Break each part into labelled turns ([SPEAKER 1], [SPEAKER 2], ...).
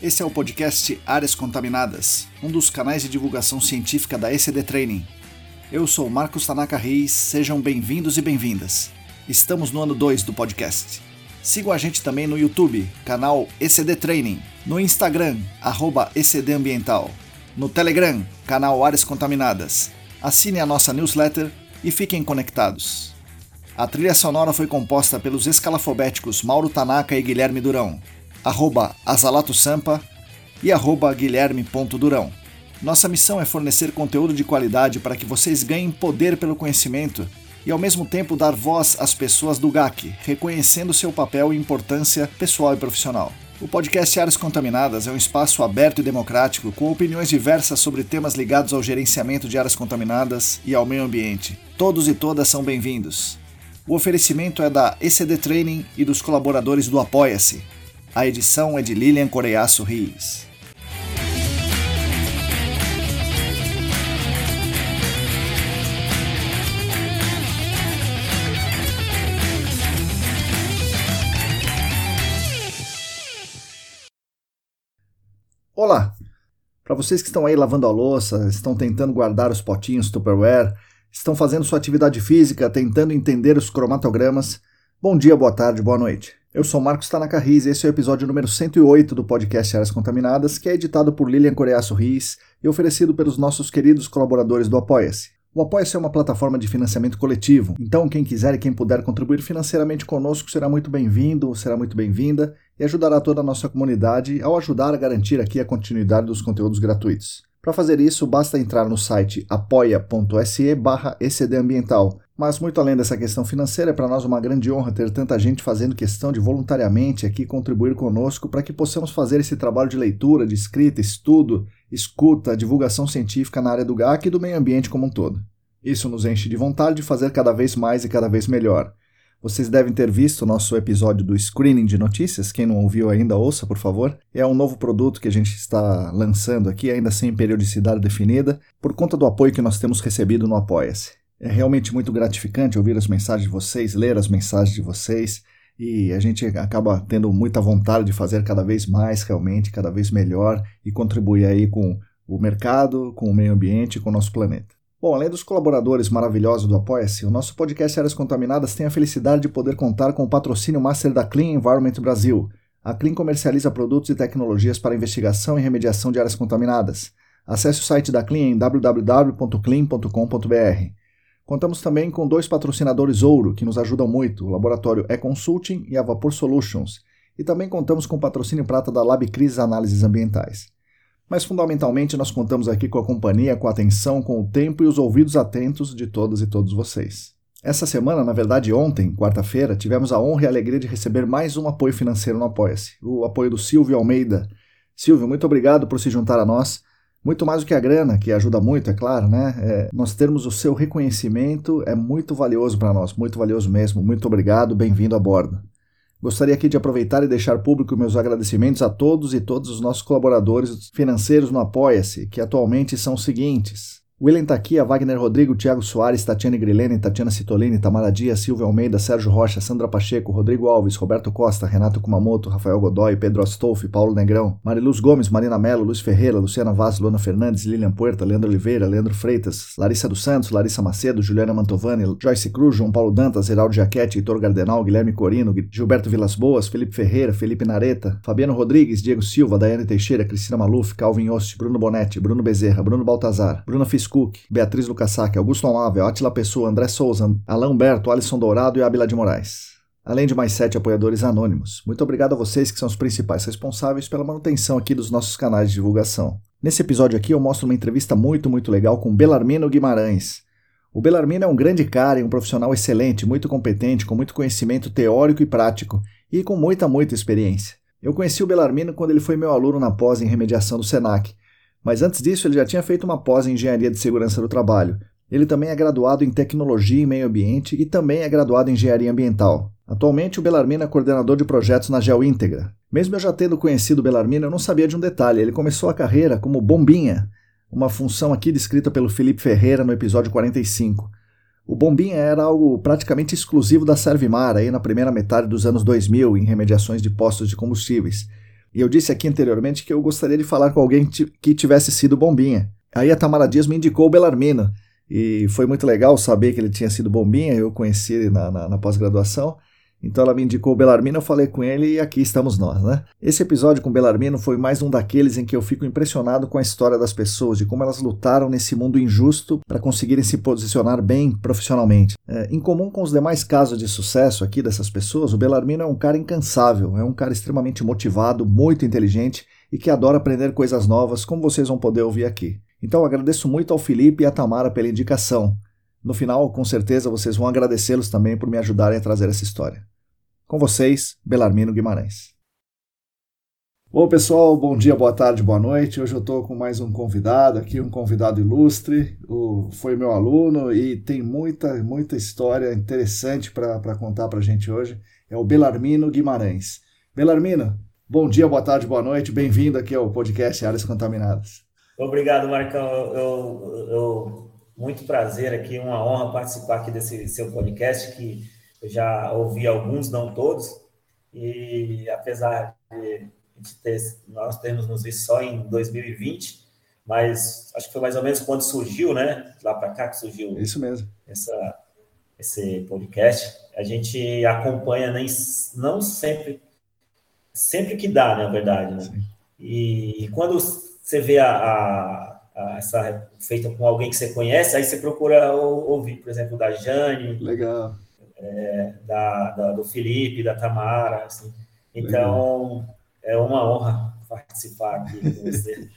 [SPEAKER 1] Esse é o podcast Áreas Contaminadas, um dos canais de divulgação científica da ECD Training. Eu sou Marcos Tanaka Reis, sejam bem-vindos e bem-vindas. Estamos no ano 2 do podcast. Sigam a gente também no YouTube, canal ECD Training, no Instagram, arroba ECD Ambiental, no Telegram, canal Áreas Contaminadas. Assine a nossa newsletter e fiquem conectados. A trilha sonora foi composta pelos escalafobéticos Mauro Tanaka e Guilherme Durão, arroba Azalato Sampa e arroba Guilherme.durão. Nossa missão é fornecer conteúdo de qualidade para que vocês ganhem poder pelo conhecimento e ao mesmo tempo dar voz às pessoas do GAC, reconhecendo seu papel e importância pessoal e profissional. O podcast Áreas Contaminadas é um espaço aberto e democrático com opiniões diversas sobre temas ligados ao gerenciamento de áreas contaminadas e ao meio ambiente. Todos e todas são bem-vindos. O oferecimento é da ECD Training e dos colaboradores do Apoia-se. A edição é de Lilian Coreiaço Rios. Olá! Para vocês que estão aí lavando a louça, estão tentando guardar os potinhos Tupperware, estão fazendo sua atividade física, tentando entender os cromatogramas. Bom dia, boa tarde, boa noite. Eu sou Marcos Tanaka Riz e esse é o episódio número 108 do podcast Áreas Contaminadas, que é editado por Lilian Coreaço Riz e oferecido pelos nossos queridos colaboradores do Apoia-se. O Apoia-se é uma plataforma de financiamento coletivo, então quem quiser e quem puder contribuir financeiramente conosco será muito bem-vindo, será muito bem-vinda e ajudará toda a nossa comunidade ao ajudar a garantir aqui a continuidade dos conteúdos gratuitos. Para fazer isso, basta entrar no site apoia.se barra ecdambiental. Mas muito além dessa questão financeira, é para nós uma grande honra ter tanta gente fazendo questão de voluntariamente aqui contribuir conosco para que possamos fazer esse trabalho de leitura, de escrita, estudo, escuta, divulgação científica na área do GAC e do meio ambiente como um todo. Isso nos enche de vontade de fazer cada vez mais e cada vez melhor. Vocês devem ter visto o nosso episódio do Screening de Notícias. Quem não ouviu ainda, ouça, por favor. É um novo produto que a gente está lançando aqui, ainda sem periodicidade definida, por conta do apoio que nós temos recebido no Apoia-se. É realmente muito gratificante ouvir as mensagens de vocês, ler as mensagens de vocês, e a gente acaba tendo muita vontade de fazer cada vez mais, realmente, cada vez melhor e contribuir aí com o mercado, com o meio ambiente, com o nosso planeta. Bom, além dos colaboradores maravilhosos do Apoia-se, o nosso podcast Áreas Contaminadas tem a felicidade de poder contar com o patrocínio master da Clean Environment Brasil. A Clean comercializa produtos e tecnologias para investigação e remediação de áreas contaminadas. Acesse o site da Clean em www.clean.com.br. Contamos também com dois patrocinadores ouro que nos ajudam muito, o laboratório E-Consulting e a Vapor Solutions, e também contamos com o patrocínio prata da LabCris Análises Ambientais. Mas fundamentalmente nós contamos aqui com a companhia, com a atenção, com o tempo e os ouvidos atentos de todas e todos vocês. Essa semana, na verdade ontem, quarta-feira, tivemos a honra e a alegria de receber mais um apoio financeiro no Apoia-se, o apoio do Silvio Almeida. Silvio, muito obrigado por se juntar a nós. Muito mais do que a grana, que ajuda muito, é claro, né? É, nós termos o seu reconhecimento é muito valioso para nós, muito valioso mesmo. Muito obrigado, bem-vindo a bordo. Gostaria aqui de aproveitar e deixar público meus agradecimentos a todos e todos os nossos colaboradores financeiros no Apoia-se, que atualmente são os seguintes: William Taquia, Wagner Rodrigo, Thiago Soares, Tatiane Grilene, Tatiana Citolini, Tamara Dias, Silvio Almeida, Sérgio Rocha, Sandra Pacheco, Rodrigo Alves, Roberto Costa, Renato Kumamoto, Rafael Godoy, Pedro Astolfi, Paulo Negrão, Mariluz Gomes, Marina Mello, Luiz Ferreira, Luciana Vaz, Luana Fernandes, Lilian Puerta, Leandro Oliveira, Leandro Freitas, Larissa dos Santos, Larissa Macedo, Juliana Mantovani, Joyce Cruz, João Paulo Dantas, Heraldo Jaquete, Heitor Gardenal, Guilherme Corino, Gilberto Vilas Boas, Felipe Ferreira, Felipe Nareta, Fabiano Rodrigues, Diego Silva, Daiane Teixeira, Cristina Maluf, Calvin Oste, Bruno Bonetti, Bruno Bezerra, Bruno Baltazar, Bruno Fiscuc, Beatriz Lucas Saque, Augusto Amável, Atila Pessoa, André Souza, Alain Humberto, Alisson Dourado e Abila de Moraes. Além de mais sete apoiadores anônimos. Muito obrigado a vocês que são os principais responsáveis pela manutenção aqui dos nossos canais de divulgação. Nesse episódio aqui eu mostro uma entrevista muito, muito legal com Belarmino Guimarães. O Belarmino é um grande cara e um profissional excelente, muito competente, com muito conhecimento teórico e prático, e com muita, muita experiência. Eu conheci o Belarmino quando ele foi meu aluno na pós em remediação do SENAC, mas antes disso, ele já tinha feito uma pós em Engenharia de Segurança do Trabalho. Ele também é graduado em Tecnologia e Meio Ambiente e também é graduado em Engenharia Ambiental. Atualmente, o Belarmino é coordenador de projetos na GeoIntegra. Mesmo eu já tendo conhecido o Belarmino, eu não sabia de um detalhe. Ele começou a carreira como bombinha, uma função aqui descrita pelo Felipe Ferreira no episódio 45. O bombinha era algo praticamente exclusivo da Servimar aí na primeira metade dos anos 2000 em remediações de postos de combustíveis. E eu disse aqui anteriormente que eu gostaria de falar com alguém que tivesse sido bombinha. Aí a Tamara Dias me indicou o Belarmino. E foi muito legal saber que ele tinha sido bombinha, eu conheci ele na, na, na pós-graduação. Então ela me indicou o Belarmino, eu falei com ele e aqui estamos nós, né? Esse episódio com o Belarmino foi mais um daqueles em que eu fico impressionado com a história das pessoas, de como elas lutaram nesse mundo injusto para conseguirem se posicionar bem profissionalmente. É, em comum com os demais casos de sucesso aqui dessas pessoas, o Belarmino é um cara incansável, é um cara extremamente motivado, muito inteligente e que adora aprender coisas novas, como vocês vão poder ouvir aqui. Então agradeço muito ao Felipe e à Tamara pela indicação. No final, com certeza, vocês vão agradecê-los também por me ajudarem a trazer essa história. Com vocês, Belarmino Guimarães. Bom, pessoal, bom dia, boa tarde, boa noite. Hoje eu estou com mais um convidado aqui, um convidado ilustre. O, foi meu aluno e tem muita, muita história interessante para contar para a gente hoje. É o Belarmino Guimarães. Belarmino, bom dia, boa tarde, boa noite. Bem-vindo aqui ao podcast Áreas Contaminadas.
[SPEAKER 2] Obrigado, Marcão. Eu, eu, muito prazer aqui, uma honra participar aqui desse seu podcast, que eu já ouvi alguns, não todos, e apesar de ter, nós termos nos visto só em 2020, mas acho que foi mais ou menos quando surgiu, né? Lá para cá que surgiu.
[SPEAKER 1] Isso mesmo.
[SPEAKER 2] Essa, esse podcast. A gente acompanha nem, não sempre, sempre que dá, na verdade, né? E quando você vê a, a, essa feita com alguém que você conhece, aí você procura ouvir, por exemplo, da Jane.
[SPEAKER 1] Legal.
[SPEAKER 2] É, da, da, do Felipe, da Tamara, assim. Então, Legal. é uma honra participar aqui com você.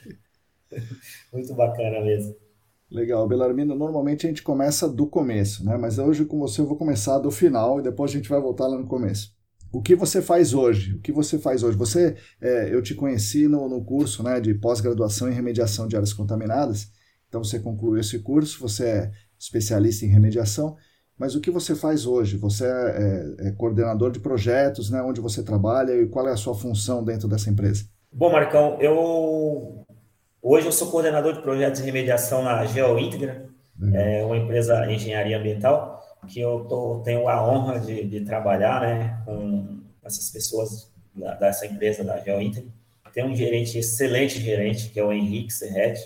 [SPEAKER 2] Muito bacana mesmo.
[SPEAKER 1] Legal, Belarmino, normalmente a gente começa do começo, né? Mas hoje com você eu vou começar do final e depois a gente vai voltar lá no começo o que você faz hoje? O que você faz hoje? Você, é, eu te conheci no, no curso né, de pós-graduação em remediação de áreas contaminadas, então você concluiu esse curso, você é especialista em remediação, mas o que você faz hoje? Você é, é, é coordenador de projetos, né, onde você trabalha e qual é a sua função dentro dessa empresa?
[SPEAKER 2] Bom, Marcão, eu hoje eu sou coordenador de projetos de remediação na GeoIntegra, é uma empresa de engenharia ambiental que eu tô, tenho a honra de, de trabalhar né, com essas pessoas da, dessa empresa da GeoInter. Tem um gerente, excelente gerente, que é o Henrique Serret,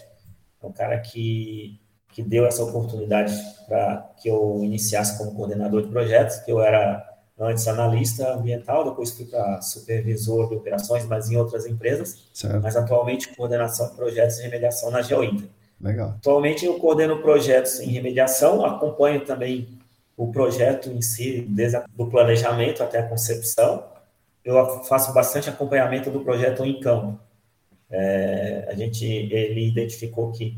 [SPEAKER 2] é um cara que, que deu essa oportunidade para que eu iniciasse como coordenador de projetos, que eu era antes analista ambiental, depois fui para supervisor de operações, mas em outras empresas, certo. mas atualmente coordenação de projetos de remediação na GeoInter.
[SPEAKER 1] Legal.
[SPEAKER 2] Atualmente eu coordeno projetos em remediação, acompanho também o projeto em si, desde o planejamento até a concepção. Eu faço bastante acompanhamento do projeto em campo. É, a gente ele identificou que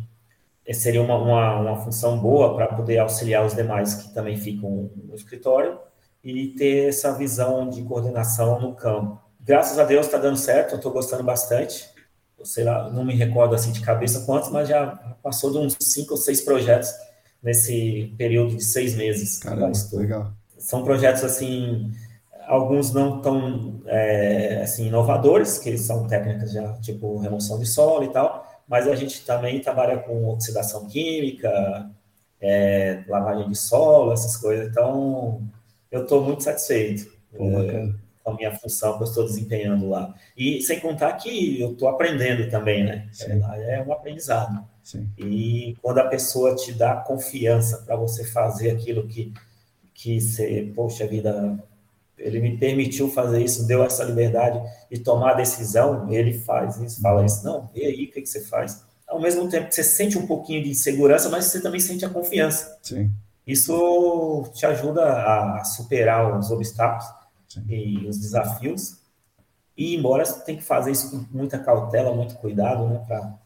[SPEAKER 2] seria uma, uma, uma função boa para poder auxiliar os demais que também ficam no escritório e ter essa visão de coordenação no campo. Graças a Deus está dando certo, estou gostando bastante. Sei lá, não me recordo assim de cabeça quantos, mas já passou de uns cinco ou seis projetos nesse período de seis meses.
[SPEAKER 1] Caramba, legal.
[SPEAKER 2] São projetos assim, alguns não tão é, assim inovadores, que são técnicas já tipo remoção de solo e tal, mas a gente também trabalha com oxidação química, é, lavagem de solo, essas coisas. Então, eu estou muito satisfeito é, com a minha função que eu estou desempenhando lá. E sem contar que eu estou aprendendo também, né? É, é um aprendizado.
[SPEAKER 1] Sim.
[SPEAKER 2] E quando a pessoa te dá confiança para você fazer aquilo que, que você, poxa vida, ele me permitiu fazer isso, deu essa liberdade de tomar a decisão, ele faz isso, fala isso, não, e aí, o que, que você faz? Ao mesmo tempo que você sente um pouquinho de insegurança, mas você também sente a confiança.
[SPEAKER 1] Sim.
[SPEAKER 2] Isso te ajuda a superar os obstáculos Sim. e os desafios. E embora você tenha que fazer isso com muita cautela, muito cuidado, né, para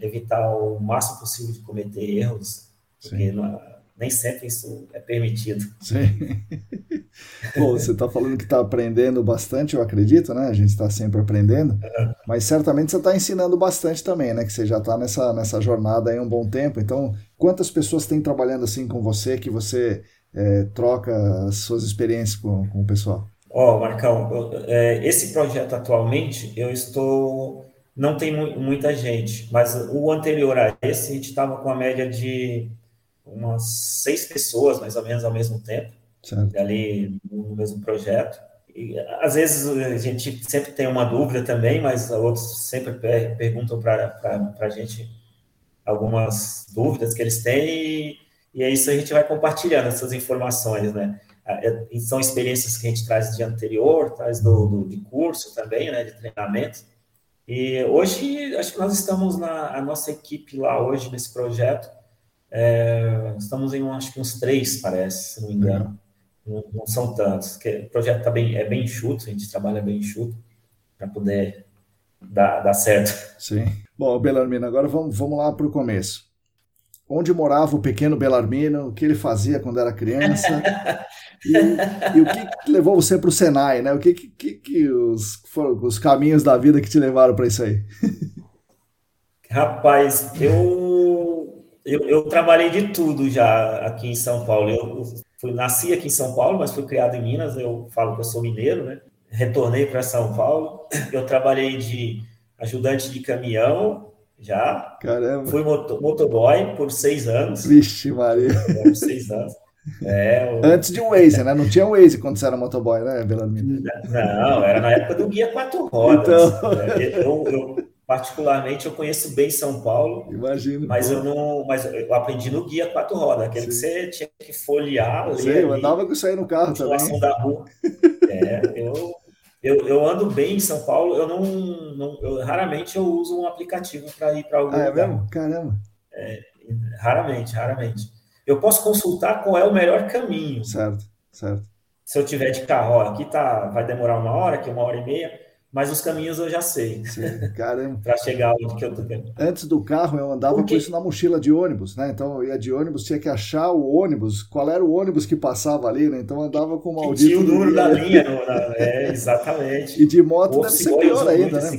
[SPEAKER 2] evitar o máximo possível de cometer erros, porque não, nem sempre isso é permitido.
[SPEAKER 1] Sim. Bom, você está falando que está aprendendo bastante, eu acredito, né? A gente está sempre aprendendo, mas certamente você está ensinando bastante também, né? Que você já está nessa, nessa jornada aí um bom tempo. Então, quantas pessoas têm trabalhando assim com você que você é, troca as suas experiências com, com o pessoal?
[SPEAKER 2] Ó, oh, Marcão, eu, é, esse projeto atualmente eu estou não tem mu muita gente, mas o anterior a esse, a gente estava com a média de umas seis pessoas, mais ou menos, ao mesmo tempo,
[SPEAKER 1] certo.
[SPEAKER 2] ali no mesmo projeto. e, às vezes a gente sempre tem uma dúvida também, mas outros sempre perguntam para a gente algumas dúvidas que eles têm e, e é isso a gente vai compartilhando essas informações, né? É, são experiências que a gente traz de anterior, traz do, do de curso também, né, de treinamento. E hoje, acho que nós estamos na a nossa equipe lá hoje nesse projeto, é, estamos em acho que uns três, parece, se não me engano. Não, não são tantos. Que o projeto tá bem, é bem enxuto, a gente trabalha bem enxuto para poder dar, dar certo.
[SPEAKER 1] Sim. Bom, Belarmino, agora vamos, vamos lá para o começo. Onde morava o pequeno Belarmino, o que ele fazia quando era criança, e, e, o que levou você para o Senai, né? O que, que, que os, foram os caminhos da vida que te levaram para isso aí?
[SPEAKER 2] Rapaz, eu, eu, eu, trabalhei de tudo já aqui em São Paulo. Eu fui, nasci aqui em São Paulo, mas fui criado em Minas. Eu falo que eu sou mineiro, né? Retornei para São Paulo. Eu trabalhei de ajudante de caminhão já.
[SPEAKER 1] Caramba.
[SPEAKER 2] Fui motoboy por seis anos.
[SPEAKER 1] Vixe, Maria.
[SPEAKER 2] Por seis anos. É,
[SPEAKER 1] o... Antes de um Waze, né? Não tinha Waze quando você era motoboy, né,
[SPEAKER 2] Belamino? Não, era na época do Guia Quatro Rodas. Então... É, eu, eu, particularmente, eu conheço bem São Paulo.
[SPEAKER 1] Imagino.
[SPEAKER 2] Mas pô. eu não. Mas eu aprendi no Guia Quatro Rodas, aquele Sim. que você tinha que folhear.
[SPEAKER 1] Sim, eu andava com isso aí no carro
[SPEAKER 2] também. da rua. É, eu, eu, eu ando bem em São Paulo, eu não. não eu, raramente eu uso um aplicativo para ir para algum
[SPEAKER 1] ah,
[SPEAKER 2] é lugar.
[SPEAKER 1] Mesmo? Caramba.
[SPEAKER 2] É, raramente, raramente eu posso consultar qual é o melhor caminho.
[SPEAKER 1] Certo, certo.
[SPEAKER 2] Se eu tiver de carro, ó, aqui tá, vai demorar uma hora, aqui uma hora e meia, mas os caminhos eu já sei.
[SPEAKER 1] caramba.
[SPEAKER 2] para chegar onde que eu tô querendo.
[SPEAKER 1] Antes do carro, eu andava com isso na mochila de ônibus, né? Então eu ia de ônibus, tinha que achar o ônibus, qual era o ônibus que passava ali, né? Então eu andava com o maldito.
[SPEAKER 2] Tinha o número da linha, no, na... é, exatamente.
[SPEAKER 1] E de moto deve ser pior ainda, né?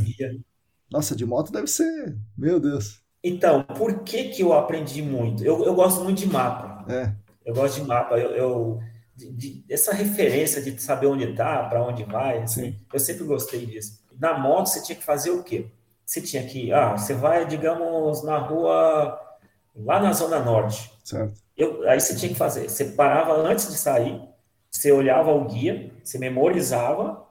[SPEAKER 1] Nossa, de moto deve ser. Meu Deus.
[SPEAKER 2] Então, por que, que eu aprendi muito? Eu, eu gosto muito de mapa.
[SPEAKER 1] É.
[SPEAKER 2] Eu gosto de mapa. Eu, eu de, essa referência de saber onde está, para onde vai, assim, eu sempre gostei disso. Na moto, você tinha que fazer o quê? Você tinha que, ah, você vai, digamos, na rua, lá na Zona Norte.
[SPEAKER 1] Certo.
[SPEAKER 2] Eu, aí você tinha que fazer, você parava antes de sair, você olhava o guia, você memorizava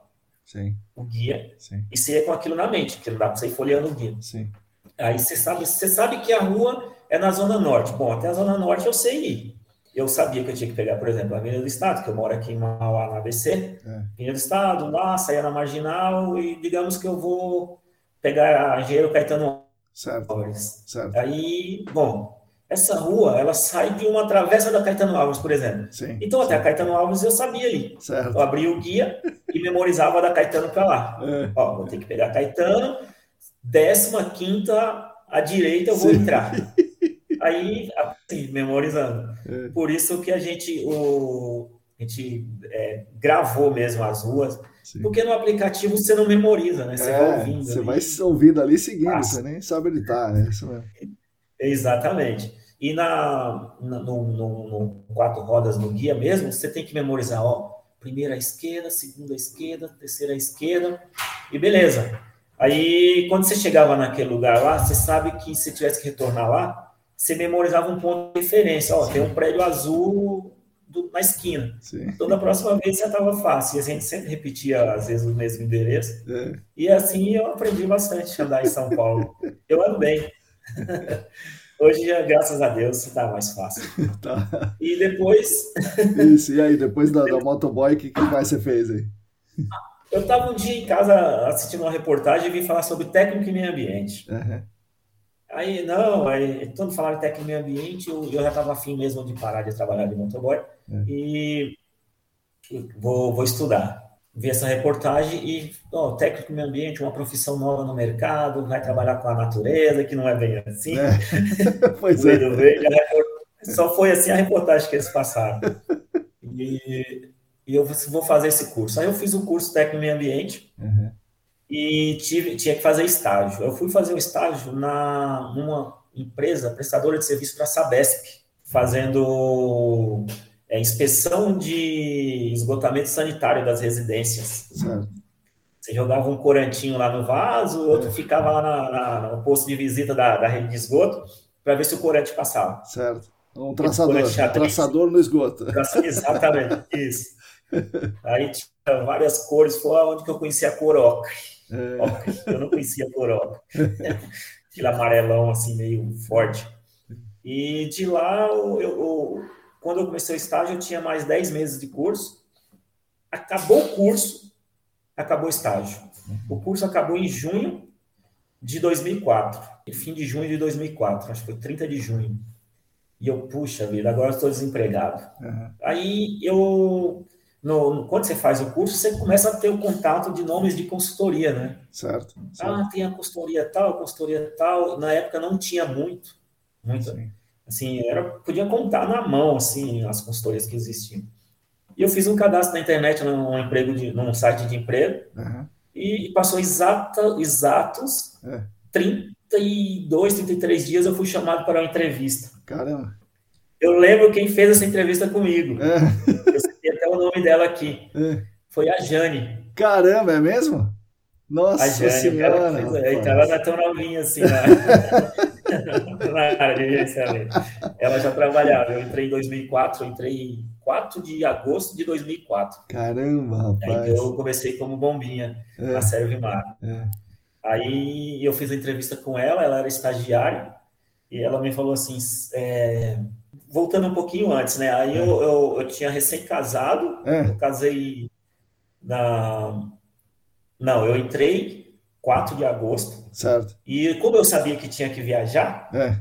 [SPEAKER 1] Sim.
[SPEAKER 2] o guia
[SPEAKER 1] Sim.
[SPEAKER 2] e você ia com aquilo na mente, porque não dá para você ir folheando o guia.
[SPEAKER 1] Sim.
[SPEAKER 2] Aí você sabe, você sabe que a rua é na Zona Norte. Bom, até a Zona Norte eu sei ir. Eu sabia que eu tinha que pegar, por exemplo, a Avenida do Estado, que eu moro aqui em Mauá, na ABC. É. Avenida do Estado, lá, saia na Marginal e digamos que eu vou pegar a Engenheiro Caetano
[SPEAKER 1] certo.
[SPEAKER 2] Alves.
[SPEAKER 1] Certo.
[SPEAKER 2] Aí, bom, essa rua, ela sai de uma travessa da Caetano Alves, por exemplo.
[SPEAKER 1] Sim,
[SPEAKER 2] então,
[SPEAKER 1] até
[SPEAKER 2] a Caetano Alves eu sabia ali.
[SPEAKER 1] Certo.
[SPEAKER 2] Eu abria o guia e memorizava da Caetano para lá.
[SPEAKER 1] É.
[SPEAKER 2] Ó, vou ter que pegar a Caetano, décima quinta à direita eu vou Sim. entrar. Aí, assim, memorizando. É. Por isso que a gente, o, a gente é, gravou mesmo as ruas, Sim. porque no aplicativo você não memoriza, né? Você é, vai ouvindo.
[SPEAKER 1] Você ali. vai ouvindo ali seguindo, Passa. você nem sabe onde está, né? Isso mesmo.
[SPEAKER 2] Exatamente. E na, na no, no, no, quatro rodas no guia mesmo, você tem que memorizar, ó, primeira à esquerda, segunda à esquerda, terceira à esquerda, e beleza. Aí, quando você chegava naquele lugar lá, você sabe que se tivesse que retornar lá, você memorizava um ponto de referência. Ó, tem um prédio azul do, na esquina.
[SPEAKER 1] Sim.
[SPEAKER 2] Então, da próxima vez já estava fácil. E a gente sempre repetia, às vezes, o mesmo endereço.
[SPEAKER 1] É.
[SPEAKER 2] E assim eu aprendi bastante a andar em São Paulo. Eu ando bem. Hoje, graças a Deus, está mais fácil.
[SPEAKER 1] Tá.
[SPEAKER 2] E depois.
[SPEAKER 1] Isso, e aí, depois da, da motoboy, o que, que mais você fez aí?
[SPEAKER 2] Eu estava um dia em casa assistindo uma reportagem e vim falar sobre técnico e meio ambiente.
[SPEAKER 1] Uhum.
[SPEAKER 2] Aí, não, aí, todo falaram de técnico e meio ambiente, eu, eu já estava afim mesmo de parar de trabalhar de motoboy uhum. e vou, vou estudar. Vi essa reportagem e, ó, técnico meio ambiente, uma profissão nova no mercado, vai trabalhar com a natureza, que não é bem assim.
[SPEAKER 1] É. pois é.
[SPEAKER 2] Só foi assim a reportagem que eles passaram. E e eu vou fazer esse curso. Aí eu fiz o curso técnico meio ambiente
[SPEAKER 1] uhum.
[SPEAKER 2] E tive, tinha que fazer estágio. Eu fui fazer o estágio na, numa empresa prestadora de serviço para a Sabesp, fazendo é, inspeção de esgotamento sanitário das residências.
[SPEAKER 1] Certo.
[SPEAKER 2] Você jogava um corantinho lá no vaso, outro é. ficava lá na, na, no posto de visita da, da rede de esgoto para ver se o corante passava.
[SPEAKER 1] Certo. Um traçador, um traçador no esgoto.
[SPEAKER 2] Exatamente, isso. Aí tinha várias cores, foi onde que eu conheci a cor ocre. É. Eu não conhecia a cor ocre. Aquele amarelão assim, meio forte. E de lá, eu, eu, quando eu comecei o estágio, eu tinha mais 10 meses de curso. Acabou o curso, acabou o estágio. O curso acabou em junho de 2004, fim de junho de 2004, acho que foi 30 de junho. E eu, puxa vida, agora estou desempregado. Uhum. Aí eu, no, quando você faz o curso, você começa a ter o contato de nomes de consultoria, né?
[SPEAKER 1] Certo. certo.
[SPEAKER 2] Ah, tem a consultoria tal, a consultoria tal. Na época não tinha muito, muito. Sim. Assim, era, podia contar na mão, assim, as consultorias que existiam. E eu fiz um cadastro na internet, num, emprego de, num site de emprego, uhum. e passou exata, exatos é. 32, 33 dias eu fui chamado para uma entrevista.
[SPEAKER 1] Caramba.
[SPEAKER 2] Eu lembro quem fez essa entrevista comigo. É. Eu o nome dela aqui. É. Foi a Jane.
[SPEAKER 1] Caramba, é mesmo? Nossa a Jane, senhora. Ela, fez,
[SPEAKER 2] então ela não é tão novinha assim, né? ela já trabalhava. Eu entrei em 2004, eu entrei em 4 de agosto de 2004.
[SPEAKER 1] Caramba, rapaz.
[SPEAKER 2] Aí eu comecei como bombinha é. na Servimar. É. Aí eu fiz a entrevista com ela, ela era estagiária, e ela me falou assim, é, voltando um pouquinho antes, né? Aí é. eu, eu, eu, tinha recém-casado, é. eu casei na... Não, eu entrei 4 de agosto.
[SPEAKER 1] Certo.
[SPEAKER 2] E como eu sabia que tinha que viajar, é.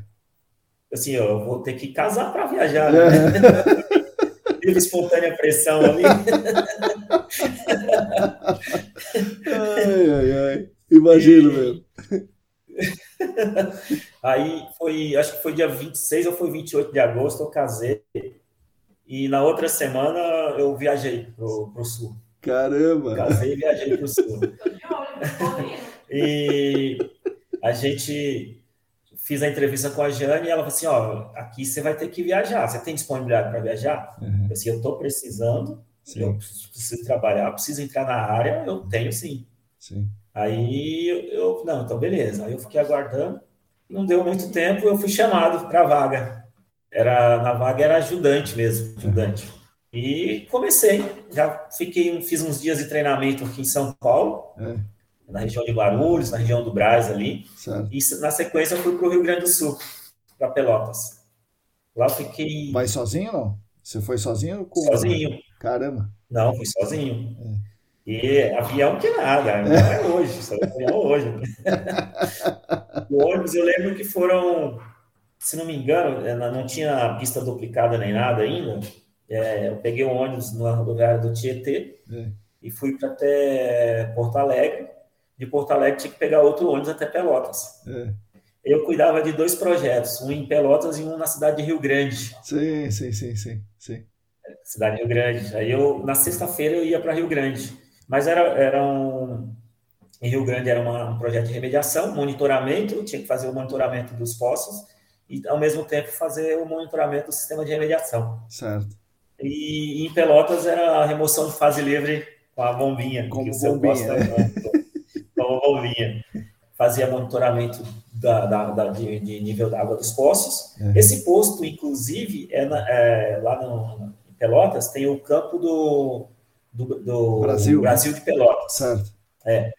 [SPEAKER 2] assim, eu vou ter que casar para viajar, né? Teve espontânea pressão ali.
[SPEAKER 1] ai, ai, ai. Imagino, meu.
[SPEAKER 2] Aí foi, acho que foi dia 26 ou foi 28 de agosto, eu casei. E na outra semana eu viajei pro, pro sul.
[SPEAKER 1] Caramba!
[SPEAKER 2] Casei e viajei pro sul. e a gente fiz a entrevista com a Jane e ela falou assim: ó, aqui você vai ter que viajar. Você tem disponibilidade para viajar? Uhum. Eu assim, eu estou precisando, sim. eu preciso trabalhar, preciso entrar na área, eu tenho sim.
[SPEAKER 1] Sim.
[SPEAKER 2] Aí eu, não, então beleza. Aí eu fiquei aguardando. Não deu muito tempo, eu fui chamado para a vaga. Era, na vaga era ajudante mesmo, ajudante. E comecei. Já fiquei, fiz uns dias de treinamento aqui em São Paulo, é. na região de Guarulhos, na região do Braz ali. Certo. E na sequência eu fui para o Rio Grande do Sul, para Pelotas. Lá fiquei.
[SPEAKER 1] Vai sozinho não? Você foi sozinho? Com...
[SPEAKER 2] Sozinho.
[SPEAKER 1] Caramba.
[SPEAKER 2] Não, fui sozinho. É. E avião que nada, não é hoje, só é avião hoje. o ônibus, eu lembro que foram, se não me engano, não tinha pista duplicada nem nada ainda. É, eu peguei um ônibus no rodoviária do Tietê é. e fui para até Porto Alegre. De Porto Alegre tinha que pegar outro ônibus até Pelotas. É. Eu cuidava de dois projetos, um em Pelotas e um na cidade de Rio Grande.
[SPEAKER 1] Sim, sim, sim, sim. sim.
[SPEAKER 2] Cidade de Rio Grande. Aí eu, na sexta-feira, eu ia para Rio Grande. Mas era, era um, em Rio Grande era uma, um projeto de remediação, monitoramento, tinha que fazer o monitoramento dos poços e, ao mesmo tempo, fazer o monitoramento do sistema de remediação.
[SPEAKER 1] Certo.
[SPEAKER 2] E, em Pelotas era a remoção de fase livre com a bombinha,
[SPEAKER 1] com que o bombinha.
[SPEAKER 2] com a bombinha. Fazia monitoramento da, da, da de, de, nível da água dos poços. É. Esse posto, inclusive, é, na, é lá no, em Pelotas, tem o campo do do, do
[SPEAKER 1] Brasil.
[SPEAKER 2] Brasil de Pelotas.
[SPEAKER 1] Certo.
[SPEAKER 2] É.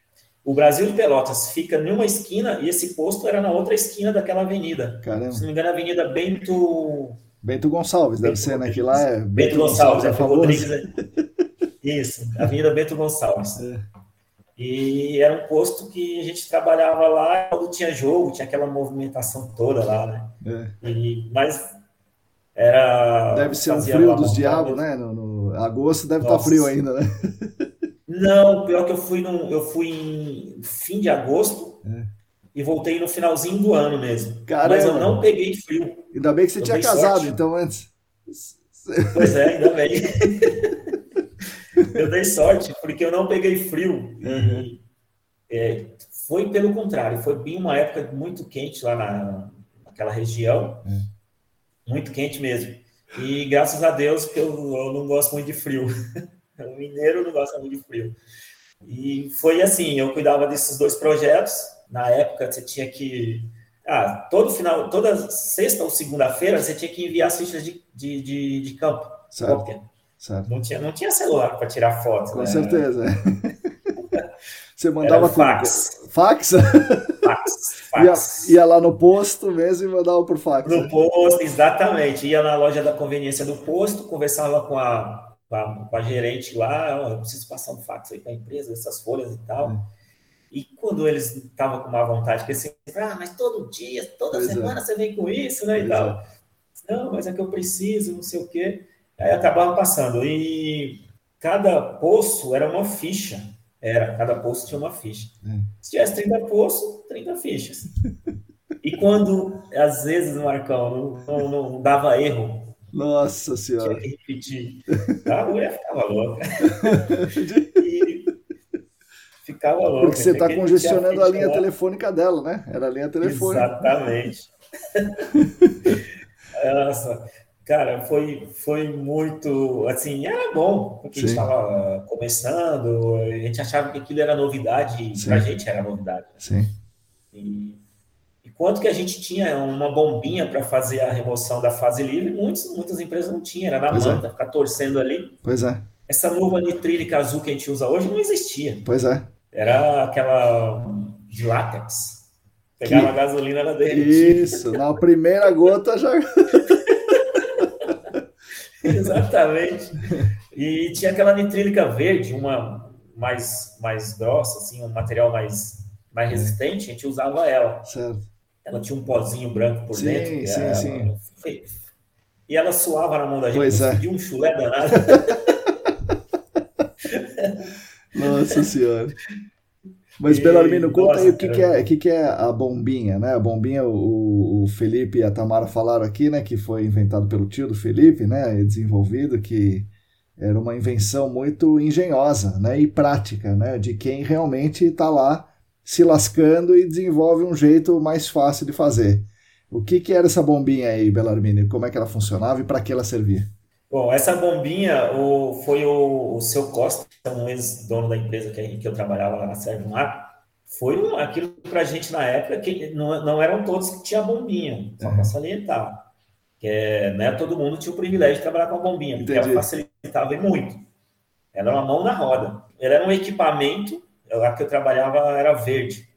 [SPEAKER 2] O Brasil de Pelotas fica numa esquina e esse posto era na outra esquina daquela avenida.
[SPEAKER 1] Caramba.
[SPEAKER 2] Se não me engano, a Avenida Bento.
[SPEAKER 1] Bento Gonçalves, Bento, deve ser, né? Que lá é.
[SPEAKER 2] Bento, Bento Gonçalves, Gonçalves, é, é famoso. Rodrigues. É. Isso, Avenida Bento Gonçalves. É. E era um posto que a gente trabalhava lá quando tinha jogo, tinha aquela movimentação toda lá, né? É. E, mas era.
[SPEAKER 1] Deve ser um frio dos diabos, né? No, no, agosto deve estar tá frio ainda, né?
[SPEAKER 2] Não, pior que eu fui, no, eu fui em fim de agosto é. e voltei no finalzinho do ano mesmo.
[SPEAKER 1] Caramba.
[SPEAKER 2] Mas eu não peguei frio.
[SPEAKER 1] Ainda bem que você eu tinha casado, sorte. então, antes.
[SPEAKER 2] Pois é, ainda bem. eu dei sorte, porque eu não peguei frio. Uhum. E, é, foi pelo contrário, foi bem uma época muito quente lá na, naquela região. Uhum muito quente mesmo. E graças a Deus, porque eu, eu não gosto muito de frio. o mineiro não gosta muito de frio. E foi assim, eu cuidava desses dois projetos. Na época, você tinha que... Ah, todo final, toda sexta ou segunda-feira, você tinha que enviar as fichas de, de, de, de campo.
[SPEAKER 1] Certo.
[SPEAKER 2] Não tinha, não tinha celular para tirar foto.
[SPEAKER 1] Com
[SPEAKER 2] né?
[SPEAKER 1] certeza. Você mandava
[SPEAKER 2] Era fax.
[SPEAKER 1] Fax?
[SPEAKER 2] Fax. fax.
[SPEAKER 1] Ia, ia, lá no posto mesmo e mandava por fax.
[SPEAKER 2] No posto, exatamente. Ia na loja da conveniência do posto, conversava com a, com a, com a gerente lá, oh, eu preciso passar um fax aí para a empresa, essas folhas e tal. É. E quando eles estavam com má vontade, que assim, ah, mas todo dia, toda pois é. semana é. você vem com isso, né? E tal. Não, mas é que eu preciso, não sei o quê. Aí acabava passando. E cada poço era uma ficha. Era, cada poço tinha uma ficha. Hum. Se tivesse 30 poços, 30 fichas. E quando, às vezes, Marcão, não, não, não dava erro.
[SPEAKER 1] Nossa Senhora.
[SPEAKER 2] Tinha que repetir. A mulher ficava louca. e ficava louca.
[SPEAKER 1] Porque você está congestionando a linha lá. telefônica dela, né? Era a linha telefônica.
[SPEAKER 2] Exatamente. Nossa, cara, foi, foi muito, assim, era bom, porque Sim. a gente estava começando, a gente achava que aquilo era novidade, para a gente era novidade.
[SPEAKER 1] Sim.
[SPEAKER 2] E, e quanto que a gente tinha uma bombinha para fazer a remoção da fase livre, muitos, muitas empresas não tinham, era na pois é. manta, é. ficar torcendo ali.
[SPEAKER 1] Pois é.
[SPEAKER 2] Essa luva nitrílica azul que a gente usa hoje não existia.
[SPEAKER 1] Pois é.
[SPEAKER 2] Era aquela de látex. Pegava que... a gasolina, ela derretia.
[SPEAKER 1] Isso, na primeira gota já.
[SPEAKER 2] Exatamente. E tinha aquela nitrílica verde, uma mais, mais grossa, assim, um material mais, mais é. resistente, a gente usava ela.
[SPEAKER 1] Certo.
[SPEAKER 2] Ela tinha um pozinho branco por
[SPEAKER 1] sim,
[SPEAKER 2] dentro.
[SPEAKER 1] Sim,
[SPEAKER 2] ela,
[SPEAKER 1] sim.
[SPEAKER 2] E ela suava na mão da gente,
[SPEAKER 1] pois é.
[SPEAKER 2] um chulé danado.
[SPEAKER 1] Nossa Senhora. Mas, Belarmino, conta aí o que, que, é, que, que é a bombinha, né? A bombinha, o, o, Felipe e a Tamara falaram aqui, né? Que foi inventado pelo tio do Felipe, né? Desenvolvido, que era uma invenção muito engenhosa, né? E prática, né? De quem realmente está lá se lascando e desenvolve um jeito mais fácil de fazer. O que, que era essa bombinha aí, Belarmino? Como é que ela funcionava e para que ela servia?
[SPEAKER 2] Bom, essa bombinha o, foi o, o seu Costa, um ex-dono da empresa que, que eu trabalhava lá na Sérvia Mar, foi um, aquilo para a gente na época que não, não eram todos que tinham bombinha, só para salientar. Que é, né, todo mundo tinha o privilégio de trabalhar com a bombinha, porque Entendi. ela facilitava muito. Ela era uma mão na roda. Ela era um equipamento, lá que eu trabalhava era verde.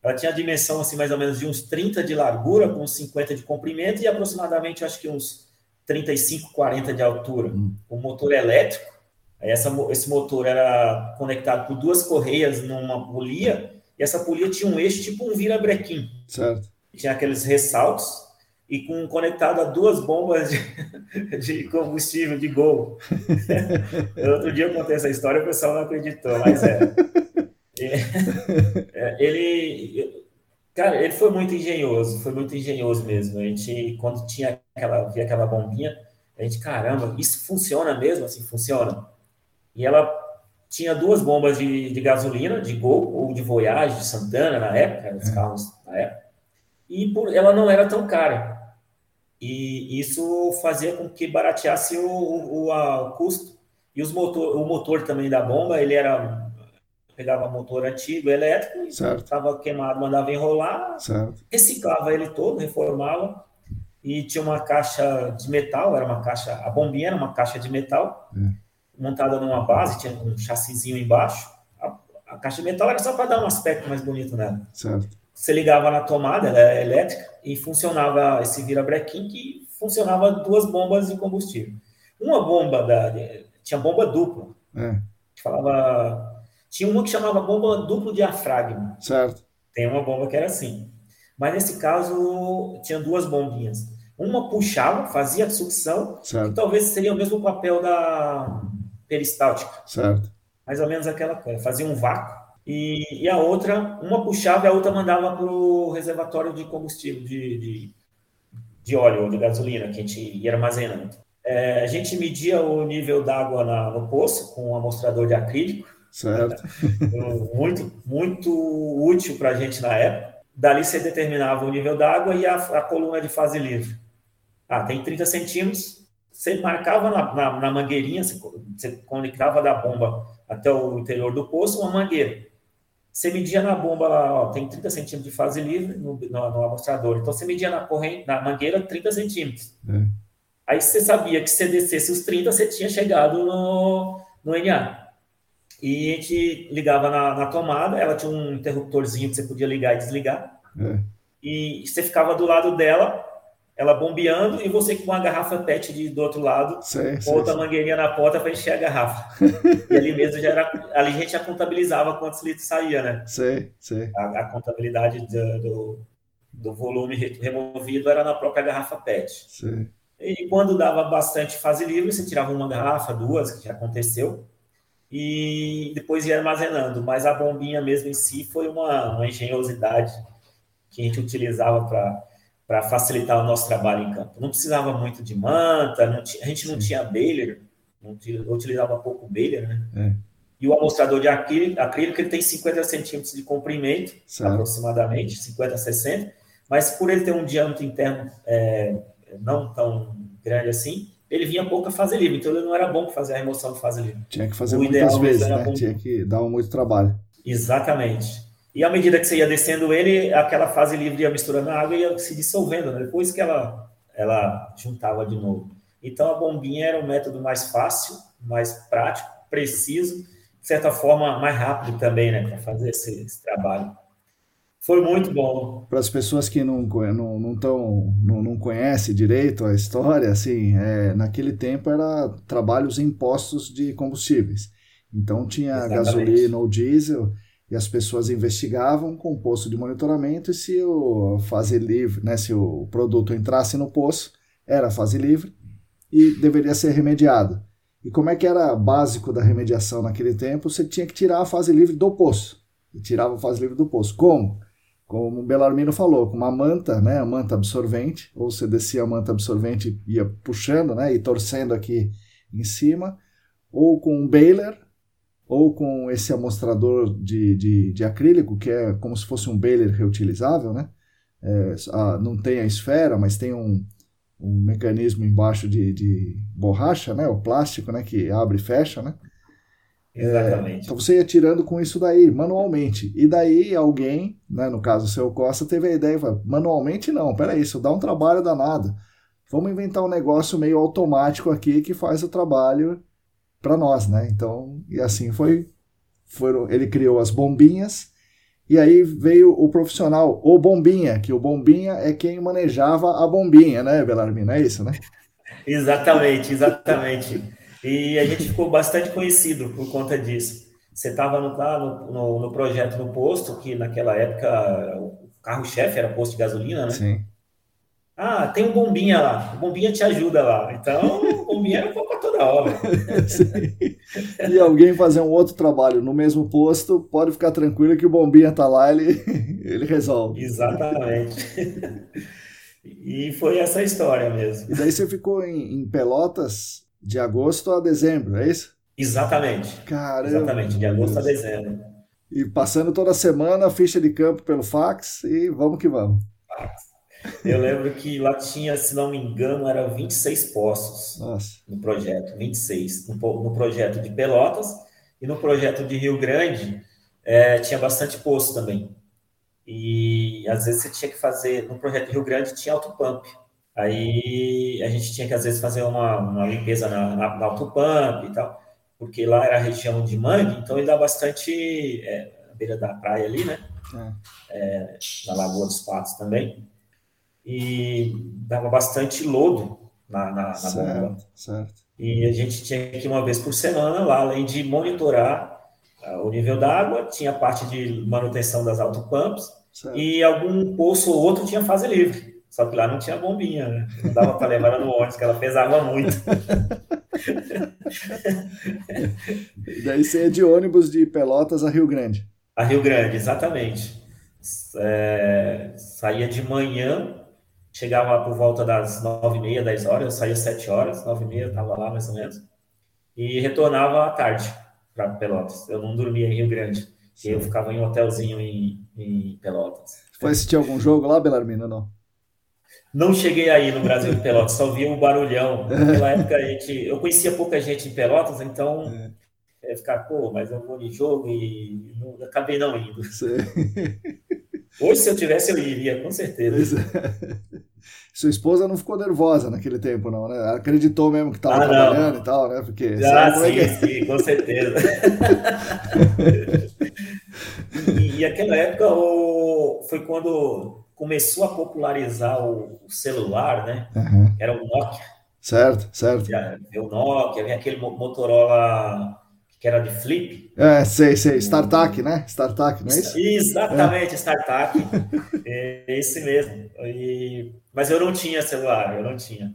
[SPEAKER 2] Ela tinha a dimensão assim, mais ou menos de uns 30 de largura, com uns 50 de comprimento e aproximadamente, acho que uns 35, 40 de altura. Hum. O motor elétrico, essa, esse motor era conectado por duas correias numa polia, e essa polia tinha um eixo tipo um virabrequim.
[SPEAKER 1] Certo.
[SPEAKER 2] Tinha aqueles ressaltos e com conectado a duas bombas de, de combustível de gol. Outro dia eu contei essa história, o pessoal não acreditou, mas é. é ele, Cara, ele foi muito engenhoso, foi muito engenhoso mesmo. A gente, quando tinha aquela, via aquela bombinha, a gente, caramba, isso funciona mesmo? Assim, funciona. E ela tinha duas bombas de, de gasolina, de Gol, ou de Voyage, de Santana, na época, os é. carros na época. E por, ela não era tão cara. E isso fazia com que barateasse o, o, o custo. E os motor, o motor também da bomba, ele era pegava motor antigo, elétrico, estava queimado, mandava enrolar,
[SPEAKER 1] certo.
[SPEAKER 2] reciclava ele todo, reformava, e tinha uma caixa de metal, era uma caixa, a bombinha era uma caixa de metal, é. montada numa base, tinha um chassizinho embaixo, a, a caixa de metal era só para dar um aspecto mais bonito nela.
[SPEAKER 1] Certo.
[SPEAKER 2] Você ligava na tomada, ela é elétrica, e funcionava esse virabrequim que funcionava duas bombas de combustível. Uma bomba da, tinha bomba dupla.
[SPEAKER 1] É.
[SPEAKER 2] Falava tinha uma que chamava bomba duplo diafragma.
[SPEAKER 1] Certo.
[SPEAKER 2] Tem uma bomba que era assim. Mas nesse caso, tinha duas bombinhas. Uma puxava, fazia sucção,
[SPEAKER 1] certo.
[SPEAKER 2] que talvez seria o mesmo papel da peristáltica.
[SPEAKER 1] Certo.
[SPEAKER 2] Mais ou menos aquela coisa. Fazia um vácuo. E, e a outra, uma puxava e a outra mandava para o reservatório de combustível, de, de, de óleo ou de gasolina, que a gente ia armazenando. É, a gente media o nível d'água no poço com um amostrador de acrílico
[SPEAKER 1] Certo.
[SPEAKER 2] muito, muito útil para a gente na época. Dali você determinava o nível d'água e a, a, coluna de fase livre. Ah, tem 30 centímetros. Você marcava na, na, na mangueirinha, você, você conectava da bomba até o interior do poço uma mangueira. Você media na bomba lá, ó, tem 30 centímetros de fase livre no, no, no, amostrador. Então você media na corrente, na mangueira 30 centímetros. É. Aí você sabia que se descesse os 30, você tinha chegado no, no NA. E a gente ligava na, na tomada, ela tinha um interruptorzinho que você podia ligar e desligar. É. E você ficava do lado dela, ela bombeando, e você com uma garrafa PET de, do outro lado, sei, com outra mangueirinha na porta para encher a garrafa. e ali mesmo já era. Ali a gente já contabilizava quantos litros saía, né?
[SPEAKER 1] Sei, sei.
[SPEAKER 2] A, a contabilidade do, do, do, volume removido era na própria garrafa PET. Sei. E quando dava bastante fase livre, você tirava uma garrafa, duas, que já aconteceu, e depois ia armazenando. Mas a bombinha mesmo em si foi uma, uma engenhosidade que a gente utilizava para facilitar o nosso trabalho em campo. Não precisava muito de manta, a gente não Sim. tinha baler, não tinha, utilizava pouco baler, né? É. E o amostrador de acrílico, acrílico ele tem 50 centímetros de comprimento, certo. aproximadamente, 50 60, mas por ele ter um diâmetro interno é, não tão grande assim, ele vinha pouco a fase livre, então ele não era bom para fazer a remoção de fase livre.
[SPEAKER 1] Tinha que fazer o muitas vezes, né? Bom... Tinha que dar muito trabalho.
[SPEAKER 2] Exatamente. E à medida que você ia descendo ele, aquela fase livre ia misturando a água e ia se dissolvendo, né? depois que ela, ela juntava de novo. Então a bombinha era o método mais fácil, mais prático, preciso, de certa forma mais rápido também, né, para fazer esse, esse trabalho. Foi muito bom.
[SPEAKER 1] Para as pessoas que não, não, não, tão, não, não conhecem direito a história, assim, é, naquele tempo era trabalhos impostos de combustíveis. Então tinha Exatamente. gasolina ou diesel e as pessoas investigavam com o posto de monitoramento e se o fase livre, né, se o produto entrasse no poço, era fase livre e deveria ser remediado. E como é que era básico da remediação naquele tempo? Você tinha que tirar a fase livre do poço. E tirava a fase livre do poço. Como? Como o Belarmino falou, com uma manta, né, a manta absorvente, ou você descia a manta absorvente e ia puxando, né, e torcendo aqui em cima, ou com um baler, ou com esse amostrador de, de, de acrílico, que é como se fosse um baler reutilizável, né, é, a, não tem a esfera, mas tem um, um mecanismo embaixo de, de borracha, né, o plástico, né, que abre e fecha, né,
[SPEAKER 2] Exatamente. É,
[SPEAKER 1] então você ia tirando com isso daí, manualmente. E daí alguém, né, no caso o seu Costa, teve a ideia, falou, manualmente não, peraí, isso dá um trabalho danado. Vamos inventar um negócio meio automático aqui que faz o trabalho para nós, né? Então, e assim foi, foram, ele criou as bombinhas, e aí veio o profissional, o bombinha, que o bombinha é quem manejava a bombinha, né, Belarmino? É isso, né?
[SPEAKER 2] exatamente, exatamente. E a gente ficou bastante conhecido por conta disso. Você estava no, no, no, projeto no posto, que naquela época o carro-chefe era posto de gasolina, né? Sim. Ah, tem um bombinha lá. O bombinha te ajuda lá. Então, o bombinha era para toda hora.
[SPEAKER 1] e alguém fazer um outro trabalho no mesmo posto, pode ficar tranquilo que o bombinha tá lá, ele, ele resolve.
[SPEAKER 2] Exatamente. E foi essa história mesmo.
[SPEAKER 1] E daí você ficou em, em Pelotas de agosto a dezembro, é isso?
[SPEAKER 2] Exatamente.
[SPEAKER 1] Caramba.
[SPEAKER 2] Exatamente, de agosto a dezembro.
[SPEAKER 1] E passando toda semana, ficha de campo pelo fax e vamos que vamos.
[SPEAKER 2] Eu lembro que lá tinha, se não me engano, era 26 postos
[SPEAKER 1] Nossa.
[SPEAKER 2] no projeto, 26. No, no projeto de Pelotas e no projeto de Rio Grande é, tinha bastante posto também. E às vezes você tinha que fazer, no projeto de Rio Grande tinha autopump. Aí a gente tinha que, às vezes, fazer uma, uma limpeza na, na, na autopump e tal, porque lá era a região de mangue, então ele dá bastante, é, na beira da praia ali, né? É. É, na Lagoa dos Patos também. E dava bastante lodo na, na, na certo, bomba. Certo. E a gente tinha que ir uma vez por semana lá, além de monitorar uh, o nível d'água, tinha parte de manutenção das autopumps, e algum poço ou outro tinha fase livre. Só que lá não tinha bombinha, né? Não dava para levar ela no ônibus, que ela pesava muito.
[SPEAKER 1] Daí você é de ônibus de Pelotas a Rio Grande.
[SPEAKER 2] A Rio Grande, exatamente. É, saía de manhã, chegava por volta das nove e meia, dez horas, eu saía sete horas, nove e meia, estava lá mais ou menos, e retornava à tarde para Pelotas. Eu não dormia em Rio Grande, eu ficava em um hotelzinho em, em Pelotas.
[SPEAKER 1] Foi assistir algum jogo lá, Belarmino, não?
[SPEAKER 2] Não cheguei aí no Brasil de Pelotas, só vi o barulhão. Naquela época a gente, eu conhecia pouca gente em Pelotas, então é. é ficar, pô, mas eu vou de jogo e não, acabei não indo. Sim. Hoje, se eu tivesse, eu iria, com certeza.
[SPEAKER 1] Sua esposa não ficou nervosa naquele tempo, não, né? Acreditou mesmo que estava ah, trabalhando não. e tal, né? Porque
[SPEAKER 2] ah, sim, é sim, com certeza. e, e aquela época o... foi quando começou a popularizar o, o celular, né? Uhum. Era o Nokia.
[SPEAKER 1] Certo, certo.
[SPEAKER 2] o Nokia, vem aquele Motorola que era de flip.
[SPEAKER 1] É, sei, sei. StarTAC, né? StarTAC, não é isso?
[SPEAKER 2] Exatamente, é. StarTAC. é esse mesmo. E... Mas eu não tinha celular, eu não tinha.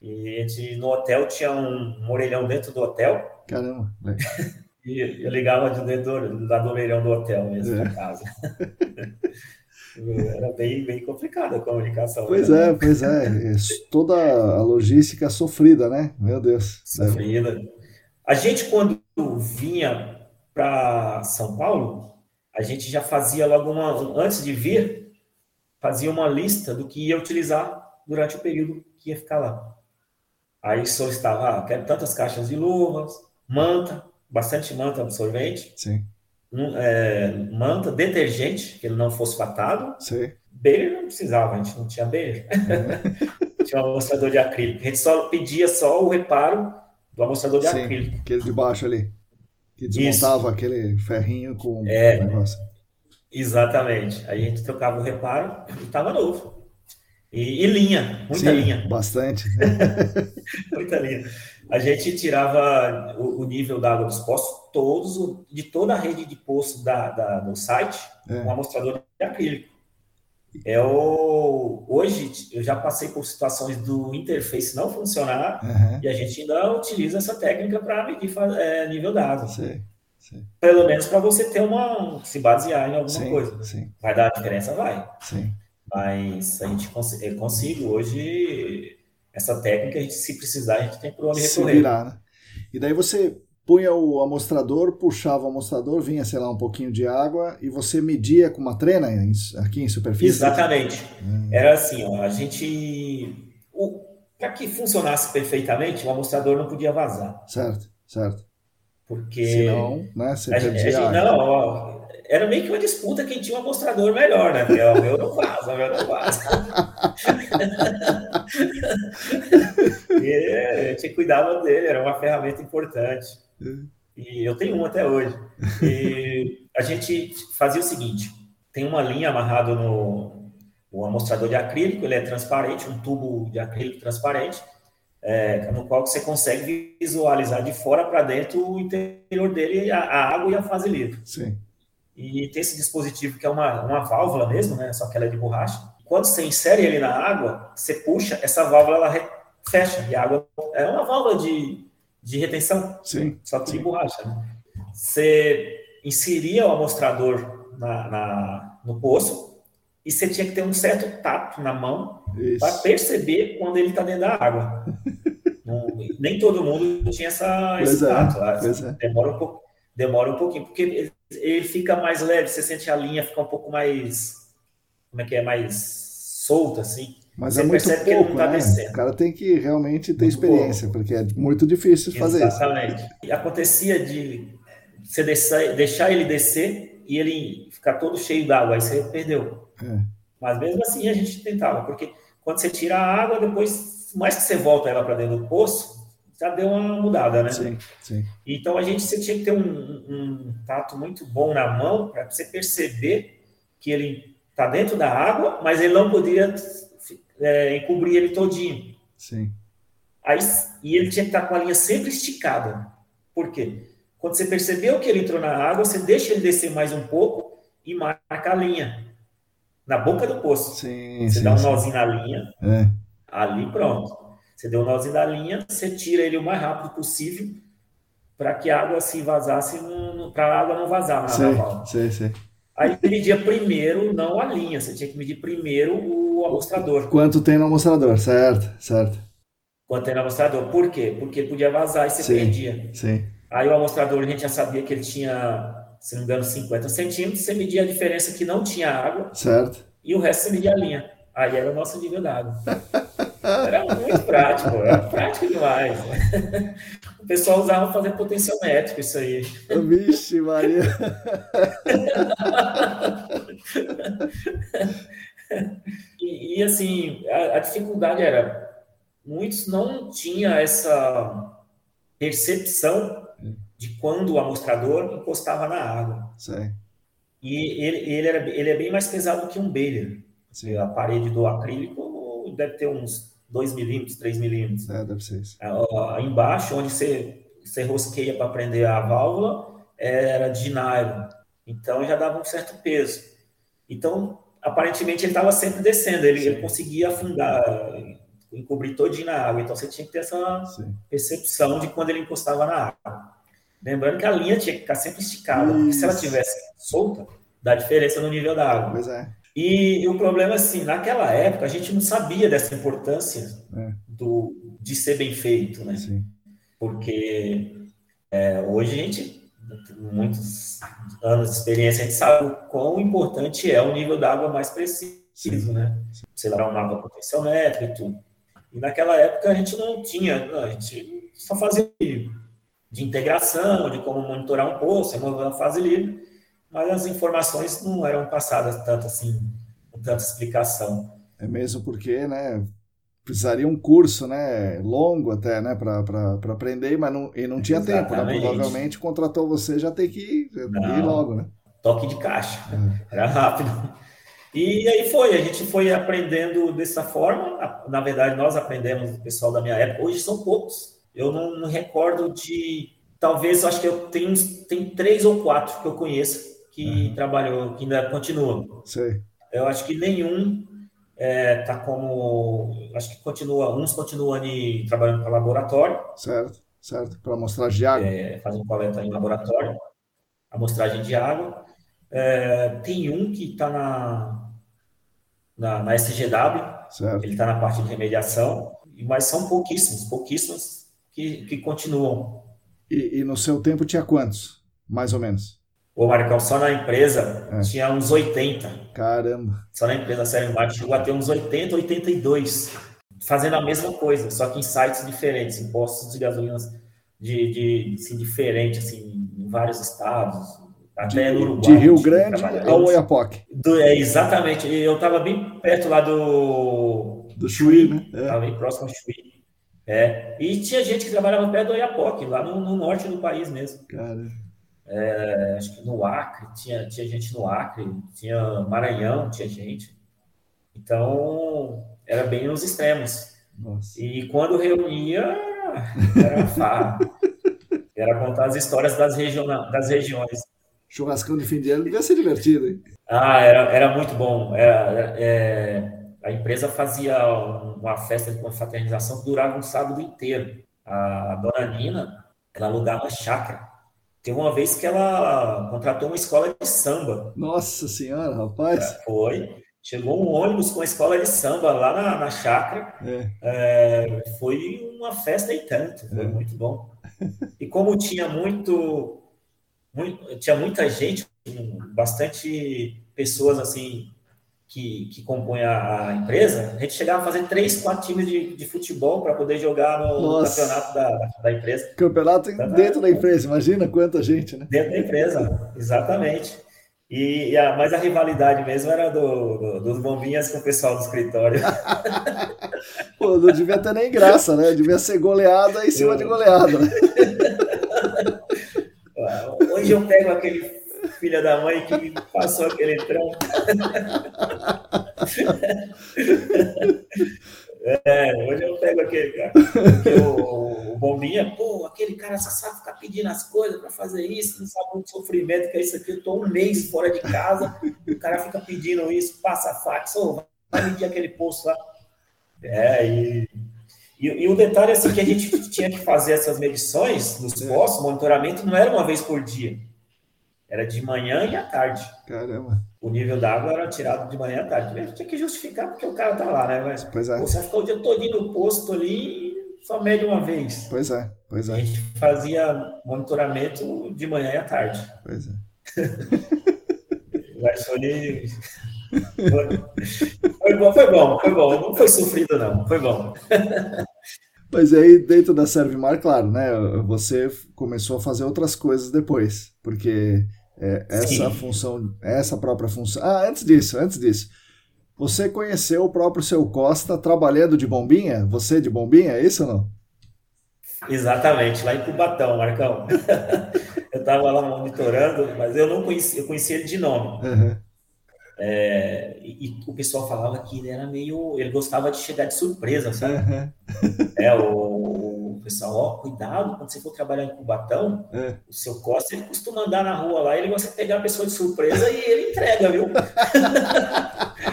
[SPEAKER 2] E a gente, no hotel tinha um, um orelhão dentro do hotel.
[SPEAKER 1] Caramba.
[SPEAKER 2] e eu ligava de dentro da do orelhão do hotel mesmo, é. casa. Era bem, bem complicada a comunicação.
[SPEAKER 1] Pois né? é, pois é. Toda a logística sofrida, né? Meu Deus.
[SPEAKER 2] Sofrida. A gente, quando vinha para São Paulo, a gente já fazia logo uma. Antes de vir, fazia uma lista do que ia utilizar durante o período que ia ficar lá. Aí solicitava, ah, quero tantas caixas de luvas, manta, bastante manta absorvente.
[SPEAKER 1] Sim
[SPEAKER 2] é, manta, detergente, que ele não fosse fatado.
[SPEAKER 1] Sim.
[SPEAKER 2] Beer não precisava, a gente não tinha beer. Uhum. tinha um amostrador de acrílico. A gente só pedia só o reparo do amostrador de Sim, acrílico.
[SPEAKER 1] Aquele de baixo ali. Que desmontava Isso. aquele ferrinho com é, o negócio.
[SPEAKER 2] Exatamente. Aí a gente trocava o reparo e estava novo. E, e, linha, muita
[SPEAKER 1] Sim,
[SPEAKER 2] linha.
[SPEAKER 1] Bastante.
[SPEAKER 2] muita linha a gente tirava o, o nível da água dos poços todos, de toda a rede de poços da, da do site, é. um amostrador de acrílico. É o, hoje eu já passei por situações do interface não funcionar uhum. e a gente ainda utiliza essa técnica para medir é, nível da água.
[SPEAKER 1] Sim, sim.
[SPEAKER 2] Pelo menos para você ter uma. se basear em alguma
[SPEAKER 1] sim,
[SPEAKER 2] coisa.
[SPEAKER 1] Sim.
[SPEAKER 2] Vai dar diferença? Vai.
[SPEAKER 1] Sim.
[SPEAKER 2] Mas a gente cons eu consigo hoje essa técnica, a gente, se precisar, a gente tem por onde recorrer.
[SPEAKER 1] Virar, né? E daí você punha o amostrador, puxava o amostrador, vinha, sei lá, um pouquinho de água e você media com uma trena aqui em superfície?
[SPEAKER 2] Exatamente. Hum. Era assim, ó, a gente... Para que funcionasse perfeitamente, o amostrador não podia vazar.
[SPEAKER 1] Certo, certo.
[SPEAKER 2] Porque...
[SPEAKER 1] Senão, né, você a perdia
[SPEAKER 2] gente, Não, ó, era meio que uma disputa quem tinha um amostrador melhor, né? Porque o meu não vaza, o meu não vaza. e a gente cuidava dele, era uma ferramenta importante. E eu tenho um até hoje. E a gente fazia o seguinte: tem uma linha amarrada no o amostrador de acrílico, ele é transparente, um tubo de acrílico transparente, é, no qual você consegue visualizar de fora para dentro o interior dele, a, a água e a fase livre.
[SPEAKER 1] Sim.
[SPEAKER 2] E tem esse dispositivo que é uma, uma válvula mesmo, né? Só que ela é de borracha. Quando você insere ele na água, você puxa, essa válvula ela fecha. E a água é uma válvula de, de retenção.
[SPEAKER 1] Sim.
[SPEAKER 2] Só que de borracha. Né? Você inseria o amostrador na, na, no poço e você tinha que ter um certo tato na mão para perceber quando ele está dentro da água. Não, nem todo mundo tinha essa, esse é, tato. É. Demora um pouco demora um pouquinho, porque ele, ele, fica mais leve, você sente a linha ficar um pouco mais, como é que é, mais solta, assim.
[SPEAKER 1] Mas
[SPEAKER 2] você
[SPEAKER 1] é muito pouco, tá né? Descendo. O cara tem que realmente ter muito experiência, pouco. porque é muito difícil fazer
[SPEAKER 2] Exatamente. isso. Exatamente. Acontecia de você deixar, deixar ele descer e ele ficar todo cheio d'água, aí você perdeu. É. Mas mesmo assim a gente tentava, porque quando você tira a água, depois, mais que você volta ela para dentro do poço, já deu uma mudada, né?
[SPEAKER 1] Sim, sim.
[SPEAKER 2] Então a gente você tinha que ter um, um tato muito bom na mão para você perceber que ele está dentro da água, mas ele não podia é, encobrir ele todinho.
[SPEAKER 1] Sim.
[SPEAKER 2] Aí, e ele tinha que estar com a linha sempre esticada. Por quê? Quando você percebeu que ele entrou na água, você deixa ele descer mais um pouco e marca a linha. Na boca do poço.
[SPEAKER 1] Sim,
[SPEAKER 2] você
[SPEAKER 1] sim,
[SPEAKER 2] dá um
[SPEAKER 1] sim.
[SPEAKER 2] nozinho na linha,
[SPEAKER 1] é.
[SPEAKER 2] ali pronto. Você deu o nozinho da linha, você tira ele o mais rápido possível para que a água se vazasse, para a água não vazar na
[SPEAKER 1] sei, válvula. Sei, sei.
[SPEAKER 2] Aí media primeiro, não a linha, você tinha que medir primeiro o amostrador.
[SPEAKER 1] Quanto tem no amostrador, certo, certo.
[SPEAKER 2] Quanto tem no amostrador. Por quê? Porque podia vazar e você
[SPEAKER 1] sim,
[SPEAKER 2] perdia.
[SPEAKER 1] Sim.
[SPEAKER 2] Aí o amostrador, a gente já sabia que ele tinha, se não me engano, 50 centímetros, você media a diferença que não tinha água.
[SPEAKER 1] Certo.
[SPEAKER 2] E o resto você media a linha. Aí era o nosso nível d'água. Era muito prático, era prático demais. O pessoal usava fazer potenciométrico isso aí.
[SPEAKER 1] Vixe, Maria.
[SPEAKER 2] e, e, assim, a, a, dificuldade era, muitos não tinham essa percepção de quando o amostrador encostava na água.
[SPEAKER 1] Sim.
[SPEAKER 2] E ele, ele, era, ele é bem mais pesado que um Baylor. Sim. A parede do acrílico deve ter uns 2 milímetros, 3 milímetros.
[SPEAKER 1] É, deve ser isso.
[SPEAKER 2] Embaixo, onde você, você rosqueia para prender a válvula, era de nylon. Então já dava um certo peso. Então, aparentemente, ele estava sempre descendo, ele, ele, conseguia afundar, encobrir todinho na água. Então você tinha que ter essa Sim. percepção de quando ele encostava na água. Lembrando que a linha tinha que ficar sempre esticada, Isso. porque se ela tivesse solta, dá diferença no nível da água.
[SPEAKER 1] Pois é.
[SPEAKER 2] E, o problema, assim, naquela época a gente não sabia dessa importância é. do, de ser bem feito, né?
[SPEAKER 1] Sim.
[SPEAKER 2] Porque é, hoje a gente, muitos anos de experiência, a gente sabe o quão importante é o nível da água mais preciso, Sim. né? Sei lá, um mapa potenciômetro e tudo. E naquela época a gente não tinha, a gente só fazia de integração, de como monitorar um poço, remover uma fase livre, mas as informações não eram passadas tanto assim, com tanta explicação.
[SPEAKER 1] É mesmo porque, né, precisaria um curso, né, longo até, né, para aprender, mas não, e não tinha Exatamente. tempo, né? provavelmente contratou você já tem que ir, ir logo, né?
[SPEAKER 2] Toque de caixa, é. era rápido. E aí foi, a gente foi aprendendo dessa forma, na verdade nós aprendemos, o pessoal da minha época, hoje são poucos, eu não, não recordo de. Talvez, eu acho que eu tenho tem três ou quatro que eu conheço que uhum. trabalhou, que ainda continuam.
[SPEAKER 1] Sei.
[SPEAKER 2] Eu acho que nenhum é, tá como. Acho que continua, uns continuam ali trabalhando para laboratório.
[SPEAKER 1] Certo, certo. Para amostragem de água.
[SPEAKER 2] É, fazendo coleta em laboratório, amostragem de água. É, tem um que está na, na, na SGW,
[SPEAKER 1] certo.
[SPEAKER 2] ele está na parte de remediação, mas são pouquíssimos, pouquíssimos que, que continuam.
[SPEAKER 1] E, e, no seu tempo tinha quantos, mais ou menos?
[SPEAKER 2] O Marcão, só na empresa é. tinha uns 80.
[SPEAKER 1] Caramba.
[SPEAKER 2] Só na empresa Série Mar chegou a ter uns 80, 82. Fazendo a mesma coisa, só que em sites diferentes, em postos de gasolina de, de, assim, diferente, assim, em vários estados, até
[SPEAKER 1] de,
[SPEAKER 2] no Uruguai.
[SPEAKER 1] De Rio Grande ao Oiapoque.
[SPEAKER 2] é, exatamente. Eu estava bem perto lá do...
[SPEAKER 1] Do Chuí, né?
[SPEAKER 2] Estava é. bem próximo ao Chuí. É, e tinha gente que trabalhava perto do Oiapoque, lá no, no norte do país mesmo.
[SPEAKER 1] Cara.
[SPEAKER 2] É, acho que no Acre, tinha, tinha gente no Acre, tinha Maranhão, tinha gente. Então, era bem nos extremos.
[SPEAKER 1] Nossa.
[SPEAKER 2] E quando reunia, era farra. era contar as histórias das, das regiões.
[SPEAKER 1] Churrascão de fim de ano devia ser divertido, hein?
[SPEAKER 2] Ah, era, era muito bom. Era, é, a empresa fazia uma festa de confraternização que durava um sábado inteiro. A dona Nina, ela alugava chácara. Teve uma vez que ela contratou uma escola de samba.
[SPEAKER 1] Nossa senhora, rapaz!
[SPEAKER 2] É, foi. Chegou um ônibus com a escola de samba lá na, na chácara.
[SPEAKER 1] É.
[SPEAKER 2] É, foi uma festa e tanto. Foi é. muito bom. E como tinha muito, muito, tinha muita gente, bastante pessoas assim que, que compõe a, a, empresa, a gente chegava a fazer três, quatro times de, de futebol para poder jogar no, campeonato da, da empresa.
[SPEAKER 1] Campeonato dentro da empresa, imagina quanta gente, né?
[SPEAKER 2] Dentro da empresa, exatamente. E, e a, mas a rivalidade mesmo era do, do, dos bombinhas com o pessoal do escritório.
[SPEAKER 1] Pô, não devia ter nem graça, né? Devia ser goleada em cima de goleada.
[SPEAKER 2] Hoje eu pego aquele filha da mãe que passou aquele trampo. É, hoje eu pego aquele cara, o, o, Bombinha, pô, aquele cara só sabe ficar pedindo as coisas para fazer isso, não sabe o sofrimento que é isso aqui. Eu tô um mês fora de casa, o cara fica pedindo isso, passa fax, oh, vai medir aquele poço lá. É, e, e, e, o detalhe é assim, que a gente tinha que fazer essas medições nos postos, monitoramento, não era uma vez por dia. Era de manhã e à tarde.
[SPEAKER 1] Caramba.
[SPEAKER 2] O nível da água era tirado de manhã à tarde. A gente tinha que justificar porque o cara tá lá, né? Mas,
[SPEAKER 1] pois é.
[SPEAKER 2] Você ficou o dia todo no posto ali e só mede uma vez.
[SPEAKER 1] Pois é, pois é.
[SPEAKER 2] A gente fazia monitoramento de manhã e à tarde.
[SPEAKER 1] Pois é.
[SPEAKER 2] Mas foi... foi bom, foi bom, foi bom. Não foi sofrido, não. Foi bom.
[SPEAKER 1] Mas aí, dentro da Servimar, claro, né? Você começou a fazer outras coisas depois, porque é, essa Sim. função, essa própria função. Ah, antes disso, antes disso. Você conheceu o próprio seu Costa trabalhando de bombinha? Você de bombinha, é isso ou não?
[SPEAKER 2] Exatamente, lá em Cubatão, Marcão. eu estava lá monitorando, mas eu não conhecia, eu conhecia ele de nome. Uhum. É, e, e, o pessoal falava que ele era meio. Ele gostava de chegar de surpresa, sabe? Uhum. É, o, o, pessoal, ó, cuidado, quando você for trabalhar em Cubatão, uhum. o seu Costa, ele costuma andar na rua lá, ele gosta de pegar a pessoa de surpresa e ele entrega, viu?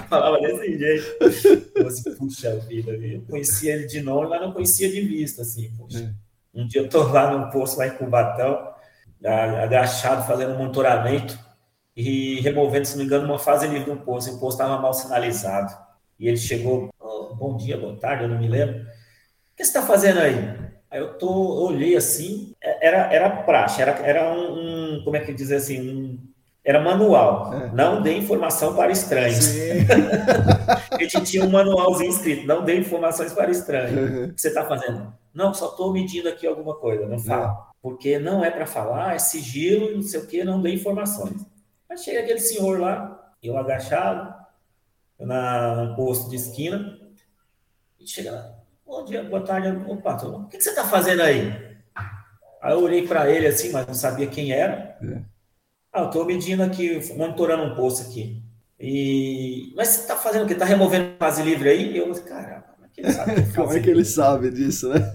[SPEAKER 2] falava desse jeito. Eu assim, puxa vida, eu conhecia ele de nome, mas não conhecia de vista, assim, poxa. Um dia eu tô lá no posto, lá em Cubatão, agachado, fazendo um monitoramento e removendo, se não me engano, uma fase livre do posto. E o posto estava mal sinalizado. E ele chegou, oh, bom dia, boa tarde, eu não me lembro. O que você está fazendo aí? Aí eu tô, eu olhei assim, é, era, era praxe, era, era um, um como é que diz assim, um, era manual, é. não dê informação para estranhos. a gente tinha um manualzinho escrito, não dê informações para estranhos. Uhum. O que você está fazendo? Não, só estou medindo aqui alguma coisa, não fala. É. Porque não é para falar, é sigilo, não sei o que, não dê informações. Aí chega aquele senhor lá, eu agachado, na, no posto de esquina, e chega lá, bom dia, boa tarde, opa, o que, que você está fazendo aí? Aí eu olhei para ele assim, mas não sabia quem era. É. Ah, eu estou medindo aqui, monitorando um posto aqui. E... Mas você está fazendo o quê? Está removendo fase livre aí? E eu, caramba, como é que ele sabe?
[SPEAKER 1] como é que ele sabe disso, né?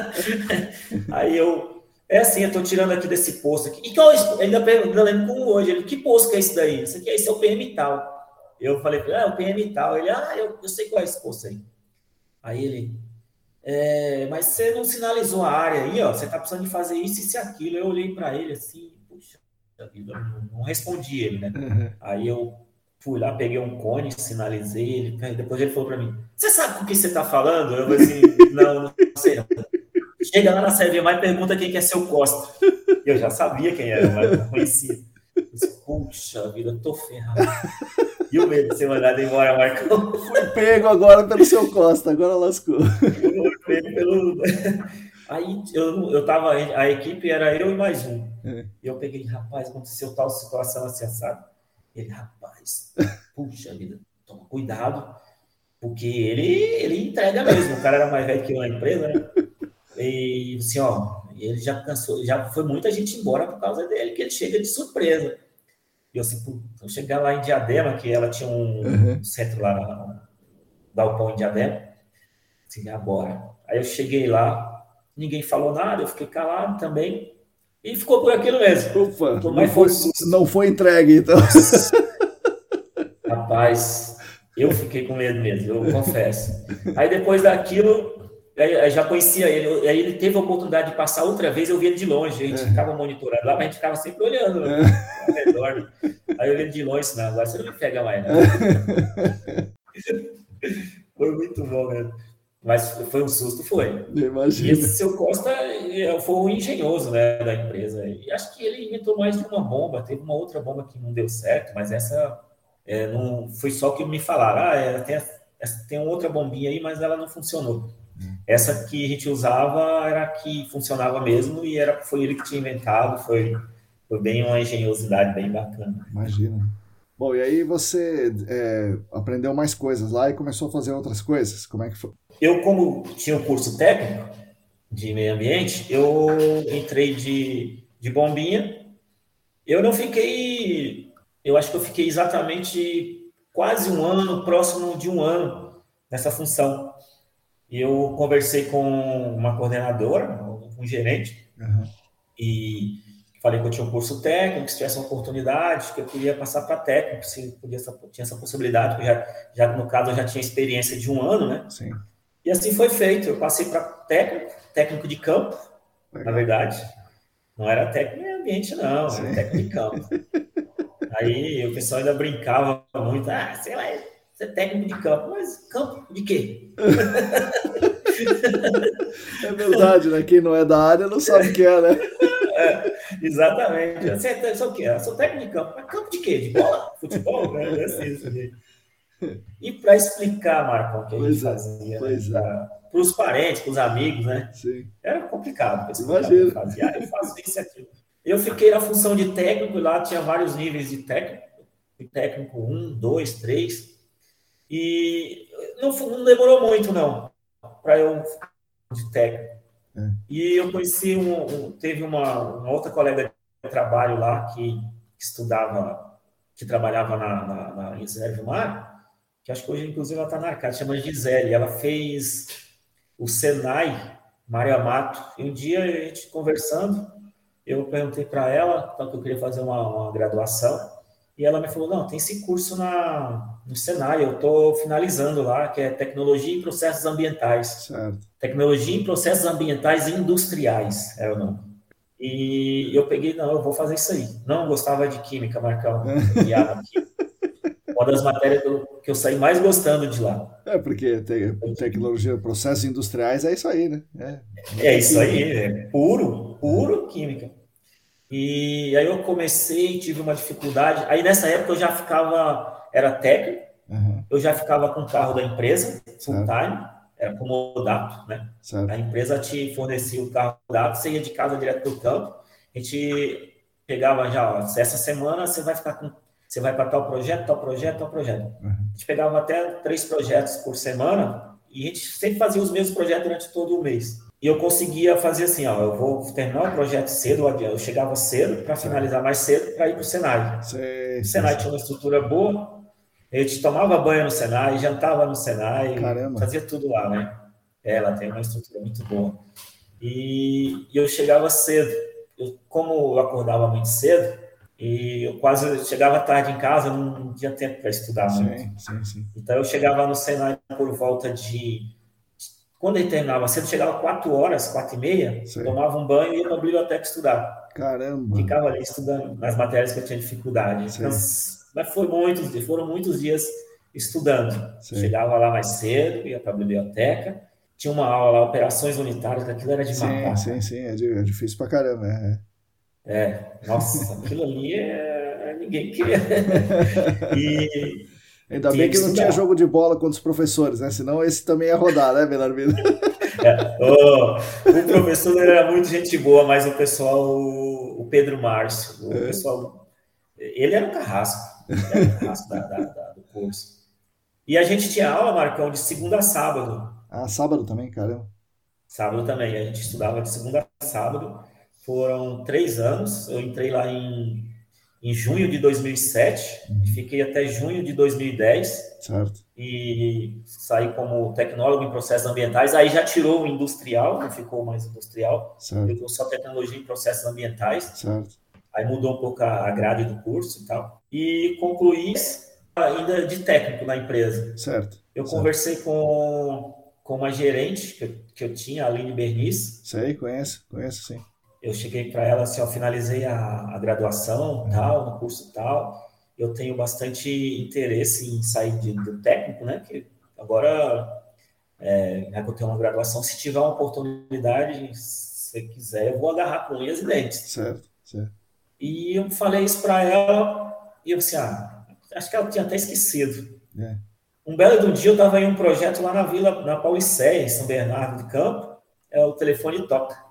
[SPEAKER 2] aí eu, é assim, eu estou tirando aqui desse posto aqui. E qual é ainda lembro como hoje, ele, que posto que é esse daí? Isso aqui, esse é o PM tal. Eu falei, ah, é o PM tal. Ele, ah, eu, eu sei qual é esse posto aí. Aí ele, é, mas você não sinalizou a área aí, ó, você está precisando de fazer isso, isso e aquilo. Eu olhei para ele assim, puxa vida, não, não respondi ele, né? Uhum. Aí eu fui lá, peguei um cone, sinalizei ele, depois ele falou para mim, você sabe com o que você está falando? Eu falei assim, não, não sei não. Chega lá na Série mais e pergunta quem que é seu Costa. Eu já sabia quem era, mas não conhecia. Puxa vida, eu tô ferrado. E o medo de ser mandado embora, Marcão?
[SPEAKER 1] Fui pego agora pelo seu Costa, agora lascou. Fui pelo...
[SPEAKER 2] Aí eu, eu tava, a equipe era eu e mais um. É. E eu peguei, rapaz, aconteceu tal situação assim, sabe? Ele, rapaz, puxa vida, toma cuidado, porque ele, ele entrega mesmo. O cara era mais velho que eu na empresa, né? E assim, ó, ele já cansou, já foi muita gente embora por causa dele, que ele chega de surpresa. E eu assim, eu chegar lá em Diadema, que ela tinha um uhum. centro lá, Galpão em Diadema, assim, agora. Aí eu cheguei lá, ninguém falou nada, eu fiquei calado também, e ficou por aquilo mesmo.
[SPEAKER 1] Ufa, não, foi, não foi entregue, então.
[SPEAKER 2] Rapaz, eu fiquei com medo mesmo, eu confesso. Aí depois daquilo, Aí, já conhecia ele, aí ele teve a oportunidade de passar outra vez, eu vi ele de longe, a gente é. ficava monitorando lá, mas a gente ficava sempre olhando né, é. ao redor. Aí eu vi ele de longe, não, agora você não me pega mais, né? foi muito bom, né? Mas foi um susto, foi.
[SPEAKER 1] Imagina.
[SPEAKER 2] E esse seu Costa é, foi um engenhoso né, da empresa. E acho que ele inventou mais de uma bomba. Teve uma outra bomba que não deu certo, mas essa é, não foi só que me falaram. Ah, é, tem, tem outra bombinha aí, mas ela não funcionou. Essa que a gente usava era a que funcionava mesmo e era, foi ele que tinha inventado, foi, foi bem uma engenhosidade bem bacana.
[SPEAKER 1] Imagina. Bom, e aí você é, aprendeu mais coisas lá e começou a fazer outras coisas? Como é que foi?
[SPEAKER 2] Eu, como tinha um curso técnico de meio ambiente, eu entrei de, de bombinha. Eu não fiquei, eu acho que eu fiquei exatamente quase um ano, próximo de um ano nessa função eu conversei com uma coordenadora, um gerente, uhum. e falei que eu tinha um curso técnico, se tivesse uma oportunidade, que eu queria passar para técnico, se podia, tinha essa possibilidade, porque já, já, no caso eu já tinha experiência de um ano, né?
[SPEAKER 1] Sim.
[SPEAKER 2] E assim foi feito. Eu passei para técnico, técnico de campo, Legal. na verdade. Não era técnico de ambiente, não, Sim. era técnico de campo. Aí o pessoal ainda brincava muito, ah, sei lá, você é técnico de campo, mas campo de quê?
[SPEAKER 1] É verdade, né? Quem não é da área não sabe o que é, né?
[SPEAKER 2] É, exatamente. Você é, sou o quê? Eu sou técnico de campo. Mas campo de quê? De bola? Futebol? Né? É assim, E para explicar, Marco, o que a gente é, fazia né? é. para os parentes, para os amigos, né?
[SPEAKER 1] Sim.
[SPEAKER 2] Era complicado.
[SPEAKER 1] Imagina.
[SPEAKER 2] Fazia. Ah, eu faço isso e aquilo. Eu fiquei na função de técnico, lá tinha vários níveis de técnico. Técnico 1, 2, 3 E não, não demorou muito, não, para eu de técnico. É. E eu conheci um, um teve uma, uma, outra colega de trabalho lá que, estudava, que trabalhava na, na, na Mar, que acho que hoje, inclusive, ela está na Arcade, chama Gisele. Ela fez o Senai, Maria Mato. E um dia, a gente conversando, eu perguntei para ela então, que eu queria fazer uma, uma graduação. E ela me falou: não, tem esse curso na, no Senai, eu estou finalizando lá, que é Tecnologia em Processos Ambientais. Certo. Tecnologia em Processos Ambientais Industriais, é o nome. E eu peguei, não, eu vou fazer isso aí. Não gostava de Química, Marcão. Uma das matérias que eu, que eu saí mais gostando de lá.
[SPEAKER 1] É, porque te, tecnologia, processos industriais é isso aí, né?
[SPEAKER 2] É, é isso aí, é puro, puro Química. E aí eu comecei, tive uma dificuldade. Aí nessa época eu já ficava, era técnico, uhum. eu já ficava com o carro da empresa, full time, era comodato, né? Certo. A empresa te fornecia o carro dado, você ia de casa direto para o campo, a gente pegava já, ó, essa semana você vai ficar com, você vai para tal projeto, tal projeto, tal projeto. Uhum. A gente pegava até três projetos por semana e a gente sempre fazia os mesmos projetos durante todo o mês. E eu conseguia fazer assim, ó, eu vou terminar o projeto cedo, eu chegava cedo para finalizar mais cedo para ir para o Senai. Sim, o Senai sim. tinha uma estrutura boa, a gente tomava banho no Senai, jantava no Senai, Caramba. fazia tudo lá, né? Ela tem uma estrutura muito boa. E, e eu chegava cedo, eu, como eu acordava muito cedo, e eu quase chegava tarde em casa, não tinha tempo para estudar muito. Sim, sim, então eu chegava no Senai por volta de quando ele terminava cedo, chegava quatro horas, quatro e meia, Sim. tomava um banho e ia para a biblioteca estudar.
[SPEAKER 1] Caramba!
[SPEAKER 2] Ficava ali estudando nas matérias que eu tinha dificuldade. Então, mas foi muitos, foram muitos dias estudando. Sim. Chegava lá mais cedo, ia para a biblioteca, tinha uma aula lá, operações unitárias, que aquilo era de
[SPEAKER 1] sim, matar. Sim, sim, é, é difícil para caramba. É.
[SPEAKER 2] é, nossa, aquilo ali é, é ninguém queria. e
[SPEAKER 1] Ainda bem que, que não tinha jogo de bola contra os professores, né? Senão esse também ia rodar, né, Belarmino?
[SPEAKER 2] É, oh, o professor era muito gente boa, mas o pessoal, o Pedro Márcio, o é. pessoal, ele era um carrasco, era um carrasco da, da, da, do curso. E a gente tinha aula, Marcão, de segunda a sábado.
[SPEAKER 1] Ah, sábado também, caramba.
[SPEAKER 2] Sábado também, a gente estudava de segunda a sábado. Foram três anos, eu entrei lá em em junho de 2007 uhum. fiquei até junho de 2010 certo. e saí como tecnólogo em processos ambientais. Aí já tirou o industrial, não ficou mais industrial, certo. ficou só tecnologia em processos ambientais. Certo. Aí mudou um pouco a grade do curso e tal. E concluí ainda de técnico na empresa. Certo. Eu certo. conversei com, com uma gerente que eu, que eu tinha, a Aline Bernice.
[SPEAKER 1] Sei, conheço, conheço sim
[SPEAKER 2] eu cheguei para ela assim, eu finalizei a, a graduação, uhum. tal, no curso tal, eu tenho bastante interesse em sair de, do técnico, né, que agora, é, já que eu tenho uma graduação, se tiver uma oportunidade, se quiser, eu vou agarrar com unhas e dentes.
[SPEAKER 1] Certo, certo.
[SPEAKER 2] E eu falei isso para ela, e eu assim, ah, acho que ela tinha até esquecido. É. Um belo do dia eu estava em um projeto lá na Vila, na Paulicéia, em São Bernardo de Campo, é o telefone toca.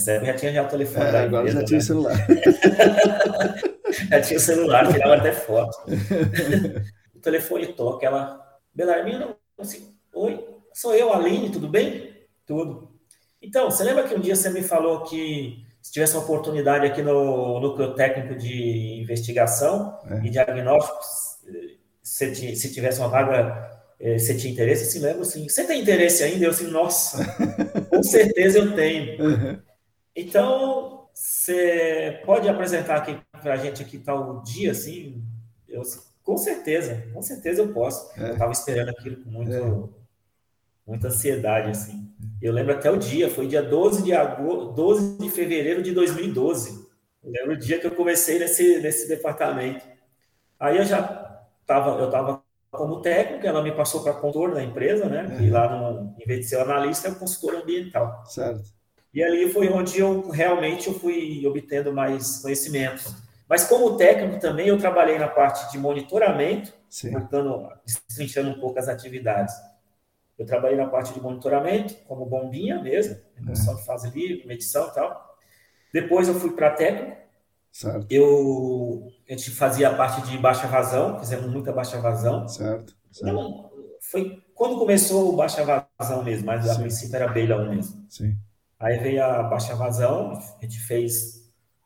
[SPEAKER 2] Essa época já tinha já o telefone. É,
[SPEAKER 1] agora empresa, já tinha né? celular.
[SPEAKER 2] já tinha o celular, tirava até foto. o telefone toca, ela. Belarmino, assim, oi, sou eu, Aline, tudo bem? Tudo. Então, você lembra que um dia você me falou que se tivesse uma oportunidade aqui no núcleo técnico de investigação é. e diagnósticos, se, se tivesse uma vaga, eh, você tinha interesse? Se lembra assim, você tem interesse ainda? Eu assim, nossa, com certeza eu tenho. Uhum. Então, você pode apresentar aqui para a gente aqui tal dia, assim? Eu, com certeza, com certeza eu posso. É. Eu estava esperando aquilo com muito, é. muita ansiedade, assim. Eu lembro até o dia, foi dia 12 de, agosto, 12 de fevereiro de 2012. Eu lembro o dia que eu comecei nesse, nesse departamento. Aí eu já estava, eu estava como técnico, ela me passou para consultor da empresa, né? E lá, no, em vez de ser analista, é o consultor ambiental. Certo. E ali foi onde eu realmente eu fui obtendo mais conhecimentos. Mas como técnico também, eu trabalhei na parte de monitoramento, portando, destrinchando um pouco as atividades. Eu trabalhei na parte de monitoramento, como bombinha mesmo, remoção de fase livre, medição e tal. Depois eu fui para técnico. Certo. Eu, a gente fazia a parte de baixa vazão, fizemos muita baixa vazão. Certo. certo. Não, foi quando começou o baixa vazão mesmo, mas Sim. a princípio era abelha 1 mesmo.
[SPEAKER 1] Sim.
[SPEAKER 2] Aí veio a baixa vazão, a gente fez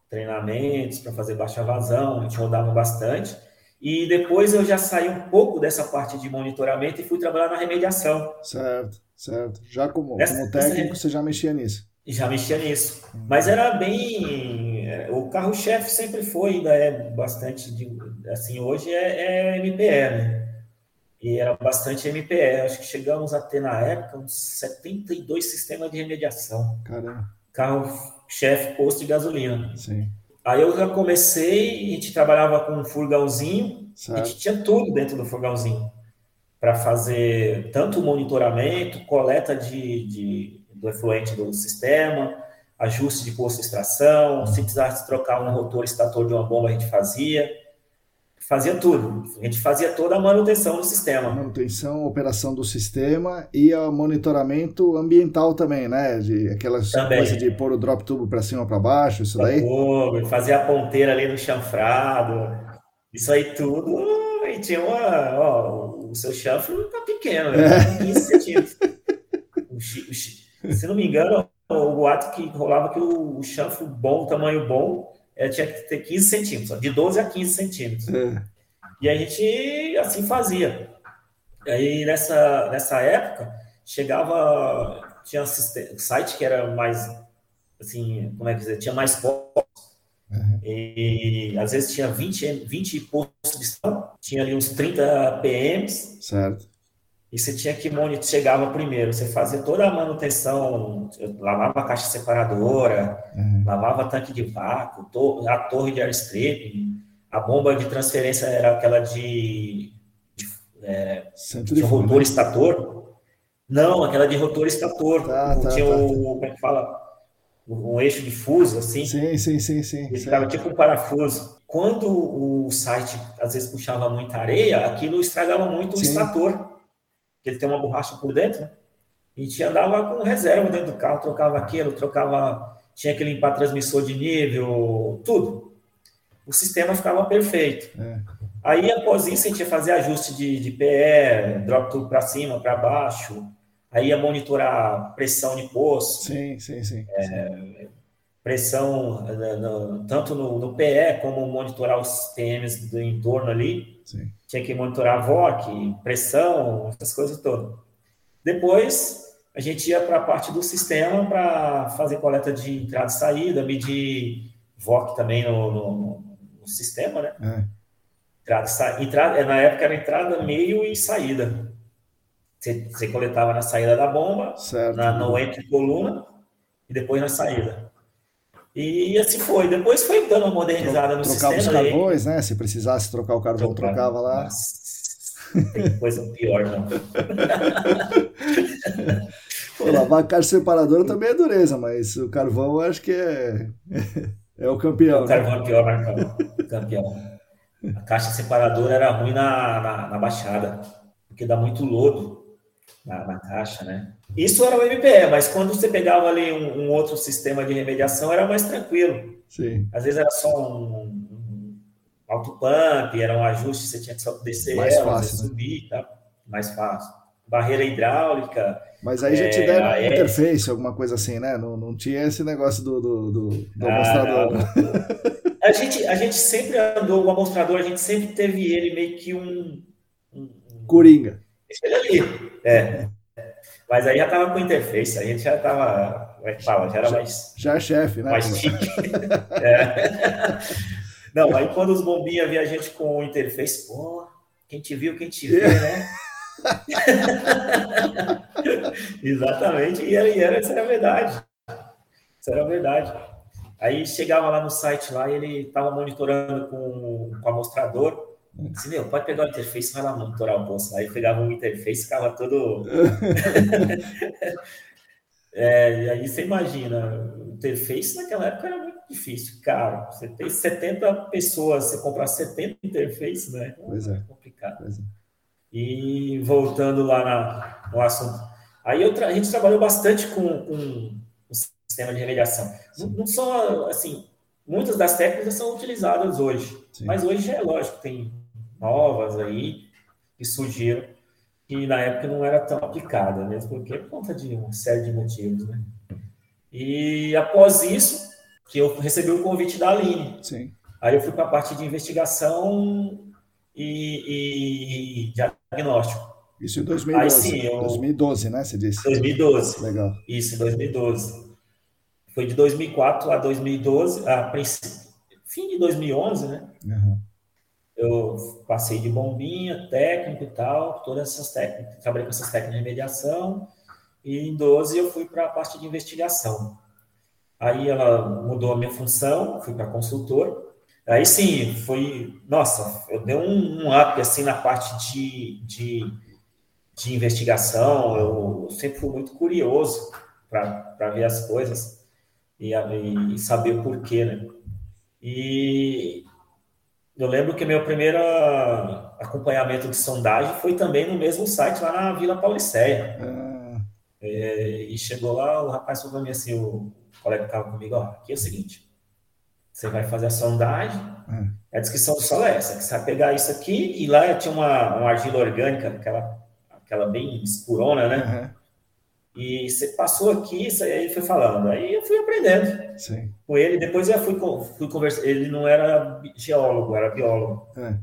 [SPEAKER 2] treinamentos para fazer baixa vazão, a gente rodava bastante. E depois eu já saí um pouco dessa parte de monitoramento e fui trabalhar na remediação.
[SPEAKER 1] Certo, certo. Já como, Essa, como técnico, você já mexia nisso?
[SPEAKER 2] Já mexia nisso. Hum. Mas era bem. É, o carro-chefe sempre foi, ainda é bastante. De, assim, hoje é, é MPE, né? E era bastante MPE. Acho que chegamos a ter na época uns 72 sistemas de remediação.
[SPEAKER 1] Caramba.
[SPEAKER 2] Carro-chefe posto de gasolina.
[SPEAKER 1] Sim.
[SPEAKER 2] Aí eu já comecei, a gente trabalhava com um furgãozinho, certo. a gente tinha tudo dentro do furgãozinho para fazer tanto monitoramento, coleta de, de, do efluente do sistema, ajuste de posto de extração, se precisasse trocar um rotor estator de uma bomba, a gente fazia fazia tudo. A gente fazia toda a manutenção do sistema.
[SPEAKER 1] Manutenção, operação do sistema e o monitoramento ambiental também, né? De aquelas coisas de pôr o drop tubo para cima para baixo, isso daí.
[SPEAKER 2] Tubo, fazia a ponteira ali no chanfrado, isso aí tudo. E tinha uma, ó, o seu chanfro tá pequeno, né? É. 15 centímetros. se não me engano, o boato que rolava que o chanfro bom, o tamanho bom, é, tinha que ter 15 centímetros, de 12 a 15 centímetros. É. E a gente assim fazia. E aí nessa, nessa época, chegava, tinha um site que era mais, assim, como é que dizer, tinha mais postos. Uhum. E às vezes tinha 20, 20 postos de som, tinha ali uns 30 PMs.
[SPEAKER 1] Certo.
[SPEAKER 2] E você tinha que monitorar, chegava primeiro, você fazia toda a manutenção, lavava a caixa separadora, uhum. lavava tanque de vácuo, a torre de airstrip, a bomba de transferência era aquela de, de, é, de rotor estator. Não, aquela de rotor estator. Tá, tá, tinha tá, o, como é que fala? Um eixo de fuso, assim.
[SPEAKER 1] Sim, sim, sim, sim.
[SPEAKER 2] Ele ficava tipo um parafuso. Quando o site, às vezes, puxava muita areia, aquilo estragava muito sim. o estator que ele tem uma borracha por dentro, né? A gente andava com reserva dentro do carro, trocava aquilo, trocava, tinha que limpar transmissor de nível, tudo. O sistema ficava perfeito. É. Aí, após isso, a gente ia fazer ajuste de, de PE, drop tudo para cima, para baixo. Aí ia monitorar pressão de poço.
[SPEAKER 1] Sim, sim, sim. É,
[SPEAKER 2] pressão né, no, tanto no, no, PE como monitorar os PMs do entorno ali.
[SPEAKER 1] Sim
[SPEAKER 2] tinha que monitorar VOC, pressão, essas coisas todas. Depois, a gente ia para a parte do sistema para fazer coleta de entrada e saída, medir VOC também no, no, no sistema, né? É. Entrada, entrada, na época era entrada, meio e saída. Você, você coletava na saída da bomba,
[SPEAKER 1] certo.
[SPEAKER 2] na, no entre coluna e depois na saída. E assim foi. Depois foi dando uma modernizada no
[SPEAKER 1] Trocava
[SPEAKER 2] sistema.
[SPEAKER 1] Trocava os carvões, né? Se precisasse trocar o carvão, trocava lá.
[SPEAKER 2] Nossa, tem coisa pior, não.
[SPEAKER 1] Pô, lavar caixa separadora também é dureza, mas o carvão eu acho que é, é o campeão.
[SPEAKER 2] O carvão né? é pior, Marcão. Campeão. A caixa separadora era ruim na, na, na baixada, porque dá muito lodo na, na, caixa, né? Isso era o MPE, mas quando você pegava ali um, um, outro sistema de remediação, era mais tranquilo.
[SPEAKER 1] Sim.
[SPEAKER 2] Às vezes era só um, um auto-pump, era um ajuste, você tinha que só descer
[SPEAKER 1] mais ela, fácil,
[SPEAKER 2] né? subir, tá? Mais fácil. Barreira hidráulica.
[SPEAKER 1] Mas aí já é, tiveram é, interface, alguma coisa assim, né? Não, não tinha esse negócio do, do, do, do ah, amostrador.
[SPEAKER 2] a, gente, a gente sempre andou, o amostrador, a gente sempre teve ele meio que um. um
[SPEAKER 1] Coringa.
[SPEAKER 2] Ele ali. É. Mas aí já tava com interface, aí a gente já tava, como é que fala, já era mais...
[SPEAKER 1] Já é chefe, né?
[SPEAKER 2] Mais chique. é. Não, aí quando os bombinhas via a gente com interface, pô, quem te viu, quem te vê, né? Exatamente, e era, e era, isso era verdade. Isso era verdade. Aí chegava lá no site lá e ele estava monitorando com, com o amostrador, Disse, meu, pode pegar o interface e vai lá monitorar o posto. Aí pegava um interface ficava todo. é, e aí você imagina, o interface naquela época era muito difícil, cara. Você tem 70 pessoas, você comprar 70 interfaces, né?
[SPEAKER 1] Pois é.
[SPEAKER 2] complicado.
[SPEAKER 1] Pois é.
[SPEAKER 2] E voltando lá na, no assunto. Aí eu a gente trabalhou bastante com, com o sistema de remediação. Não, não só, assim, muitas das técnicas são utilizadas hoje, Sim. mas hoje é lógico, tem novas aí que surgiram. que na época não era tão aplicada, mesmo porque por conta de uma série de motivos, né? E após isso, que eu recebi o convite da Aline.
[SPEAKER 1] Sim.
[SPEAKER 2] Aí eu fui para a parte de investigação e, e diagnóstico.
[SPEAKER 1] Isso em 2012. Aí, sim, eu... 2012, né? Você disse.
[SPEAKER 2] 2012.
[SPEAKER 1] Legal.
[SPEAKER 2] Isso, em 2012. Foi de 2004 a 2012, a princípio, fim de 2011, né? Uhum. Eu passei de bombinha, técnico e tal, todas essas técnicas, trabalhei com essas técnicas de mediação, e em 12 eu fui para a parte de investigação. Aí ela mudou a minha função, fui para consultor. Aí sim, foi, nossa, eu dei um, um up assim na parte de, de, de investigação. Eu, sempre fui muito curioso para ver as coisas e, e saber o porquê, né? E eu lembro que meu primeiro acompanhamento de sondagem foi também no mesmo site lá na Vila Pauliceia. Ah. É, e chegou lá, o rapaz falou para mim assim, o colega que estava comigo, ó, aqui é o seguinte, você vai fazer a sondagem, hum. a descrição do solo é essa, que você vai pegar isso aqui, e lá tinha uma, uma argila orgânica, aquela, aquela bem escurona, né? Uhum. E você passou aqui, isso aí foi falando. Aí eu fui aprendendo Sim. com ele. Depois eu fui, fui conversar. Ele não era geólogo, era biólogo. É.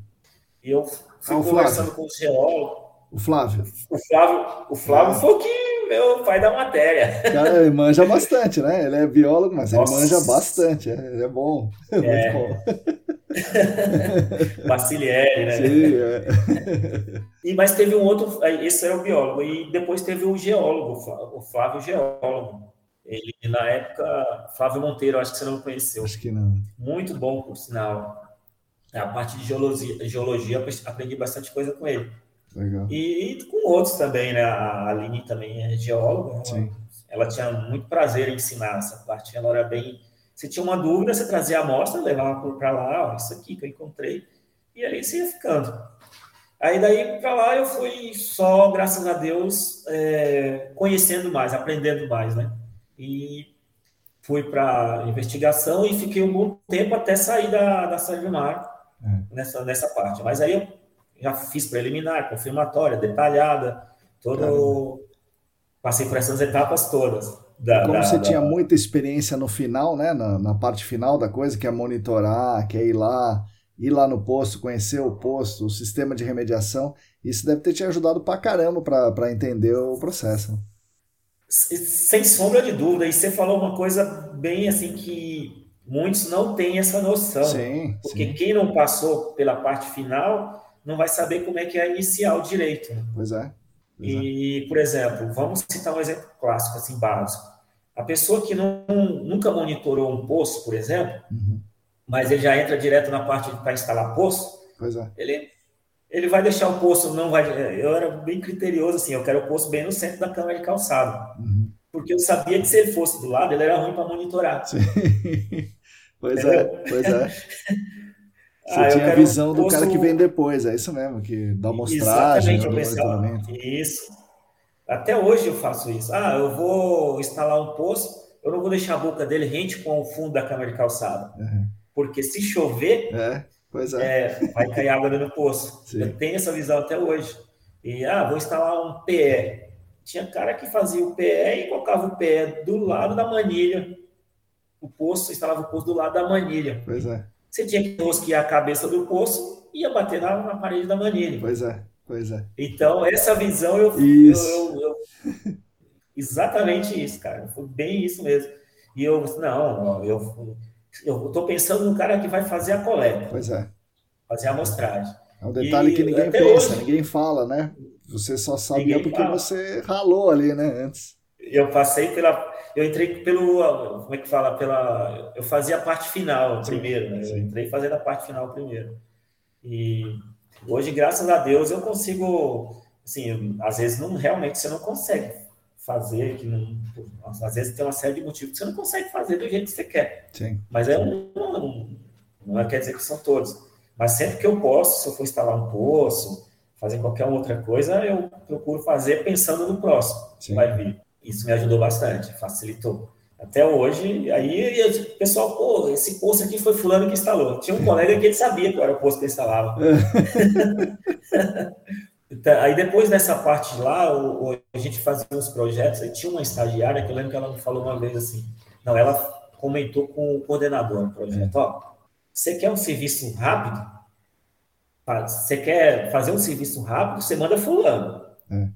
[SPEAKER 2] E eu fui ah, conversando com o geólogo.
[SPEAKER 1] O Flávio.
[SPEAKER 2] O Flávio, o Flávio ah. foi o que meu pai da matéria.
[SPEAKER 1] Cara, ele manja bastante, né? Ele é biólogo, mas Nossa. ele manja bastante. É, ele é bom. É, é. muito bom.
[SPEAKER 2] Bacilieri, né? Sim, é. E, mas teve um outro, esse era o biólogo, e depois teve o geólogo, o Flávio Geólogo. Ele, na época, Flávio Monteiro, acho que você não conheceu.
[SPEAKER 1] Acho que não.
[SPEAKER 2] Muito bom, por sinal. A parte de geologia, geologia aprendi bastante coisa com ele.
[SPEAKER 1] Legal.
[SPEAKER 2] E, e com outros também, né? A Aline também é geóloga. Ela, ela tinha muito prazer em ensinar essa parte. Ela era bem você tinha uma dúvida, você trazia a amostra, levava para lá, ó, isso aqui que eu encontrei, e aí você ia ficando. Aí daí para lá eu fui só, graças a Deus, é, conhecendo mais, aprendendo mais, né? E fui para investigação e fiquei um bom tempo até sair da, da Mar é. nessa, nessa parte. Mas aí eu já fiz preliminar, confirmatória, detalhada, todo. Passei por essas etapas todas.
[SPEAKER 1] Da, Como da, você da... tinha muita experiência no final, né, na, na, parte final da coisa, que é monitorar, que é ir lá, ir lá no posto, conhecer o posto, o sistema de remediação, isso deve ter te ajudado pra caramba para entender o processo.
[SPEAKER 2] Sem sombra de dúvida, e você falou uma coisa bem assim que muitos não têm essa noção.
[SPEAKER 1] Sim,
[SPEAKER 2] porque
[SPEAKER 1] sim.
[SPEAKER 2] quem não passou pela parte final não vai saber como é que é iniciar o direito. Né?
[SPEAKER 1] Pois é.
[SPEAKER 2] E, por exemplo, vamos citar um exemplo clássico, assim, básico. A pessoa que não, nunca monitorou um poço, por exemplo, uhum. mas ele já entra direto na parte para instalar poço,
[SPEAKER 1] é.
[SPEAKER 2] ele, ele vai deixar o poço, não vai. Eu era bem criterioso, assim, eu quero o poço bem no centro da câmara de calçado. Uhum. Porque eu sabia que se ele fosse do lado, ele era ruim para monitorar.
[SPEAKER 1] Sim. Pois é, é, pois é. Você ah, tinha a visão do cara que vem depois, é isso mesmo, que dá mostragem,
[SPEAKER 2] Exatamente, monitoramento. Isso. Até hoje eu faço isso. Ah, eu vou instalar um poço, eu não vou deixar a boca dele rente com o fundo da câmara de calçada. Uhum. Porque se chover,
[SPEAKER 1] é, é.
[SPEAKER 2] é vai cair água no poço. Sim. Eu tenho essa visão até hoje. E, ah, vou instalar um PE. Tinha cara que fazia o PE e colocava o PE do lado da manilha. O poço, instalava o poço do lado da manilha.
[SPEAKER 1] Pois é.
[SPEAKER 2] Você tinha que rosquear a cabeça do poço e ia bater na, na parede da manilha.
[SPEAKER 1] Pois é, pois é.
[SPEAKER 2] Então, essa visão eu, isso. eu, eu, eu exatamente isso, cara. Foi bem isso mesmo. E eu, não, eu, eu tô pensando no cara que vai fazer a coleta.
[SPEAKER 1] Pois é.
[SPEAKER 2] Fazer a amostragem.
[SPEAKER 1] É um detalhe e, que ninguém pensa, hoje, ninguém fala, né? Você só sabia porque fala. você ralou ali, né, antes.
[SPEAKER 2] Eu passei pela eu entrei pelo, como é que fala, pela, eu fazia a parte final primeiro, né? Eu entrei fazendo a parte final primeiro. E hoje, graças a Deus, eu consigo, assim, às vezes não, realmente você não consegue fazer, que não, às vezes tem uma série de motivos que você não consegue fazer do jeito que você quer.
[SPEAKER 1] Sim.
[SPEAKER 2] Mas é um, um, não é, quer dizer que são todos. Mas sempre que eu posso, se eu for instalar um poço, fazer qualquer outra coisa, eu procuro fazer pensando no próximo Sim. vai vir. Isso me ajudou bastante, facilitou. Até hoje, aí o pessoal, pô, esse posto aqui foi fulano que instalou. Tinha um colega que ele sabia qual era o posto que ele instalava. Então, aí depois dessa parte lá, o, o, a gente fazia uns projetos, aí tinha uma estagiária que eu lembro que ela me falou uma vez assim, não, ela comentou com o coordenador do projeto, ó, você quer um serviço rápido? Você quer fazer um serviço rápido, você manda fulano. É.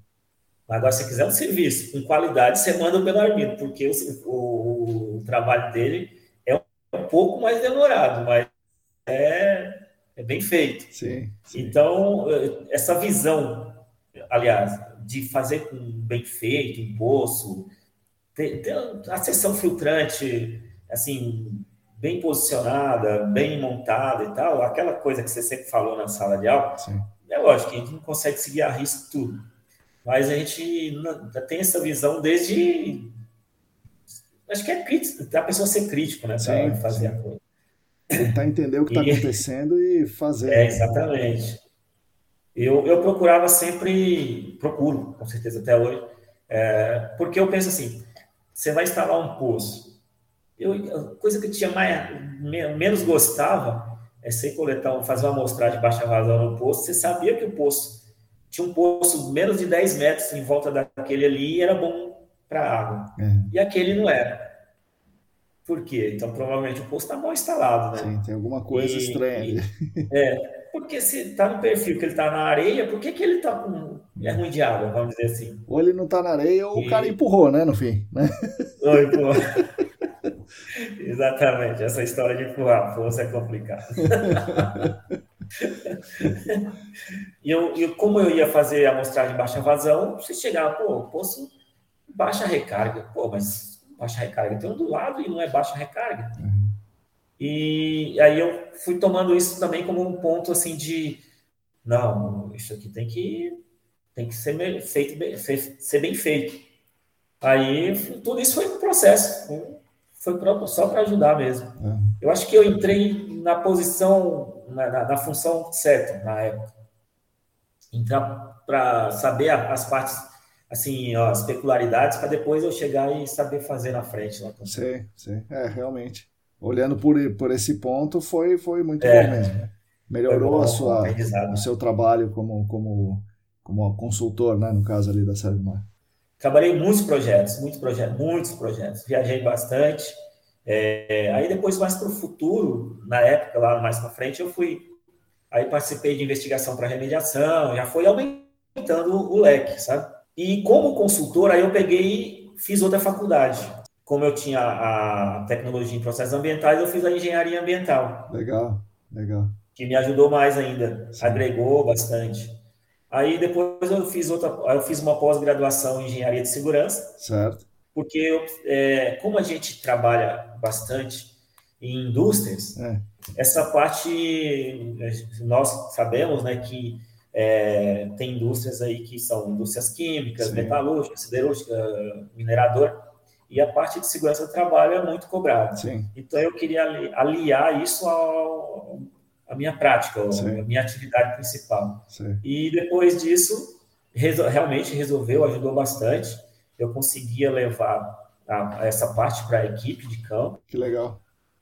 [SPEAKER 2] Agora, se você quiser um serviço com qualidade, você manda o Belarmino, porque o, o, o, trabalho dele é um pouco mais demorado, mas é, é bem feito.
[SPEAKER 1] Sim, sim.
[SPEAKER 2] Então, essa visão, aliás, de fazer com bem feito, um poço, ter, ter a seção filtrante, assim, bem posicionada, bem montada e tal, aquela coisa que você sempre falou na sala de aula, sim. é lógico que a gente não consegue seguir a risco tudo mas a gente tem essa visão desde. Acho que é crítico, a pessoa ser crítico, né? Para fazer sim. a coisa.
[SPEAKER 1] Tentar entender o que está acontecendo e fazer.
[SPEAKER 2] É, exatamente. Eu, eu procurava sempre, procuro, com certeza até hoje, é, porque eu penso assim: você vai instalar um poço. Eu, a coisa que eu tinha mais, menos gostava é você coletar, fazer uma amostragem de baixa vazão no poço. Você sabia que o poço tinha um poço menos de 10 metros em volta daquele ali e era bom para água. É. E aquele não era. Por quê? Então, provavelmente o poço está mal instalado, né?
[SPEAKER 1] Sim, tem alguma coisa e, estranha ali.
[SPEAKER 2] É, porque se está no perfil que ele está na areia, por que, que ele está com. É ruim de água, vamos dizer assim.
[SPEAKER 1] Ou ele não está na areia, ou e... o cara empurrou, né, no fim. Né?
[SPEAKER 2] Ou empurrou. Exatamente, essa história de empurrar força é complicada. e eu, eu, como eu ia fazer a amostragem de baixa vazão, você chegava, pô, poço baixa recarga. Pô, mas baixa recarga tem um do lado e não é baixa recarga. Uhum. E aí eu fui tomando isso também como um ponto assim de não, isso aqui tem que tem que ser feito ser bem feito. Aí tudo isso foi um processo, foi só para ajudar mesmo. Uhum. Eu acho que eu entrei na posição na, na, na função certa na época. Entrar para saber as partes, assim, ó, as peculiaridades, para depois eu chegar e saber fazer na frente. Lá
[SPEAKER 1] sim, sim. É, realmente. Olhando por, por esse ponto, foi, foi muito é, bom mesmo. Né? Melhorou bom, a sua, o seu trabalho como, como, como consultor, né, no caso ali da Servimar.
[SPEAKER 2] Trabalhei muitos projetos, muitos projetos, muitos projetos. Viajei bastante é, aí depois, mais para o futuro, na época, lá mais para frente, eu fui. Aí participei de investigação para remediação, já foi aumentando o leque, sabe? E como consultor, aí eu peguei fiz outra faculdade. Como eu tinha a tecnologia em processos ambientais, eu fiz a engenharia ambiental.
[SPEAKER 1] Legal, legal.
[SPEAKER 2] Que me ajudou mais ainda, Sim. agregou bastante. Aí depois eu fiz outra, eu fiz uma pós-graduação em engenharia de segurança.
[SPEAKER 1] Certo
[SPEAKER 2] porque é, como a gente trabalha bastante em indústrias, é. essa parte nós sabemos, né, que é, tem indústrias aí que são indústrias químicas, Sim. metalúrgicas, siderúrgica, minerador, e a parte de segurança do trabalho é muito cobrada.
[SPEAKER 1] Sim.
[SPEAKER 2] Então eu queria aliar isso ao, à minha prática, à minha atividade principal.
[SPEAKER 1] Sim.
[SPEAKER 2] E depois disso, resol realmente resolveu, ajudou bastante eu conseguia levar a, a essa parte para a equipe de campo.
[SPEAKER 1] Que legal.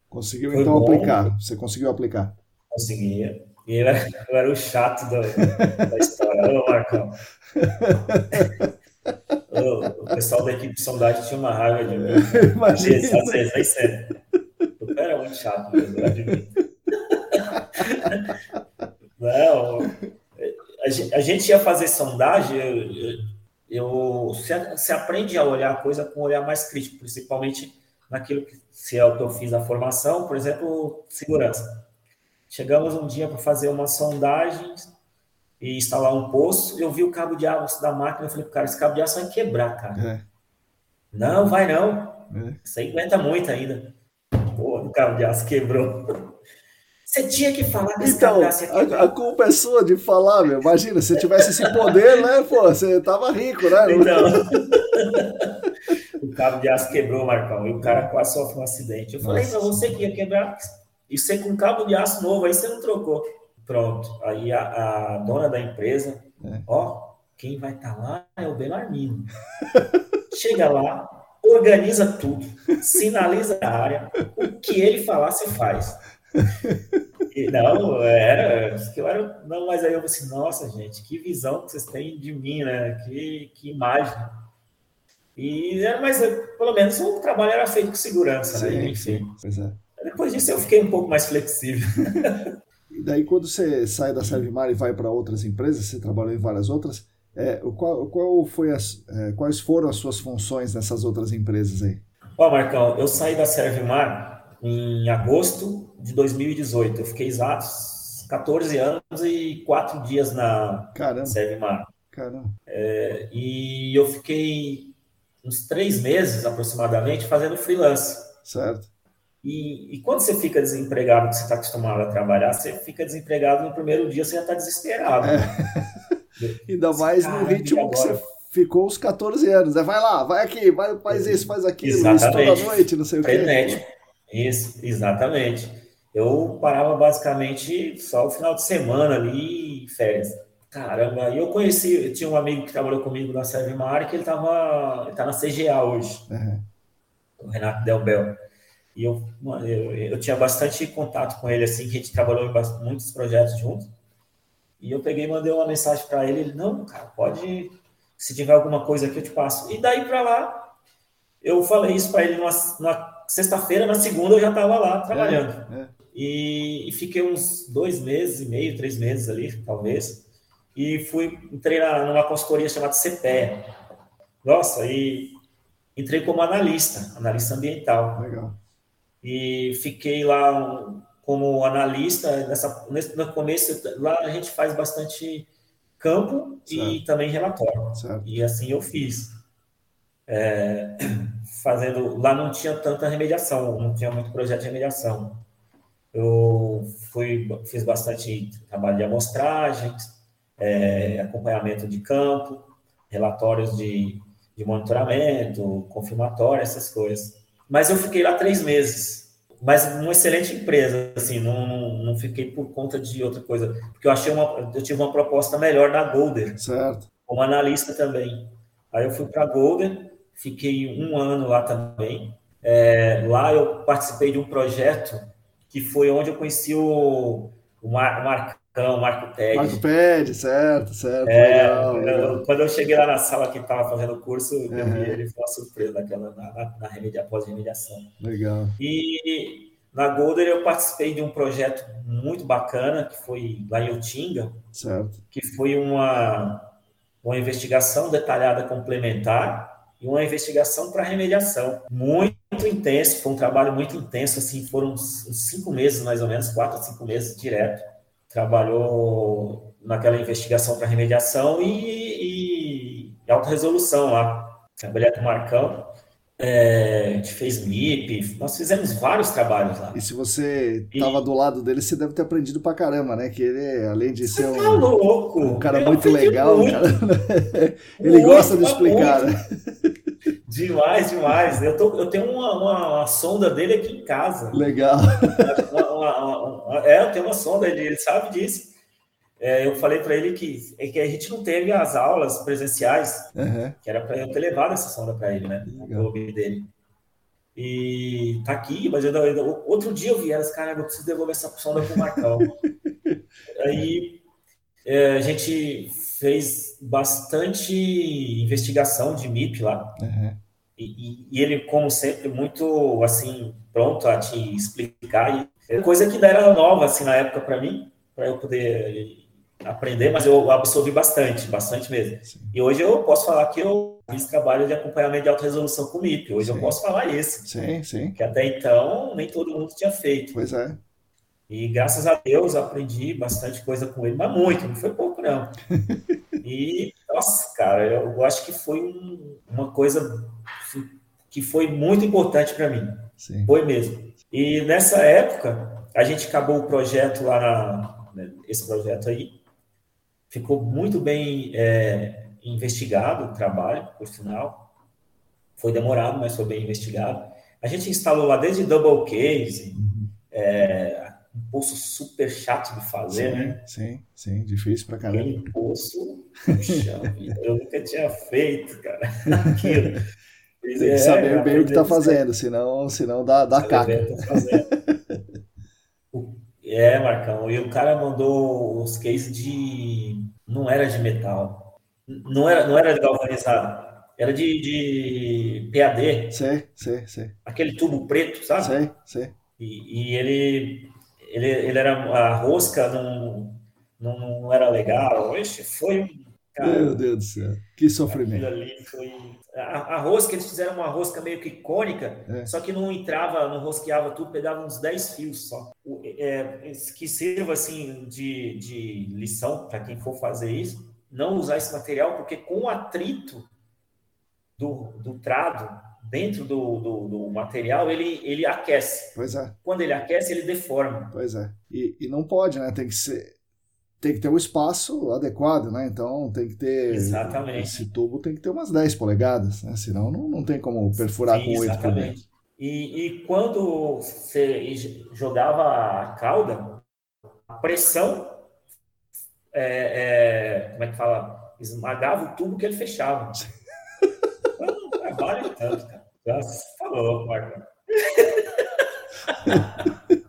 [SPEAKER 1] Conseguiu Foi então bom. aplicar? Você conseguiu aplicar?
[SPEAKER 2] Conseguia. E eu era, eu era o chato da, da história. Ô, Marcão. o, o, pessoal da equipe de sondagem tinha uma raiva de mim. Às vezes, às vezes, aí sempre. Eu era muito chato mesmo, eu Não, a gente ia fazer sondagem, eu, eu, se, se aprende a olhar a coisa com um olhar mais crítico, principalmente naquilo que se é o que eu fiz na formação, por exemplo, segurança. Chegamos um dia para fazer uma sondagem e instalar um poço, eu vi o cabo de aço da máquina, eu falei, cara, esse cabo de aço vai quebrar, cara. É. Não, vai não. É. Isso aí aguenta muito ainda. Pô, o cabo de aço quebrou. Você tinha que falar
[SPEAKER 1] desse então, a, a, culpa é sua de falar, meu. Imagina, se tivesse esse poder, né, pô, você tava rico, né?
[SPEAKER 2] Então. o cabo de aço quebrou, Marcão, e o cara quase sofreu um acidente. Eu falei, não, você que ia quebrar, e você com um cabo de aço novo, aí você não trocou. Pronto. Aí a, a dona da empresa, é. ó, quem vai estar tá lá é o Belarmino. Chega lá, organiza tudo, sinaliza a área, o que ele falar, você faz. Não, era, eu era. Não, mas aí eu falei assim, nossa, gente, que visão que vocês têm de mim, né? Que, que imagem. E mas pelo menos o trabalho era feito com segurança,
[SPEAKER 1] sim,
[SPEAKER 2] né?
[SPEAKER 1] Enfim. Sim, é.
[SPEAKER 2] Depois disso eu fiquei um pouco mais flexível.
[SPEAKER 1] E daí, quando você sai da Servimar e vai para outras empresas, você trabalhou em várias outras, é, qual, qual foi as, é, quais foram as suas funções nessas outras empresas aí?
[SPEAKER 2] Ó, Marcão, eu saí da Servimar em agosto de 2018. Eu fiquei exatos 14 anos e 4 dias na
[SPEAKER 1] Caramba.
[SPEAKER 2] Servimar.
[SPEAKER 1] Caramba.
[SPEAKER 2] É, e eu fiquei uns três meses aproximadamente fazendo freelance.
[SPEAKER 1] Certo.
[SPEAKER 2] E, e, quando você fica desempregado, que você está acostumado a trabalhar, você fica desempregado no primeiro dia, você já está desesperado.
[SPEAKER 1] É. Ainda mais no ritmo que você ficou os 14 anos. Né? Vai lá, vai aqui, vai, faz isso, faz aquilo,
[SPEAKER 2] exatamente.
[SPEAKER 1] isso toda noite, não sei o quê.
[SPEAKER 2] Isso, exatamente. Eu parava basicamente só o final de semana ali, férias. Caramba, e eu conheci, eu tinha um amigo que trabalhou comigo na Servimar, que ele estava ele tá na CGA hoje,
[SPEAKER 1] uhum.
[SPEAKER 2] o Renato Delbel. E eu, eu, eu, tinha bastante contato com ele, assim, que a gente trabalhou em muitos projetos juntos. E eu peguei e mandei uma mensagem para ele. Ele, não, cara, pode. Se tiver alguma coisa aqui, eu te passo. E daí para lá, eu falei isso para ele numa, numa sexta-feira, na segunda eu já estava lá trabalhando.
[SPEAKER 1] É, é.
[SPEAKER 2] E, e, fiquei uns dois meses e meio, três meses ali, talvez. E fui, entrei na, numa consultoria chamada CPE. Nossa, e entrei como analista, analista ambiental.
[SPEAKER 1] Legal
[SPEAKER 2] e fiquei lá como analista. Nessa, nesse, no começo, lá a gente faz bastante campo certo. e também relatório.
[SPEAKER 1] Certo.
[SPEAKER 2] E assim eu fiz. É, fazendo lá não tinha tanta remediação, não tinha muito projeto de remediação. Eu fui, fiz bastante trabalho de amostragem, é, acompanhamento de campo, relatórios de, de monitoramento, confirmatório, essas coisas. Mas eu fiquei lá três meses. Mas uma excelente empresa, assim, não, não, não fiquei por conta de outra coisa. Porque eu achei uma. Eu tive uma proposta melhor na Golden.
[SPEAKER 1] Certo.
[SPEAKER 2] Como analista também. Aí eu fui para a Golden, fiquei um ano lá também. É, lá eu participei de um projeto que foi onde eu conheci o, o Mar, Mar, então, Marco Pede.
[SPEAKER 1] Marco Pede, certo, certo.
[SPEAKER 2] É, legal, legal. Quando eu cheguei lá na sala que estava fazendo o curso, uhum. ele foi uma surpresa daquela, na, na remedia, pós-remediação.
[SPEAKER 1] Legal.
[SPEAKER 2] E na Golder eu participei de um projeto muito bacana, que foi lá em Utinga,
[SPEAKER 1] certo.
[SPEAKER 2] que foi uma, uma investigação detalhada complementar e uma investigação para remediação. Muito intenso, foi um trabalho muito intenso, assim, foram uns, cinco meses, mais ou menos, quatro, cinco meses direto trabalhou naquela investigação para remediação e, e alta resolução lá. Trabalhei com o Marcão, é, a gente fez MIP, nós fizemos vários trabalhos lá.
[SPEAKER 1] E se você estava do lado dele, você deve ter aprendido pra caramba, né? Que ele, além de ser um,
[SPEAKER 2] tá louco.
[SPEAKER 1] um cara muito legal, muito. Cara, ele muito, gosta de explicar, né?
[SPEAKER 2] Demais, demais. Eu, tô, eu tenho uma, uma, uma, sonda dele aqui em casa.
[SPEAKER 1] Legal.
[SPEAKER 2] Uma, é, eu tenho uma sonda, ele, ele sabe disso. É, eu falei para ele que, é que a gente não teve as aulas presenciais,
[SPEAKER 1] uhum.
[SPEAKER 2] que era para eu ter levado essa sonda para ele, né? O clube dele. E tá aqui, mas eu, eu, outro dia eu vi elas, cara, eu preciso devolver essa sonda pro Marcão. Aí é, a gente fez bastante investigação de MIP lá.
[SPEAKER 1] Uhum.
[SPEAKER 2] E, e, ele, como sempre, muito assim pronto a te explicar. E, coisa que era nova assim na época para mim, para eu poder aprender, mas eu absorvi bastante, bastante mesmo. Sim. E hoje eu posso falar que eu fiz trabalho de acompanhamento de alta resolução com MIP. Hoje sim. eu posso falar isso.
[SPEAKER 1] Sim, sim.
[SPEAKER 2] Que até então nem todo mundo tinha feito.
[SPEAKER 1] Pois é.
[SPEAKER 2] E graças a Deus aprendi bastante coisa com ele, mas muito, não foi pouco não. E, nossa, cara, eu acho que foi um, uma coisa que foi muito importante para mim.
[SPEAKER 1] Sim.
[SPEAKER 2] Foi mesmo. E nessa época, a gente acabou o projeto lá, na, né, esse projeto aí, ficou muito bem é, investigado o trabalho, por sinal. Foi demorado, mas foi bem investigado. A gente instalou lá desde double case, uhum. é, um poço super chato de fazer,
[SPEAKER 1] sim,
[SPEAKER 2] né?
[SPEAKER 1] Sim, sim, difícil pra caramba.
[SPEAKER 2] Aquele poço, puxa vida, eu nunca tinha feito, cara, aquilo.
[SPEAKER 1] Tem que é, saber bem o que tá fazendo, senão, senão dá, dá caca.
[SPEAKER 2] É, Marcão. E o cara mandou os cases de. Não era de metal. Não era, não era de galvanizado. Era de, de PAD.
[SPEAKER 1] Sei, sei, sei.
[SPEAKER 2] Aquele tubo preto, sabe?
[SPEAKER 1] Sei, sei.
[SPEAKER 2] E, e ele, ele, ele era. A rosca não, não, não era legal. Ixi, foi um
[SPEAKER 1] Cara, Meu Deus do céu, que sofrimento.
[SPEAKER 2] Ali foi... a, a, rosca, eles fizeram uma rosca meio que cônica, é. só que não entrava, não rosqueava tudo, pegava uns 10 fios só. O, é, que sirva assim de, de lição para quem for fazer isso, não usar esse material, porque com o atrito do, do trado dentro do, do, do, material, ele, ele aquece.
[SPEAKER 1] Pois é.
[SPEAKER 2] Quando ele aquece, ele deforma.
[SPEAKER 1] Pois é. E, e não pode, né? Tem que ser tem que ter o um espaço adequado, né? Então tem que ter.
[SPEAKER 2] Exatamente.
[SPEAKER 1] Esse tubo tem que ter umas 10 polegadas, né? Senão não, não tem como perfurar Sim, com 8 por dentro.
[SPEAKER 2] E, e quando você jogava a cauda, a pressão, é, é, como é que fala? Esmagava o tubo que ele fechava. não trabalho tanto, cara. Falou, Marco.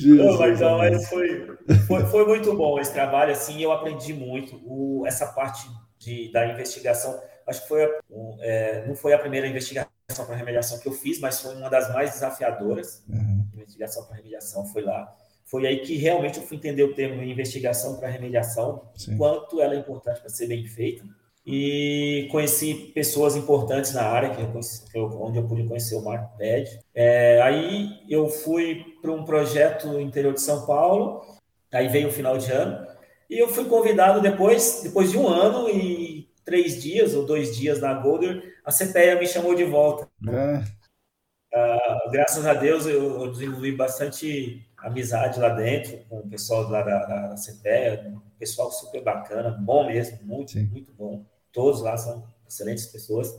[SPEAKER 2] Jesus, mas, não, mas foi, foi, foi, muito bom esse trabalho, assim, eu aprendi muito. O, essa parte de, da investigação, acho que foi a, é, não foi a primeira investigação para remediação que eu fiz, mas foi uma das mais desafiadoras. Uhum. Investigação para remediação foi lá. Foi aí que realmente eu fui entender o termo investigação para remediação, Sim. quanto ela é importante para ser bem feita e conheci pessoas importantes na área, que eu conheci, onde eu pude conhecer o Marco Ped. É, aí eu fui para um projeto no interior de São Paulo, aí veio o final de ano, e eu fui convidado depois, depois de um ano e três dias ou dois dias na Golder, a CPEA me chamou de volta. É. Uh, graças a Deus eu, eu, desenvolvi bastante amizade lá dentro com o pessoal lá da, da, da CPEA, um pessoal super bacana, bom mesmo, muito, Sim. muito bom todos lá são excelentes pessoas.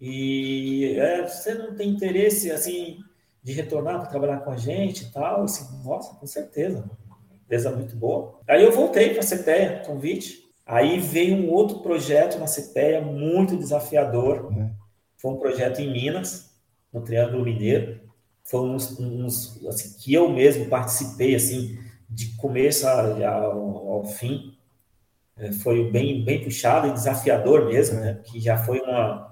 [SPEAKER 2] E é, você não tem interesse, assim, de retornar para trabalhar com a gente e tal? Assim, nossa, com certeza. Empresa muito boa. Aí eu voltei para a CPEA, convite. Aí veio um outro projeto na CPEA, muito desafiador. Uhum. Foi um projeto em Minas, no Triângulo Mineiro. Foi uns, uns assim, que eu mesmo participei, assim, de começo ao, ao fim. É, foi bem, bem puxado e desafiador mesmo, né? Que já foi uma.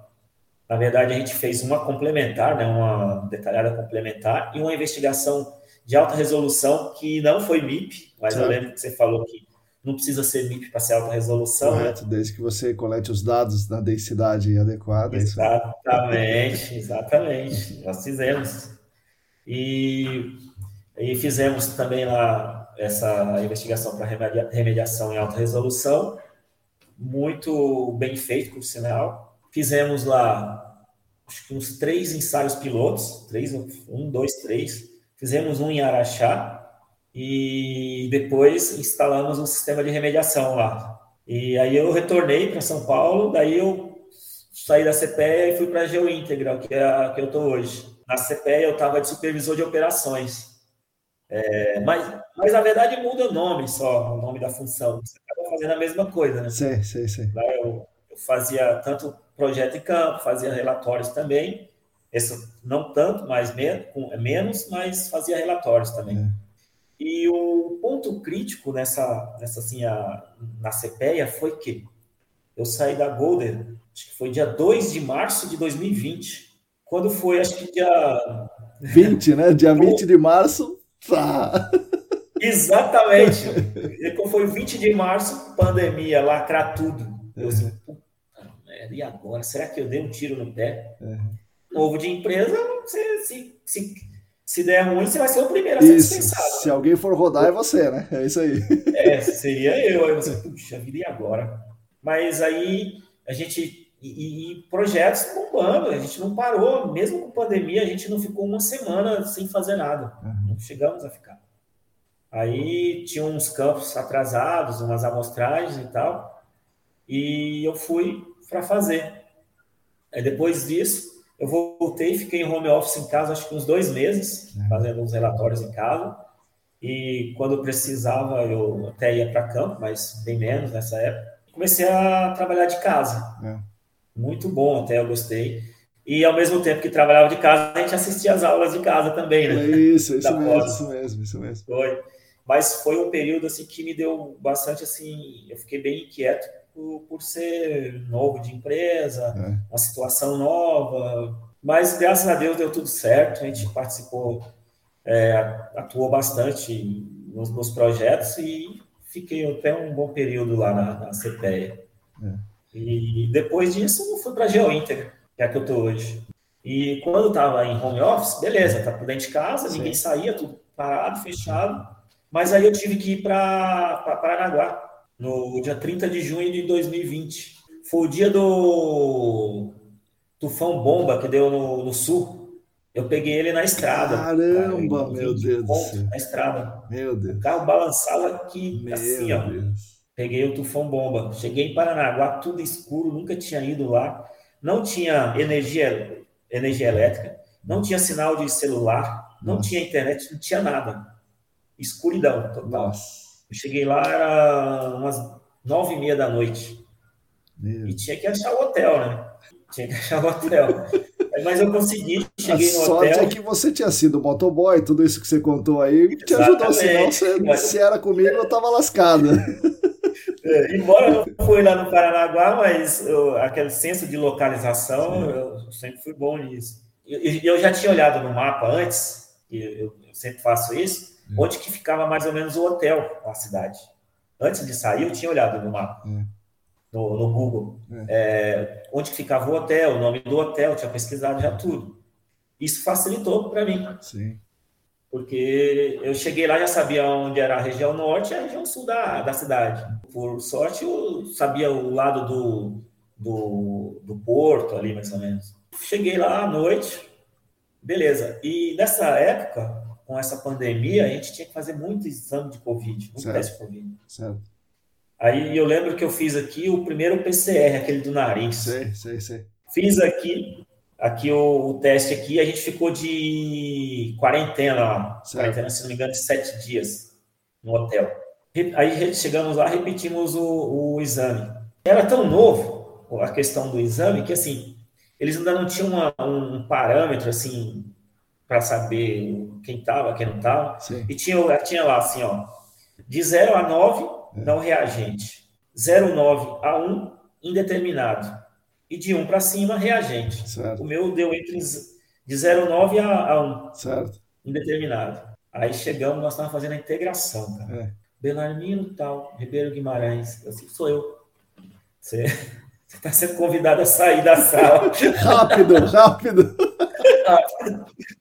[SPEAKER 2] Na verdade, a gente fez uma complementar, né? Uma detalhada complementar e uma investigação de alta resolução que não foi MIP, mas eu lembro que você falou que não precisa ser MIP para ser alta resolução.
[SPEAKER 1] Né? Correto, né? desde que você colete os dados na densidade adequada.
[SPEAKER 2] É exatamente, exatamente. Nós fizemos. E, e fizemos também lá essa investigação para remediação em alta resolução, muito bem feito, por sinal. Fizemos lá acho que uns três ensaios pilotos, três, um, dois, três. Fizemos um em Araxá e depois instalamos um sistema de remediação lá. E aí eu retornei para São Paulo, daí eu saí da CPE e fui para a GeoIntegral, que é a que eu estou hoje. Na CPE eu estava de supervisor de operações. É, mas, mas na verdade muda o nome só, o nome da função. Você acaba fazendo a mesma coisa, né?
[SPEAKER 1] Sim, sim, sim.
[SPEAKER 2] Lá eu, eu fazia tanto projeto em campo, fazia relatórios também. Esse, não tanto, mas menos, menos, mas fazia relatórios também. É. E o ponto crítico nessa, nessa assim, a, na CPEA foi que eu saí da Golden, acho que foi dia 2 de março de 2020. Quando foi, acho que dia.
[SPEAKER 1] 20, né? Dia 20 de março, Tá.
[SPEAKER 2] Exatamente. E foi 20 de março, pandemia, lacrar tudo. Eu assim, puta merda, e agora? Será que eu dei um tiro no pé? Uhum. Novo de empresa, você, se, se, se der ruim, você vai ser o primeiro a ser isso. dispensado.
[SPEAKER 1] Se alguém for rodar, é você, né? É isso aí.
[SPEAKER 2] É, seria eu. Aí você, puxa vida, e agora? Mas aí a gente. E, e, projetos bombando, a gente não parou, mesmo com pandemia, a gente não ficou uma semana sem fazer nada. Uhum chegamos a ficar. Aí tinha uns campos atrasados, umas amostragens e tal, e eu fui para fazer. Aí depois disso, eu voltei, fiquei em home office em casa, acho que uns dois meses, uhum. fazendo uns relatórios em casa. E quando precisava, eu até ia para campo, mas bem menos nessa época. Comecei a trabalhar de casa. É. Muito bom, até eu gostei. E ao mesmo tempo que trabalhava de casa, a gente assistia as aulas de casa também, né?
[SPEAKER 1] Isso, isso mesmo, isso mesmo, isso mesmo.
[SPEAKER 2] Foi. Mas foi um período assim que me deu bastante assim, eu fiquei bem inquieto por, por ser novo de empresa, é. uma situação nova. Mas graças a Deus deu tudo certo, a gente participou, é, atuou bastante nos, nos, projetos e fiquei até um bom período lá na, na CPEA. É. E depois disso fui para a GeoInter, que é a que eu estou hoje. E quando estava em home office, beleza, tá por dentro de casa, Sim. ninguém saía, tudo parado, fechado. Mas aí eu tive que ir para Paranaguá, no dia 30 de junho de 2020. Foi o dia do tufão bomba que deu no, no sul. Eu peguei ele na estrada.
[SPEAKER 1] Caramba, cara, meu Deus do
[SPEAKER 2] céu. Na estrada.
[SPEAKER 1] Meu Deus.
[SPEAKER 2] O carro balançava aqui, meu assim, ó. Deus. Peguei o tufão bomba. Cheguei em Paranaguá, tudo escuro, nunca tinha ido lá. Não tinha energia, energia elétrica, não tinha sinal de celular, não Nossa. tinha internet, não tinha nada escuridão total. Nossa. Eu cheguei lá, era umas nove e meia da noite. Meu. E tinha que achar o hotel, né? Tinha que achar o hotel. Mas eu consegui, cheguei
[SPEAKER 1] a no hotel. A sorte é que você tinha sido motoboy, tudo isso que você contou aí te ajudou, senão você, Mas... se era comigo eu tava lascado.
[SPEAKER 2] É, embora eu não fui lá no Paranaguá, mas eu, aquele senso de localização, Sim. eu sempre fui bom nisso. Eu, eu já tinha olhado no mapa antes, eu, eu sempre faço isso, Hum. onde que ficava mais ou menos o hotel na cidade. Antes de sair, eu tinha olhado no mapa, hum. No, no, Google, hum. é, onde ficava o hotel, o nome do hotel, tinha pesquisado já tudo. Isso facilitou para mim.
[SPEAKER 1] Sim.
[SPEAKER 2] Porque eu cheguei lá já sabia onde era a região norte e a região sul da, da cidade. Por sorte, eu sabia o lado do, do, do porto ali, mais ou menos. Cheguei lá à noite, beleza. E nessa época, com essa pandemia, a gente tinha que fazer muito exame de Covid, muito certo. teste de Covid.
[SPEAKER 1] Certo.
[SPEAKER 2] Aí eu lembro que eu fiz aqui o primeiro PCR, aquele do nariz.
[SPEAKER 1] Sei, sei, sei.
[SPEAKER 2] Fiz aqui, aqui o, o teste aqui, a gente ficou de quarentena lá. Certo. Quarentena, se não me engano, de sete dias no hotel. Aí chegamos lá, repetimos o, o exame. Era tão novo a questão do exame que, assim, eles ainda não tinham uma, um parâmetro, assim, para saber quem estava, quem não estava. E tinha, tinha lá assim, ó, de 0 a 9, é. Não reagente. 0,9 a 1, indeterminado. E de 1 para cima, reagente.
[SPEAKER 1] Certo.
[SPEAKER 2] O meu deu entre de 0,9 a, a 1.
[SPEAKER 1] Certo.
[SPEAKER 2] Indeterminado. Aí chegamos, nós estávamos fazendo a integração, cara. É. Belarmino tal, Ribeiro Guimarães. Eu disse, sou eu. Você está sendo convidado a sair da sala.
[SPEAKER 1] rápido, rápido.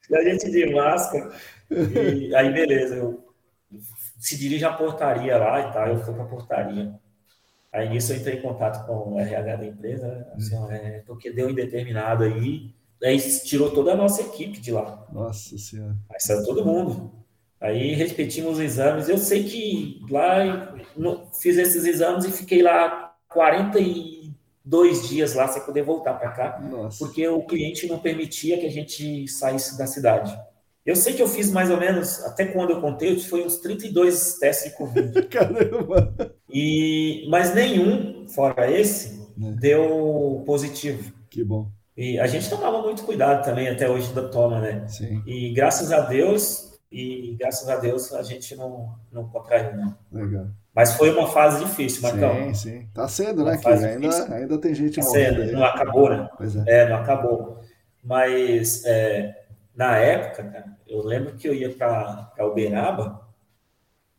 [SPEAKER 2] e a gente de máscara. E aí, beleza, eu se dirige à portaria lá e tal, eu fui para a portaria. Aí nisso eu entrei em contato com o RH da empresa, né? assim, é, porque deu indeterminado aí, aí tirou toda a nossa equipe de lá.
[SPEAKER 1] Nossa Senhora.
[SPEAKER 2] Aí saiu todo mundo. Aí repetimos os exames. Eu sei que lá fiz esses exames e fiquei lá 40 e dois dias lá sem poder voltar para cá,
[SPEAKER 1] Nossa.
[SPEAKER 2] porque o cliente não permitia que a gente saísse da cidade. Eu sei que eu fiz mais ou menos, até quando eu contei, foi uns 32 testes de Covid.
[SPEAKER 1] Caramba!
[SPEAKER 2] E, mas nenhum, fora esse, é. deu positivo.
[SPEAKER 1] Que bom.
[SPEAKER 2] E a gente tomava muito cuidado também, até hoje da toma, né?
[SPEAKER 1] Sim.
[SPEAKER 2] E graças a Deus, e graças a Deus a gente não, não contraiu, não.
[SPEAKER 1] Legal.
[SPEAKER 2] Mas foi uma fase difícil, Marcão.
[SPEAKER 1] Sim, sim. Tá cedo, né? Que ainda, ainda tem gente tá
[SPEAKER 2] morrendo. Cedo. Não acabou, né?
[SPEAKER 1] Pois é.
[SPEAKER 2] é não acabou. Mas é, na época, cara, eu lembro que eu ia para Uberaba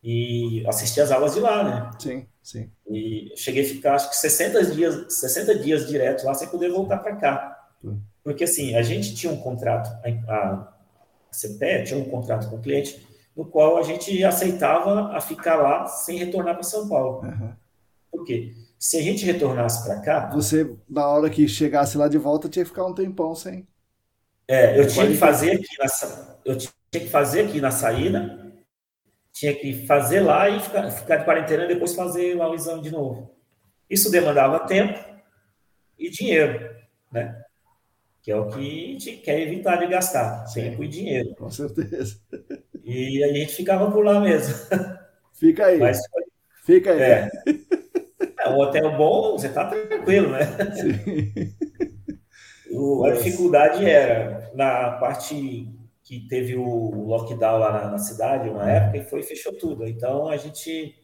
[SPEAKER 2] e assistia as aulas de lá, né?
[SPEAKER 1] Sim, sim.
[SPEAKER 2] E cheguei a ficar, acho que 60 dias, 60 dias direto lá sem poder voltar para cá. Hum. Porque, assim, a gente tinha um contrato, a, a CPE tinha um contrato com o cliente no qual a gente aceitava a ficar lá sem retornar para São Paulo.
[SPEAKER 1] Uhum.
[SPEAKER 2] Por quê? Se a gente retornasse para cá.
[SPEAKER 1] Você, na hora que chegasse lá de volta, tinha que ficar um tempão sem.
[SPEAKER 2] É, eu tinha que fazer aqui na, eu tinha que fazer aqui na saída, tinha que fazer lá e ficar, ficar de quarentena e depois fazer lá o exame de novo. Isso demandava tempo e dinheiro, né? Que é o que a gente quer evitar de gastar, tempo e dinheiro.
[SPEAKER 1] Com certeza.
[SPEAKER 2] E a gente ficava por lá mesmo.
[SPEAKER 1] Fica aí. Mas, Fica aí.
[SPEAKER 2] É. é um hotel bom, você tá tranquilo, né? Sim. O, a dificuldade era na parte que teve o lockdown lá na, na cidade, uma época, e foi fechou tudo. Então a gente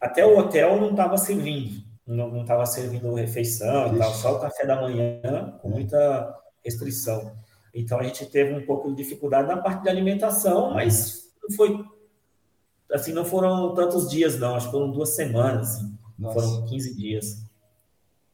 [SPEAKER 2] até o hotel não estava servindo, não estava servindo refeição e tal, só o café da manhã com muita restrição. Então a gente teve um pouco de dificuldade na parte de alimentação, mas não foi assim, não foram tantos dias não, acho que foram duas semanas, assim. foram 15 dias.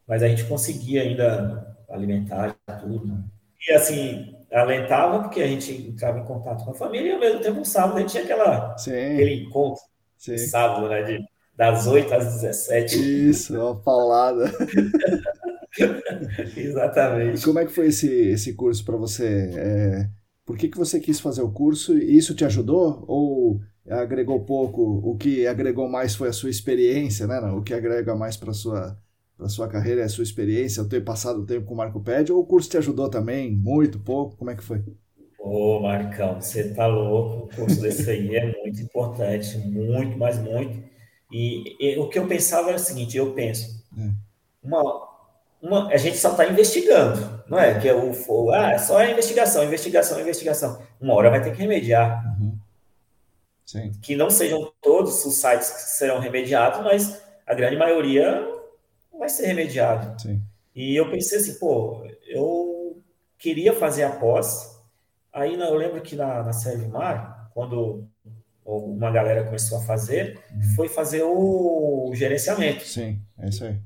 [SPEAKER 2] Mas a gente conseguia ainda alimentar tudo. E assim, alentava porque a gente entrava em contato com a família e ao mesmo tempo no sábado a gente tinha aquela, Sim. aquele encontro Sim. sábado, né, de, das 8 às 17.
[SPEAKER 1] Isso, uma paulada.
[SPEAKER 2] Exatamente.
[SPEAKER 1] E como é que foi esse, esse curso para você? É, por que, que você quis fazer o curso e isso te ajudou? Ou agregou pouco? O que agregou mais foi a sua experiência, né? O que agrega mais para sua para sua carreira é a sua experiência, ter passado o tempo com o Marco Ped, ou o curso te ajudou também? Muito, pouco? Como é que foi?
[SPEAKER 2] Ô, Marcão, você tá louco. O curso desse aí é muito importante, muito, mas muito. E, e, o que eu pensava era o seguinte: eu penso, é. uma, uma, a gente só está investigando, não é? Que é o, o ah, é só a investigação, investigação, investigação. Uma hora vai ter que remediar. Uhum. Que não sejam todos os sites que serão remediados, mas a grande maioria vai ser remediado. Sim. E eu pensei assim, pô, eu queria fazer a pós. Aí eu lembro que na, na Servimar, quando uma galera começou a fazer, uhum. foi fazer o gerenciamento.
[SPEAKER 1] Sim, é isso aí.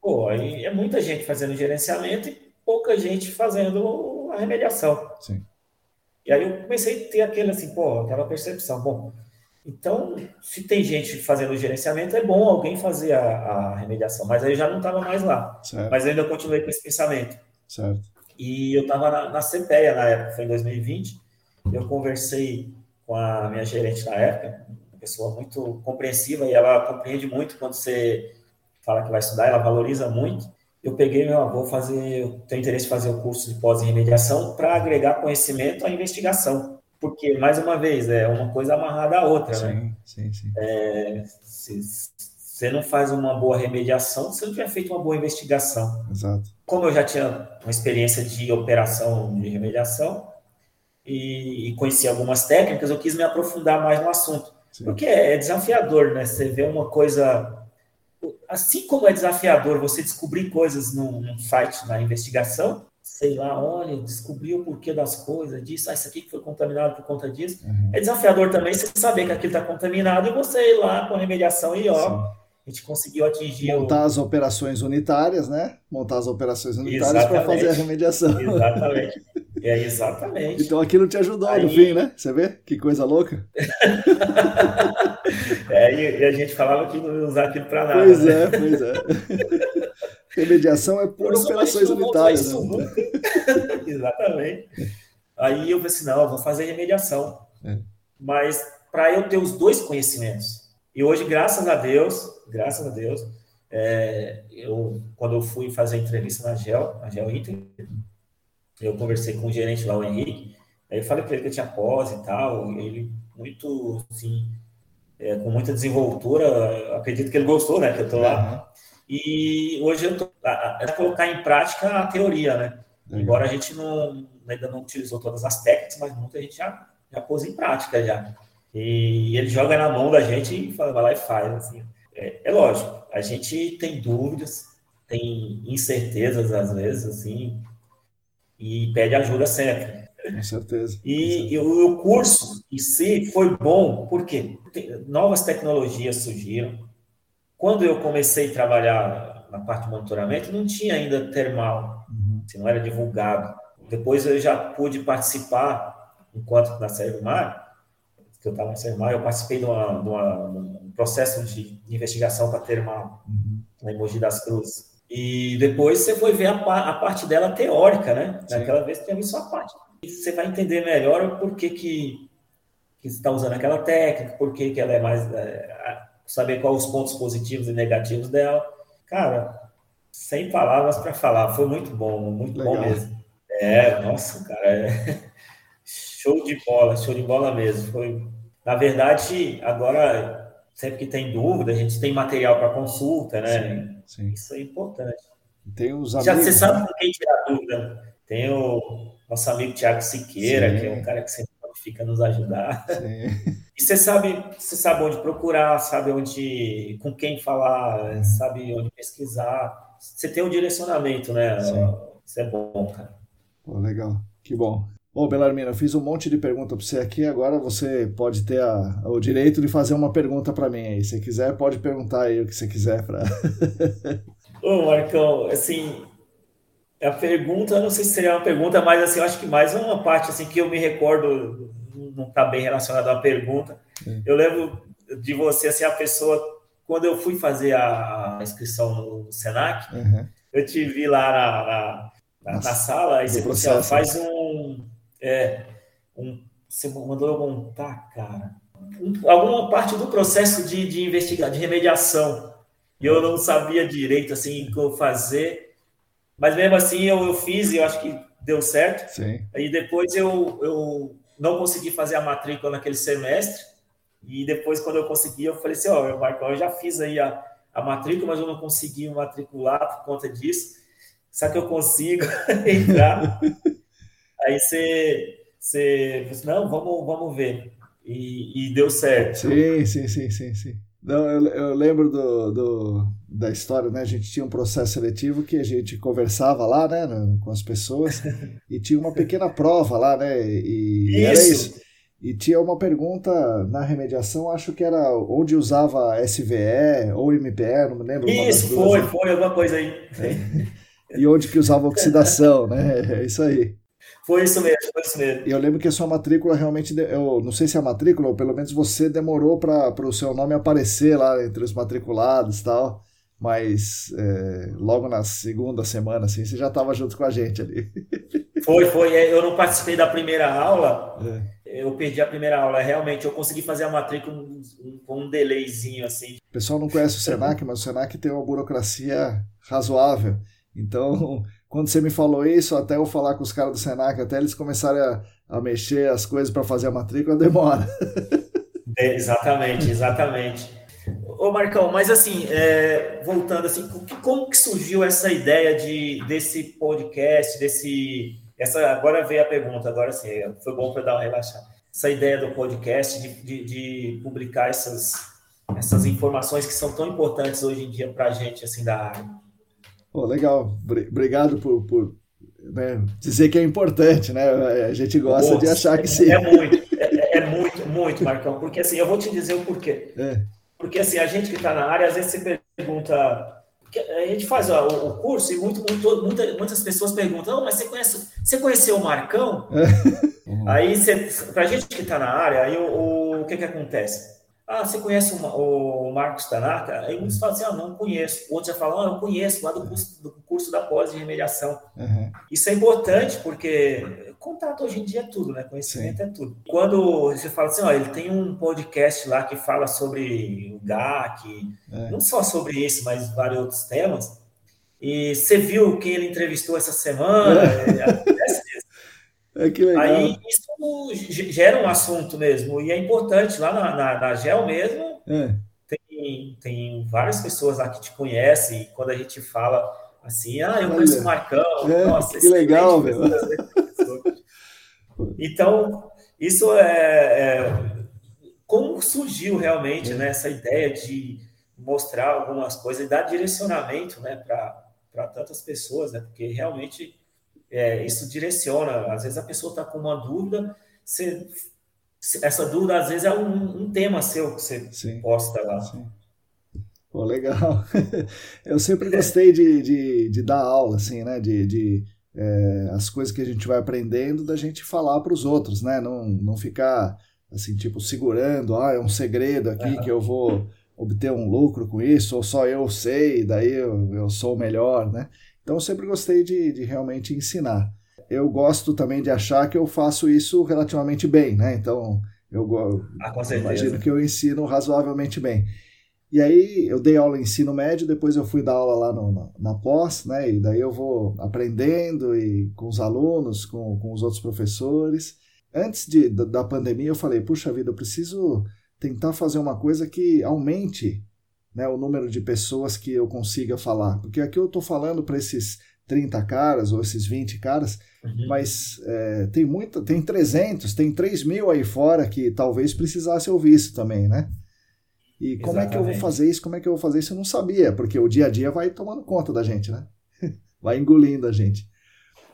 [SPEAKER 2] Pô, aí é muita gente fazendo gerenciamento e pouca gente fazendo a remediação. Sim. E aí eu comecei a ter aquele assim, pô, aquela percepção, bom, então, se tem gente fazendo o gerenciamento, é bom alguém fazer a, a remediação, mas aí eu já não estava mais lá. Certo. Mas ainda continuei com esse pensamento. Certo. E eu estava na, na CPEA na época, foi em 2020, eu conversei com a minha gerente na época, uma pessoa muito compreensiva, e ela compreende muito quando você fala que vai estudar, ela valoriza muito. Eu peguei, meu, vou fazer, tenho interesse em fazer o curso de pós-remediação para agregar conhecimento à investigação. Porque, mais uma vez, é uma coisa amarrada à outra, sim, né? Sim, sim. É, se você não faz uma boa remediação, você não tiver feito uma boa investigação. Exato. Como eu já tinha uma experiência de operação de remediação e, e conhecia algumas técnicas, eu quis me aprofundar mais no assunto. Sim. Porque é, é desafiador, né? Você vê uma coisa assim como é desafiador você descobrir coisas num, num site na investigação, sei lá, olha, descobriu o porquê das coisas, disso, ah, isso aqui que foi contaminado por conta disso. Uhum. É desafiador também você saber que aquilo está contaminado e você ir lá com a remediação e ó, Sim. A gente conseguiu atingir.
[SPEAKER 1] Montar o... as operações unitárias, né? Montar as operações unitárias para fazer a remediação.
[SPEAKER 2] Exatamente. É, exatamente.
[SPEAKER 1] Então aquilo te ajudou Aí... no fim, né? Você vê? Que coisa louca.
[SPEAKER 2] é, e, a gente falava que não ia usar aquilo para nada.
[SPEAKER 1] Pois né? é, pois é. Remediação é por operações unitárias. Né?
[SPEAKER 2] exatamente. Aí eu falei assim, não, eu vou fazer remediação. É. Mas para eu ter os dois conhecimentos. E hoje, graças a Deus, graças a Deus, é, eu, quando eu fui fazer a entrevista na GEL, na GEL Inter, eu conversei com o gerente lá, o Henrique, aí eu falei para ele que eu tinha pós e tal, e ele muito, assim, é, com muita desenvoltura, acredito que ele gostou, né, que eu tô lá. E hoje eu tô a, a colocar em prática a teoria, né? Embora a gente não, ainda não utilizou todas as técnicas, mas muita gente já, já pôs em prática já. E ele joga na mão da gente e fala, vai lá e faz. Assim. É, é lógico, a gente tem dúvidas, tem incertezas às vezes, assim, e pede ajuda sempre.
[SPEAKER 1] Com certeza.
[SPEAKER 2] E, e o, curso em si foi bom, porque novas tecnologias surgiram. Quando eu comecei a trabalhar na parte de monitoramento, não tinha ainda termal, uhum. Assim, não era divulgado. Depois eu já pude participar, enquanto na Mar, que eu estava na Servomar, eu participei de, uma, de, uma, um processo de investigação para termal, uhum. na Emoji das Cruzes. E depois você foi ver a, a parte dela teórica, né? Sim. Naquela vez tinha visto a parte. E você vai entender melhor por que, que, que você está usando aquela técnica, por que, que ela é mais. É, saber quais os pontos positivos e negativos dela. Cara, sem palavras para falar, foi muito bom, muito Legal. bom mesmo. É, nossa, cara, é... show de bola, show de bola mesmo. Foi, na verdade, agora sempre que tem dúvida, a gente tem material para consulta, né? Sim, sim. Isso é importante.
[SPEAKER 1] Tem os
[SPEAKER 2] amigos, Já você sabe com quem tirar dúvida. Tem o nosso amigo Tiago Siqueira, Sim. que é um cara que sempre fica nos ajudar. Sim. E você sabe, você sabe onde procurar, sabe onde, com quem falar, uhum. sabe onde pesquisar. Você tem um direcionamento, né? Sim. Isso é bom, cara.
[SPEAKER 1] Pô, legal, que bom. Ô, Belarmina, eu fiz um monte de pergunta para você aqui, agora você pode ter a, o direito de fazer uma pergunta para mim aí. Se quiser, pode perguntar aí o que você quiser. Pra...
[SPEAKER 2] Ô, Marcão, assim, a pergunta, não sei se seria uma pergunta, mas assim, eu acho que mais uma parte assim que eu me recordo, não está bem relacionada à pergunta. Eu lembro de você, assim, a pessoa, quando eu fui fazer a inscrição no Senac, uhum. eu te vi lá na, na, na, na sala, e você, você faz um, é, um. Você mandou eu montar, cara, um, alguma parte do processo de, de investigar, de remediação. E eu não sabia direito assim o que fazer. Mas mesmo assim eu, eu fiz e eu acho que deu certo. Sim. Aí depois eu, eu não consegui fazer a matrícula naquele semestre. E depois, quando eu consegui, eu falei assim: Ó, oh, Marcão, eu já fiz aí a, a matrícula, mas eu não consegui matricular por conta disso. Só que eu consigo entrar. Aí você, você, não, vamos, vamos ver. E, e deu certo.
[SPEAKER 1] Sim, sim, sim, sim, sim. Não, eu, eu lembro do, do, da história, né? A gente tinha um processo seletivo que a gente conversava lá, né, com as pessoas, e tinha uma pequena prova lá, né? E, isso. era isso. E tinha uma pergunta na remediação, acho que era onde usava SVE ou MPE, não me lembro.
[SPEAKER 2] Isso, foi, foi, alguma coisa aí.
[SPEAKER 1] É. E onde que usava oxidação, né? É isso aí.
[SPEAKER 2] Foi isso mesmo, foi isso mesmo.
[SPEAKER 1] E eu lembro que a sua matrícula realmente, eu não sei se é a matrícula, ou pelo menos você demorou para o seu nome aparecer lá entre os matriculados e tal, mas é, logo na segunda semana, assim, você já estava junto com a gente ali.
[SPEAKER 2] Foi, foi. É, eu não participei da primeira aula, é. eu perdi a primeira aula. Realmente, eu consegui fazer a matrícula com um, um delayzinho, assim.
[SPEAKER 1] O pessoal não conhece o Senac, mas o Senac tem uma burocracia razoável. Então, quando você me falou isso, até eu falar com os caras do Senac, até eles começarem a, a mexer as coisas para fazer a matrícula, demora.
[SPEAKER 2] É, exatamente, exatamente. Ô Marcão, mas assim, é, voltando assim, como que surgiu essa ideia de desse podcast, desse essa agora veio a pergunta, agora sim, foi bom para dar uma relaxada. Essa ideia do podcast de, de, de, publicar essas essas informações que são tão importantes hoje em dia para a gente assim da área.
[SPEAKER 1] Pô, legal. Obrigado por, por né, dizer que é importante, né? A gente gosta Nossa, de achar que sim.
[SPEAKER 2] É muito, é, é, muito, muito, Marcão. Porque assim, eu vou te dizer o porquê. É. Porque assim, a gente que está na área, às vezes você pergunta. A gente faz ó, o, curso e muito, muito, muita, muitas pessoas perguntam: oh, mas você, conhece, você conheceu o Marcão? É. Aí, para a gente que está na área, aí o, o, o que, que acontece? Ah, você conhece o, Marcos Tanaka? Aí muitos falam assim, ah, não conheço. Outros já falam, ah, eu conheço, lá do curso, do curso da pós de remediação. Uhum. Isso é importante, porque contato hoje em dia é tudo, né? Conhecimento Sim. é tudo. Quando você fala assim, ó, ele tem um podcast lá que fala sobre o GAC, é. não só sobre isso, mas vários outros temas. E você viu quem ele entrevistou essa semana? É.
[SPEAKER 1] É que legal.
[SPEAKER 2] Aí isso gera um assunto mesmo, e é importante. Lá na, na, na GEL mesmo, é. tem, tem várias pessoas lá que te conhecem, e quando a gente fala assim, ah, eu conheço o Marcão,
[SPEAKER 1] é, nossa, que legal, meu.
[SPEAKER 2] Então, isso é, é, como surgiu realmente é. né, essa ideia de mostrar algumas coisas e dar direcionamento né, para tantas pessoas, né, porque realmente é, isso direciona. Às vezes a pessoa está com uma dúvida, você, essa dúvida às vezes é um, um tema seu que você sim, posta lá. Sim.
[SPEAKER 1] Pô, legal. Eu sempre gostei de, de, de dar aula, assim, né? De, de é, as coisas que a gente vai aprendendo, da gente falar para os outros, né? Não, não ficar, assim, tipo, segurando, ah, é um segredo aqui que eu vou obter um lucro com isso, ou só eu sei, daí eu, eu sou o melhor, né? Então eu sempre gostei de, de realmente ensinar. Eu gosto também de achar que eu faço isso relativamente bem, né? Então eu, ah, imagino que eu ensino razoavelmente bem. E aí eu dei aula em ensino médio, depois eu fui dar aula lá no, na, na pós, né? E daí eu vou aprendendo e com os alunos, com, com os outros professores. Antes de, da, da pandemia eu falei, puxa vida, eu preciso tentar fazer uma coisa que aumente né, o número de pessoas que eu consiga falar. Porque aqui eu estou falando para esses 30 caras ou esses 20 caras, Uhum. Mas é, tem muito, tem 300, tem 3 mil aí fora que talvez precisasse ouvir isso também, né? E como Exatamente. é que eu vou fazer isso? Como é que eu vou fazer isso? Eu não sabia, porque o dia a dia vai tomando conta da gente, né? vai engolindo a gente.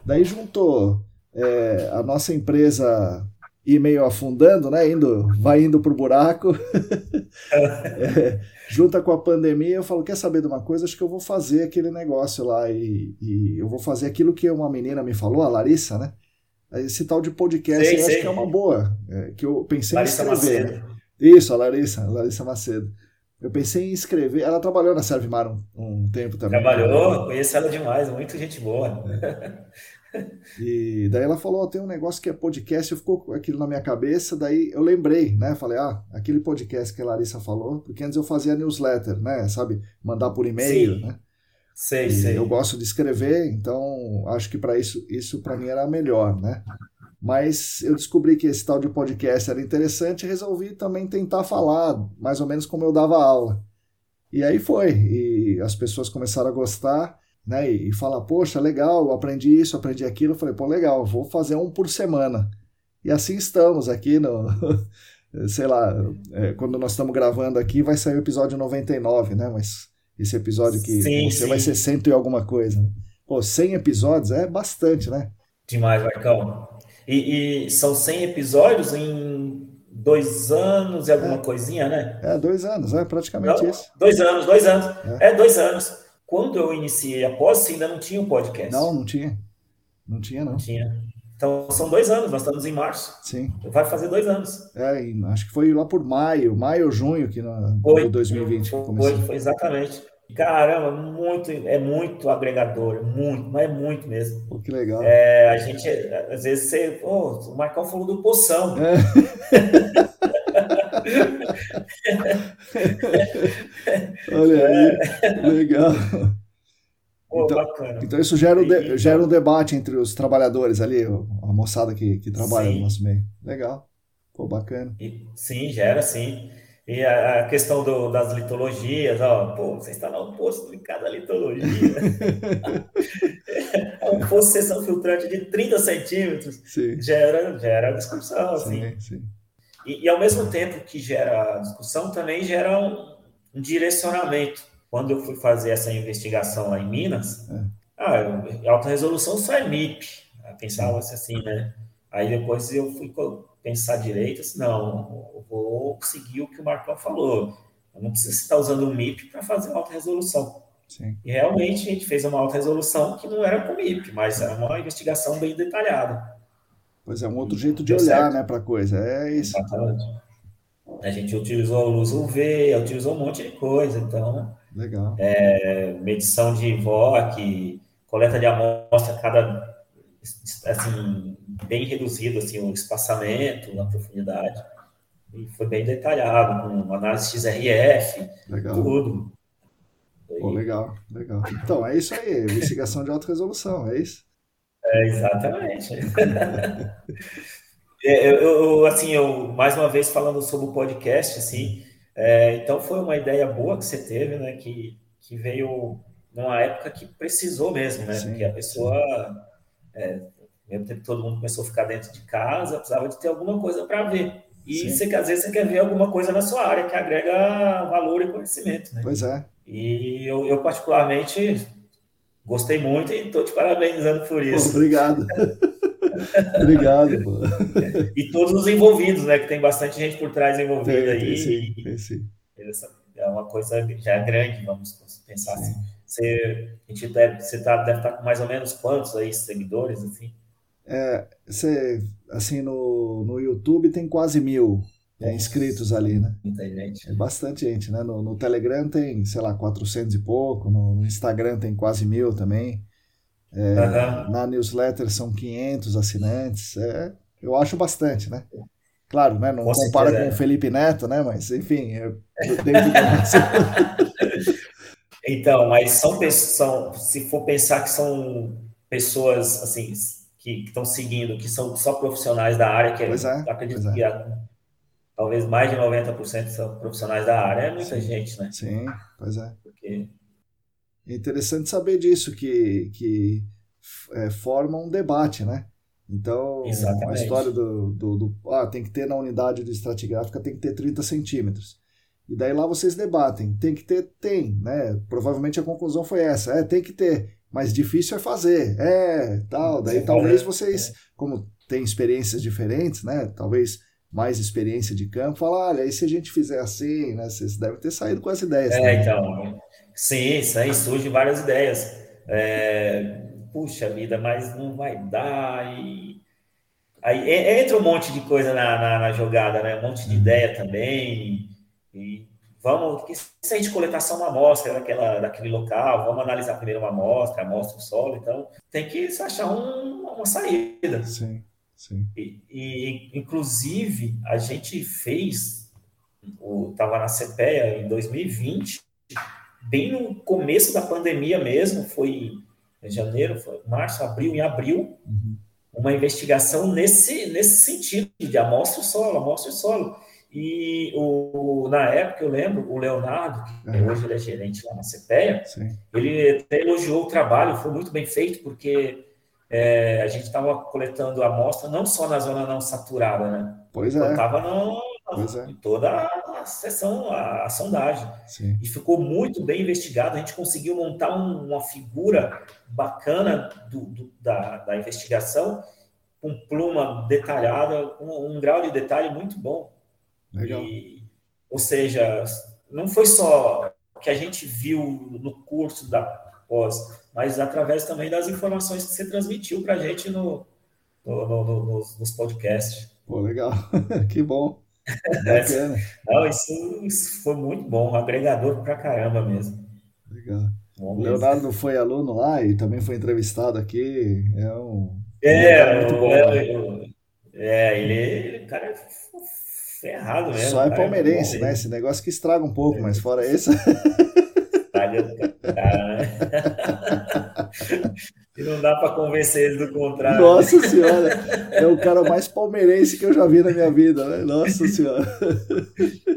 [SPEAKER 1] Daí juntou é, a nossa empresa ir meio afundando, né? Indo, vai indo pro buraco. é, junta com a pandemia, eu falo, quer saber de uma coisa? Acho que eu vou fazer aquele negócio lá e, e eu vou fazer aquilo que uma menina me falou, a Larissa, né? Esse tal de podcast sei, eu acho que é uma boa. É, que eu pensei Larissa em escrever. Né? Isso, a Larissa, a Larissa Macedo. Eu pensei em escrever. Ela trabalhou na Servimar um, um tempo também.
[SPEAKER 2] Trabalhou, conheço ela demais, muito gente boa. É.
[SPEAKER 1] E daí ela falou: oh, tem um negócio que é podcast, ficou aquilo na minha cabeça, daí eu lembrei, né? Falei, ah, aquele podcast que a Larissa falou, porque antes eu fazia newsletter, né? Sabe, mandar por e-mail, né?
[SPEAKER 2] Sei, e sei.
[SPEAKER 1] Eu gosto de escrever, então acho que para isso, isso para mim era melhor, né? Mas eu descobri que esse tal de podcast era interessante e resolvi também tentar falar, mais ou menos como eu dava aula. E aí foi, e as pessoas começaram a gostar né? E, falar, poxa, legal, aprendi isso, aprendi aquilo. Eu falei, pô, legal, vou fazer um por semana. E assim estamos aqui no. sei lá, é, quando nós estamos gravando aqui, vai sair o episódio 99, né? Mas esse episódio que sim, você sim. vai ser cento e alguma coisa. Né? Pô, 100 episódios é bastante, né?
[SPEAKER 2] Demais, Marcão. E, e são 100 episódios em dois anos e alguma é. coisinha, né?
[SPEAKER 1] É, dois anos, é praticamente
[SPEAKER 2] Não,
[SPEAKER 1] isso.
[SPEAKER 2] Dois anos, dois anos. É, é dois anos. Quando eu iniciei a pós, ainda não tinha um podcast.
[SPEAKER 1] Não, não tinha. Não tinha, não.
[SPEAKER 2] Não tinha. Então, são dois anos, nós estamos em março.
[SPEAKER 1] Sim.
[SPEAKER 2] Vai fazer dois anos.
[SPEAKER 1] É, acho que foi lá por maio, maio ou junho que na, foi, 2020
[SPEAKER 2] foi, começou. Foi, foi exatamente. Caramba, muito, é muito agregador, muito, mas é muito mesmo.
[SPEAKER 1] Pô, que legal.
[SPEAKER 2] É, a gente, às vezes, você, pô, o Marcão falou do poção. É.
[SPEAKER 1] Olha aí, legal.
[SPEAKER 2] Pô, então,
[SPEAKER 1] então isso gera um, de, gera um debate entre os trabalhadores ali, a moçada que, que trabalha sim. no nosso meio. Legal. Pô, bacana.
[SPEAKER 2] E, sim, gera sim. E a, a questão do, das litologias, ó, pô, você está no oposto de cada litologia. é um posto de sessão filtrante de 30 centímetros. Sim. Gera, gera discussão, sim, assim. Sim. E, e, ao mesmo tempo que gera discussão, também gera um, um, direcionamento. Quando eu fui fazer essa investigação lá em Minas, é. ah, alta resolução só é MIP. Eu pensava assim, né? Aí depois eu fui pensar direito, assim, não, eu vou seguir o que o Marcão falou. Eu não preciso estar usando o MIP para fazer alta resolução. Sim. E realmente a gente fez uma alta resolução que não era com MIP, mas era uma investigação bem detalhada.
[SPEAKER 1] Pois é, um outro jeito de olhar né, para a coisa. É isso.
[SPEAKER 2] Exatamente. A gente utilizou luz UV, utilizou um monte de coisa, então.
[SPEAKER 1] Legal.
[SPEAKER 2] É, medição de VOC, coleta de amostra cada assim bem reduzido assim o espaçamento, a profundidade. E foi bem detalhado com análise XRF, legal. tudo.
[SPEAKER 1] Pô, legal, legal. Então, é isso aí, investigação de alta resolução, é isso?
[SPEAKER 2] É, exatamente. É, eu, eu, assim, eu, mais uma vez falando sobre o podcast, assim, é, então foi uma ideia boa que você teve, né, que, que veio numa época que precisou mesmo, né, sim, que a pessoa, é, mesmo tempo que todo mundo começou a ficar dentro de casa, precisava de ter alguma coisa para ver. E você, às vezes você quer ver alguma coisa na sua área que agrega valor e conhecimento, né?
[SPEAKER 1] Pois é.
[SPEAKER 2] E eu, eu particularmente Gostei muito e estou te parabenizando por isso.
[SPEAKER 1] Obrigado. obrigado. Pô.
[SPEAKER 2] E todos os envolvidos, né? Que tem bastante gente por trás envolvida tem, aí. Tem
[SPEAKER 1] sim, tem sim.
[SPEAKER 2] É uma coisa já grande, vamos pensar sim. assim. Você, a gente deve, você tá, deve estar tá com mais ou menos quantos aí seguidores, assim?
[SPEAKER 1] É, você, assim, no, no YouTube tem quase mil é, inscritos ali, né?
[SPEAKER 2] Muita gente.
[SPEAKER 1] É bastante gente, né? No, no Telegram tem, sei lá, 400 e pouco, no, no Instagram tem quase mil também. É, uhum. Na newsletter são 500 assinantes. É, eu acho bastante, né? Claro, né? Não com compara certeza, com o Felipe Neto, né? Mas, enfim, eu, dentro
[SPEAKER 2] Então, mas são, são, se for pensar que são pessoas, assim, que estão seguindo, que são só profissionais da área, que
[SPEAKER 1] pois é,
[SPEAKER 2] acredito
[SPEAKER 1] é.
[SPEAKER 2] Talvez mais de 90% são profissionais da área, é muita
[SPEAKER 1] sim,
[SPEAKER 2] gente, né?
[SPEAKER 1] Sim, pois é.
[SPEAKER 2] Porque...
[SPEAKER 1] É interessante saber disso, que, que é, forma um debate, né? Então, Exatamente. a história do, do, do, ah, tem que ter na unidade de estratigráfica, tem que ter 30 centímetros. E daí lá vocês debatem, tem que ter, tem, né? Provavelmente a conclusão foi essa, é, tem que ter, mas difícil é fazer, é, tal. Daí Você talvez vocês, como têm experiências diferentes, né? Talvez mais experiência de campo, falar, olha, e se a gente fizer assim, né? Vocês devem ter saído com as ideias.
[SPEAKER 2] É, né? então, sim, isso aí surgem várias ideias. É, puxa vida, mas não vai dar. E... Aí entra um monte de coisa na, na, na jogada, né? Um monte de uhum. ideia também. E vamos, que se a gente coletar só uma amostra daquela, daquele local, vamos analisar primeiro uma amostra, amostra o solo, então tem que achar um, uma saída.
[SPEAKER 1] Sim, sim.
[SPEAKER 2] E, e inclusive, a gente fez, estava na CPEA em 2020, bem no começo da pandemia mesmo, foi em janeiro, foi março, abril, em abril, uhum. uma investigação nesse, nesse sentido, de amostra o solo, amostra o solo. E o, na época, eu lembro, o Leonardo, que uhum. hoje ele é gerente lá na CPEA, Sim. ele até elogiou o trabalho, foi muito bem feito, porque é, a gente estava coletando amostra não só na zona não saturada, né?
[SPEAKER 1] Pois é.
[SPEAKER 2] Estava é. em toda a sessão, a, a sondagem. Sim. E ficou muito bem investigado. A gente conseguiu montar um, uma figura bacana do, do, da, da investigação, com pluma detalhada, com um grau de detalhe muito bom.
[SPEAKER 1] Legal. E,
[SPEAKER 2] ou seja, não foi só que a gente viu no curso da pós, mas através também das informações que você transmitiu para a gente no, no, no, nos, nos podcasts.
[SPEAKER 1] Pô, legal, que bom.
[SPEAKER 2] Bacana. Não, isso, isso, foi muito bom, um agregador pra caramba mesmo.
[SPEAKER 1] Legal. Bom o Leonardo foi aluno lá e também foi entrevistado aqui. É um.
[SPEAKER 2] É, é muito bom. É, é ele, cara, é ferrado mesmo.
[SPEAKER 1] Só é palmeirense, é né? Esse negócio que estraga um pouco, mas fora isso.
[SPEAKER 2] Cara, né? E não dá para convencer ele do contrário.
[SPEAKER 1] Nossa Senhora, é o cara mais palmeirense que eu já vi na minha vida, né? Nossa Senhora.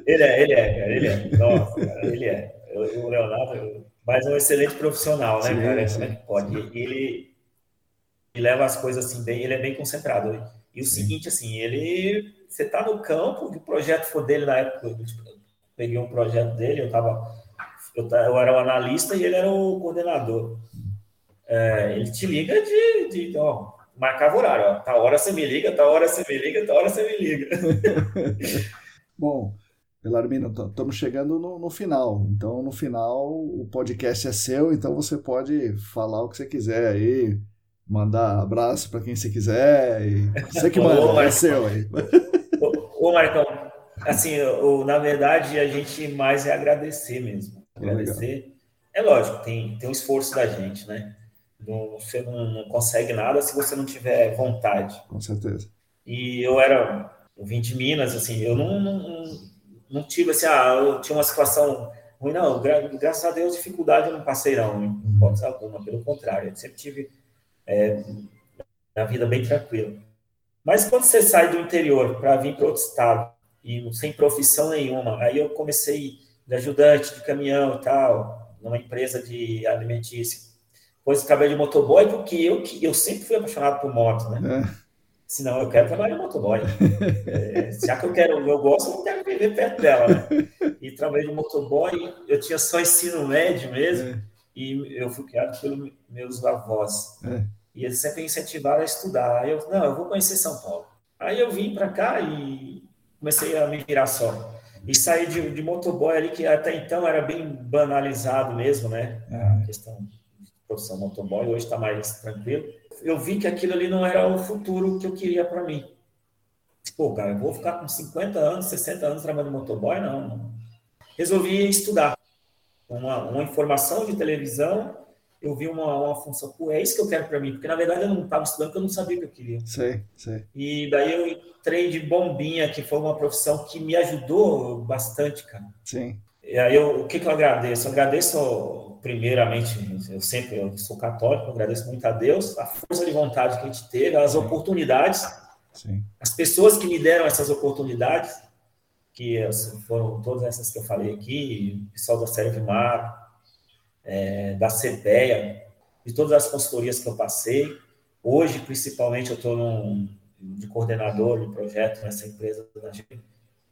[SPEAKER 2] Ele é, ele é, cara, ele é. Nossa, cara, ele é. O Leonardo, mas um excelente profissional, né, sim, cara? Sim, Como é que pode? Ele, ele leva as coisas assim bem, ele é bem concentrado. E o sim. seguinte, assim, ele, você tá no campo, o projeto foi dele na época, eu peguei um projeto dele, eu tava, eu, eu era o analista e ele era o coordenador. É, ele te liga de, de ó, marcava horário, ó, tá hora você me liga, tá hora você me liga, tá hora você me liga.
[SPEAKER 1] Bom, Belarmino, estamos chegando no, no, final. Então, no final, o podcast é seu, então você pode falar o que você quiser aí, mandar abraço para quem você quiser. E você que manda, ô, é seu aí.
[SPEAKER 2] Ô, ô Marcão, assim, o, na verdade, a gente mais é agradecer mesmo. Agradecer. É lógico, tem, tem um esforço da gente, né? Não, você não, não, consegue nada se você não tiver vontade.
[SPEAKER 1] Com certeza.
[SPEAKER 2] E eu era, eu vim de Minas, assim, eu não, não, não tive assim, ah, eu tinha uma situação ruim, não, gra graças a Deus, dificuldade eu não passei, não, em hipótese alguma, pelo contrário, eu sempre tive é, a vida bem tranquila. Mas quando você sai do interior para vir para outro estado, e sem profissão nenhuma, aí eu comecei de ajudante de caminhão e tal, numa empresa de alimentícia Depois trabalhei de motoboy, porque eu, eu sempre fui apaixonado por moto, né? É. Senão eu quero trabalhar de motoboy. é, já que eu quero, eu gosto, eu não quero viver perto dela, né? E trabalhei de motoboy, eu tinha só ensino médio mesmo, é. e eu fui criado pelos meus avós. É. E eles sempre incentivaram a estudar. Aí eu, não, eu vou conhecer São Paulo. Aí eu vim para cá e comecei a me virar só. E saí de, de motoboy ali, que até então era bem banalizado mesmo, né? A questão profissão motoboy, hoje está mais tranquilo eu vi que aquilo ali não era o futuro que eu queria para mim. Pô, cara, eu vou ficar com 50 anos, 60 anos trabalhando motoboy? Não, não. Resolvi estudar. Uma, uma informação de televisão, eu vi uma, uma função, pô, é isso que eu quero para mim, porque na verdade eu não estava estudando porque eu não sabia o que eu queria.
[SPEAKER 1] Sei, sei.
[SPEAKER 2] E daí eu entrei de bombinha, que foi uma profissão que me ajudou bastante, cara.
[SPEAKER 1] Sim.
[SPEAKER 2] E aí eu, o que, que eu agradeço? Eu agradeço primeiramente, eu sempre eu sou católico, agradeço muito a Deus, a força de vontade que a gente teve, as Sim. oportunidades, Sim. as pessoas que me deram essas oportunidades, que foram todas essas que eu falei aqui, o pessoal da Série Mar, é, da CEPEA, de todas as consultorias que eu passei. Hoje, principalmente, eu estou de coordenador de projeto nessa empresa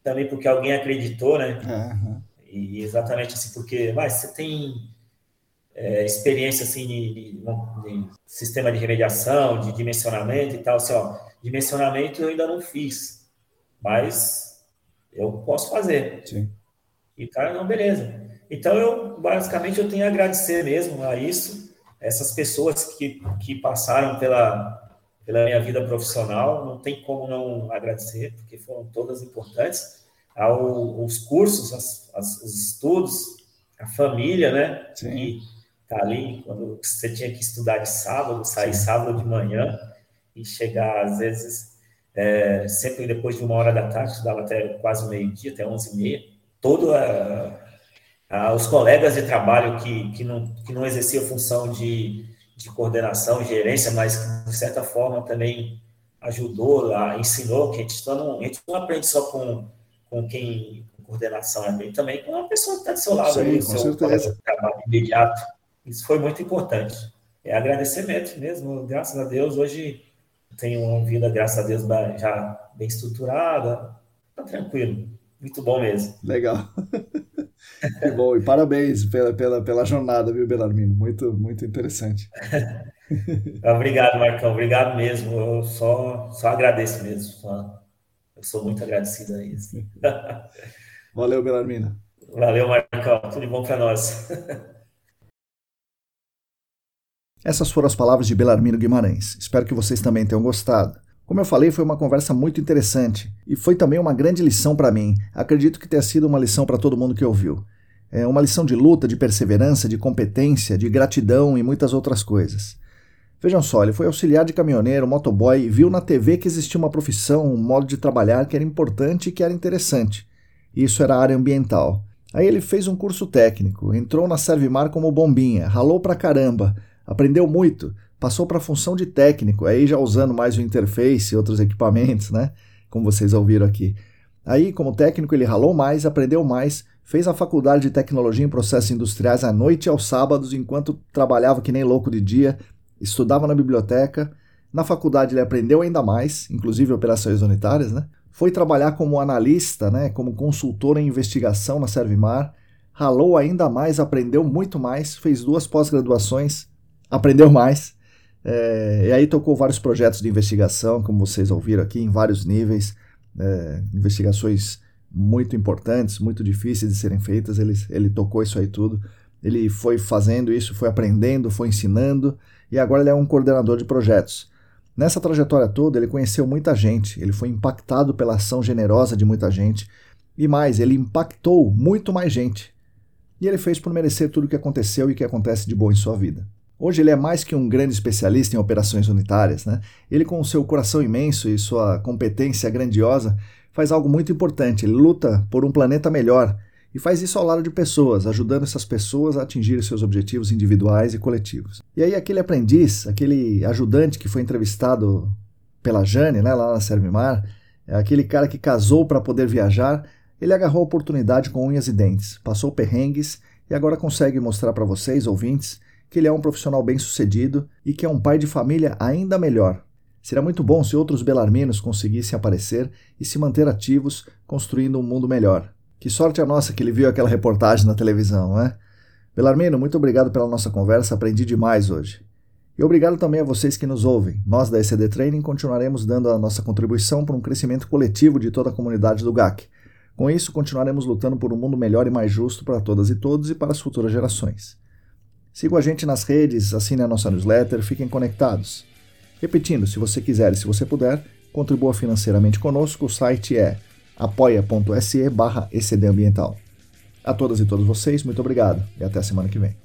[SPEAKER 2] também porque alguém acreditou, né? Uhum. E exatamente assim, porque, mas você tem é, experiência assim de, de, de, sistema de remediação, de dimensionamento e tal, assim, ó, dimensionamento eu ainda não fiz, mas eu posso fazer. Sim. E cara, não, beleza. Então eu basicamente eu tenho a agradecer mesmo a isso, essas pessoas que, que passaram pela pela minha vida profissional, não tem como não agradecer, porque foram todas importantes. Ao, os cursos, as, as, os estudos, a família, né? Sim. Que tá ali, quando você tinha que estudar de sábado, sair Sim. sábado de manhã e chegar, às vezes, é, sempre depois de uma hora da tarde, estudava até quase meio-dia, até onze e meia. Todo a, a, os colegas de trabalho que, que, não, que não exerciam função de, de coordenação e gerência, mas de certa forma também ajudou, a, ensinou, que a gente, não, a gente não aprende só com, com quem coordenação, é também com uma pessoa que está do seu lado, Sim, ali, seu trabalho imediato. Isso foi muito importante. É agradecimento mesmo, graças a Deus. Hoje tenho uma vida, graças a Deus, já bem estruturada. Tá tranquilo. Muito bom mesmo.
[SPEAKER 1] Legal. que bom. E parabéns pela, pela, pela jornada, viu, Belarmino? Muito, muito interessante.
[SPEAKER 2] Obrigado, Marcão. Obrigado mesmo. Eu só, só agradeço mesmo. Só, eu sou muito agradecido a isso.
[SPEAKER 1] Valeu, Belarmino.
[SPEAKER 2] Valeu, Marcão. Tudo de bom para nós.
[SPEAKER 1] Essas foram as palavras de Belarmino Guimarães. Espero que vocês também tenham gostado. Como eu falei, foi uma conversa muito interessante e foi também uma grande lição para mim. Acredito que tenha sido uma lição para todo mundo que ouviu. É uma lição de luta, de perseverança, de competência, de gratidão e muitas outras coisas. Vejam só, ele foi auxiliar de caminhoneiro, motoboy, e viu na TV que existia uma profissão, um modo de trabalhar que era importante e que era interessante. Isso era área ambiental. Aí ele fez um curso técnico, entrou na Servimar como bombinha, ralou pra caramba, Aprendeu muito, passou para a função de técnico, aí já usando mais o interface e outros equipamentos, né? Como vocês ouviram aqui. Aí, como técnico, ele ralou mais, aprendeu mais, fez a faculdade de tecnologia em processos industriais à noite e aos sábados, enquanto trabalhava que nem louco de dia, estudava na biblioteca. Na faculdade ele aprendeu ainda mais, inclusive operações unitárias, né? Foi trabalhar como analista, né, como consultor em investigação na Servimar, ralou ainda mais, aprendeu muito mais, fez duas pós-graduações, aprendeu mais. É, e aí tocou vários projetos de investigação, como vocês ouviram aqui, em vários níveis, é, investigações muito importantes, muito difíceis de serem feitas. Ele, ele tocou isso aí tudo. Ele foi fazendo isso, foi aprendendo, foi ensinando, e agora ele é um coordenador de projetos. Nessa trajetória toda, ele conheceu muita gente, ele foi impactado pela ação generosa de muita gente, e mais, ele impactou muito mais gente. E ele fez por merecer tudo o que aconteceu e que acontece de bom em sua vida. Hoje ele é mais que um grande especialista em operações unitárias. Né? Ele, com seu coração imenso e sua competência grandiosa, faz algo muito importante. Ele luta por um planeta melhor e faz isso ao lado de pessoas, ajudando essas pessoas a atingir seus objetivos individuais e coletivos. E aí aquele aprendiz, aquele ajudante que foi entrevistado pela Jane, né, lá na Servimar, aquele cara que casou para poder viajar, ele agarrou a oportunidade com unhas e dentes, passou perrengues e agora consegue mostrar para vocês, ouvintes, que ele é um profissional bem-sucedido e que é um pai de família ainda melhor. Seria muito bom se outros belarminos conseguissem aparecer e se manter ativos, construindo um mundo melhor. Que sorte a nossa que ele viu aquela reportagem na televisão, não é? Belarmino, muito obrigado pela nossa conversa, aprendi demais hoje. E obrigado também a vocês que nos ouvem. Nós da ECD Training continuaremos dando a nossa contribuição para um crescimento coletivo de toda a comunidade do GAC. Com isso, continuaremos lutando por um mundo melhor e mais justo para todas e todos e para as futuras gerações. Sigam a gente nas redes, assinem a nossa newsletter, fiquem conectados. Repetindo, se você quiser e se você puder, contribua financeiramente conosco. O site é apoia.se barra A todas e todos vocês, muito obrigado e até a semana que vem.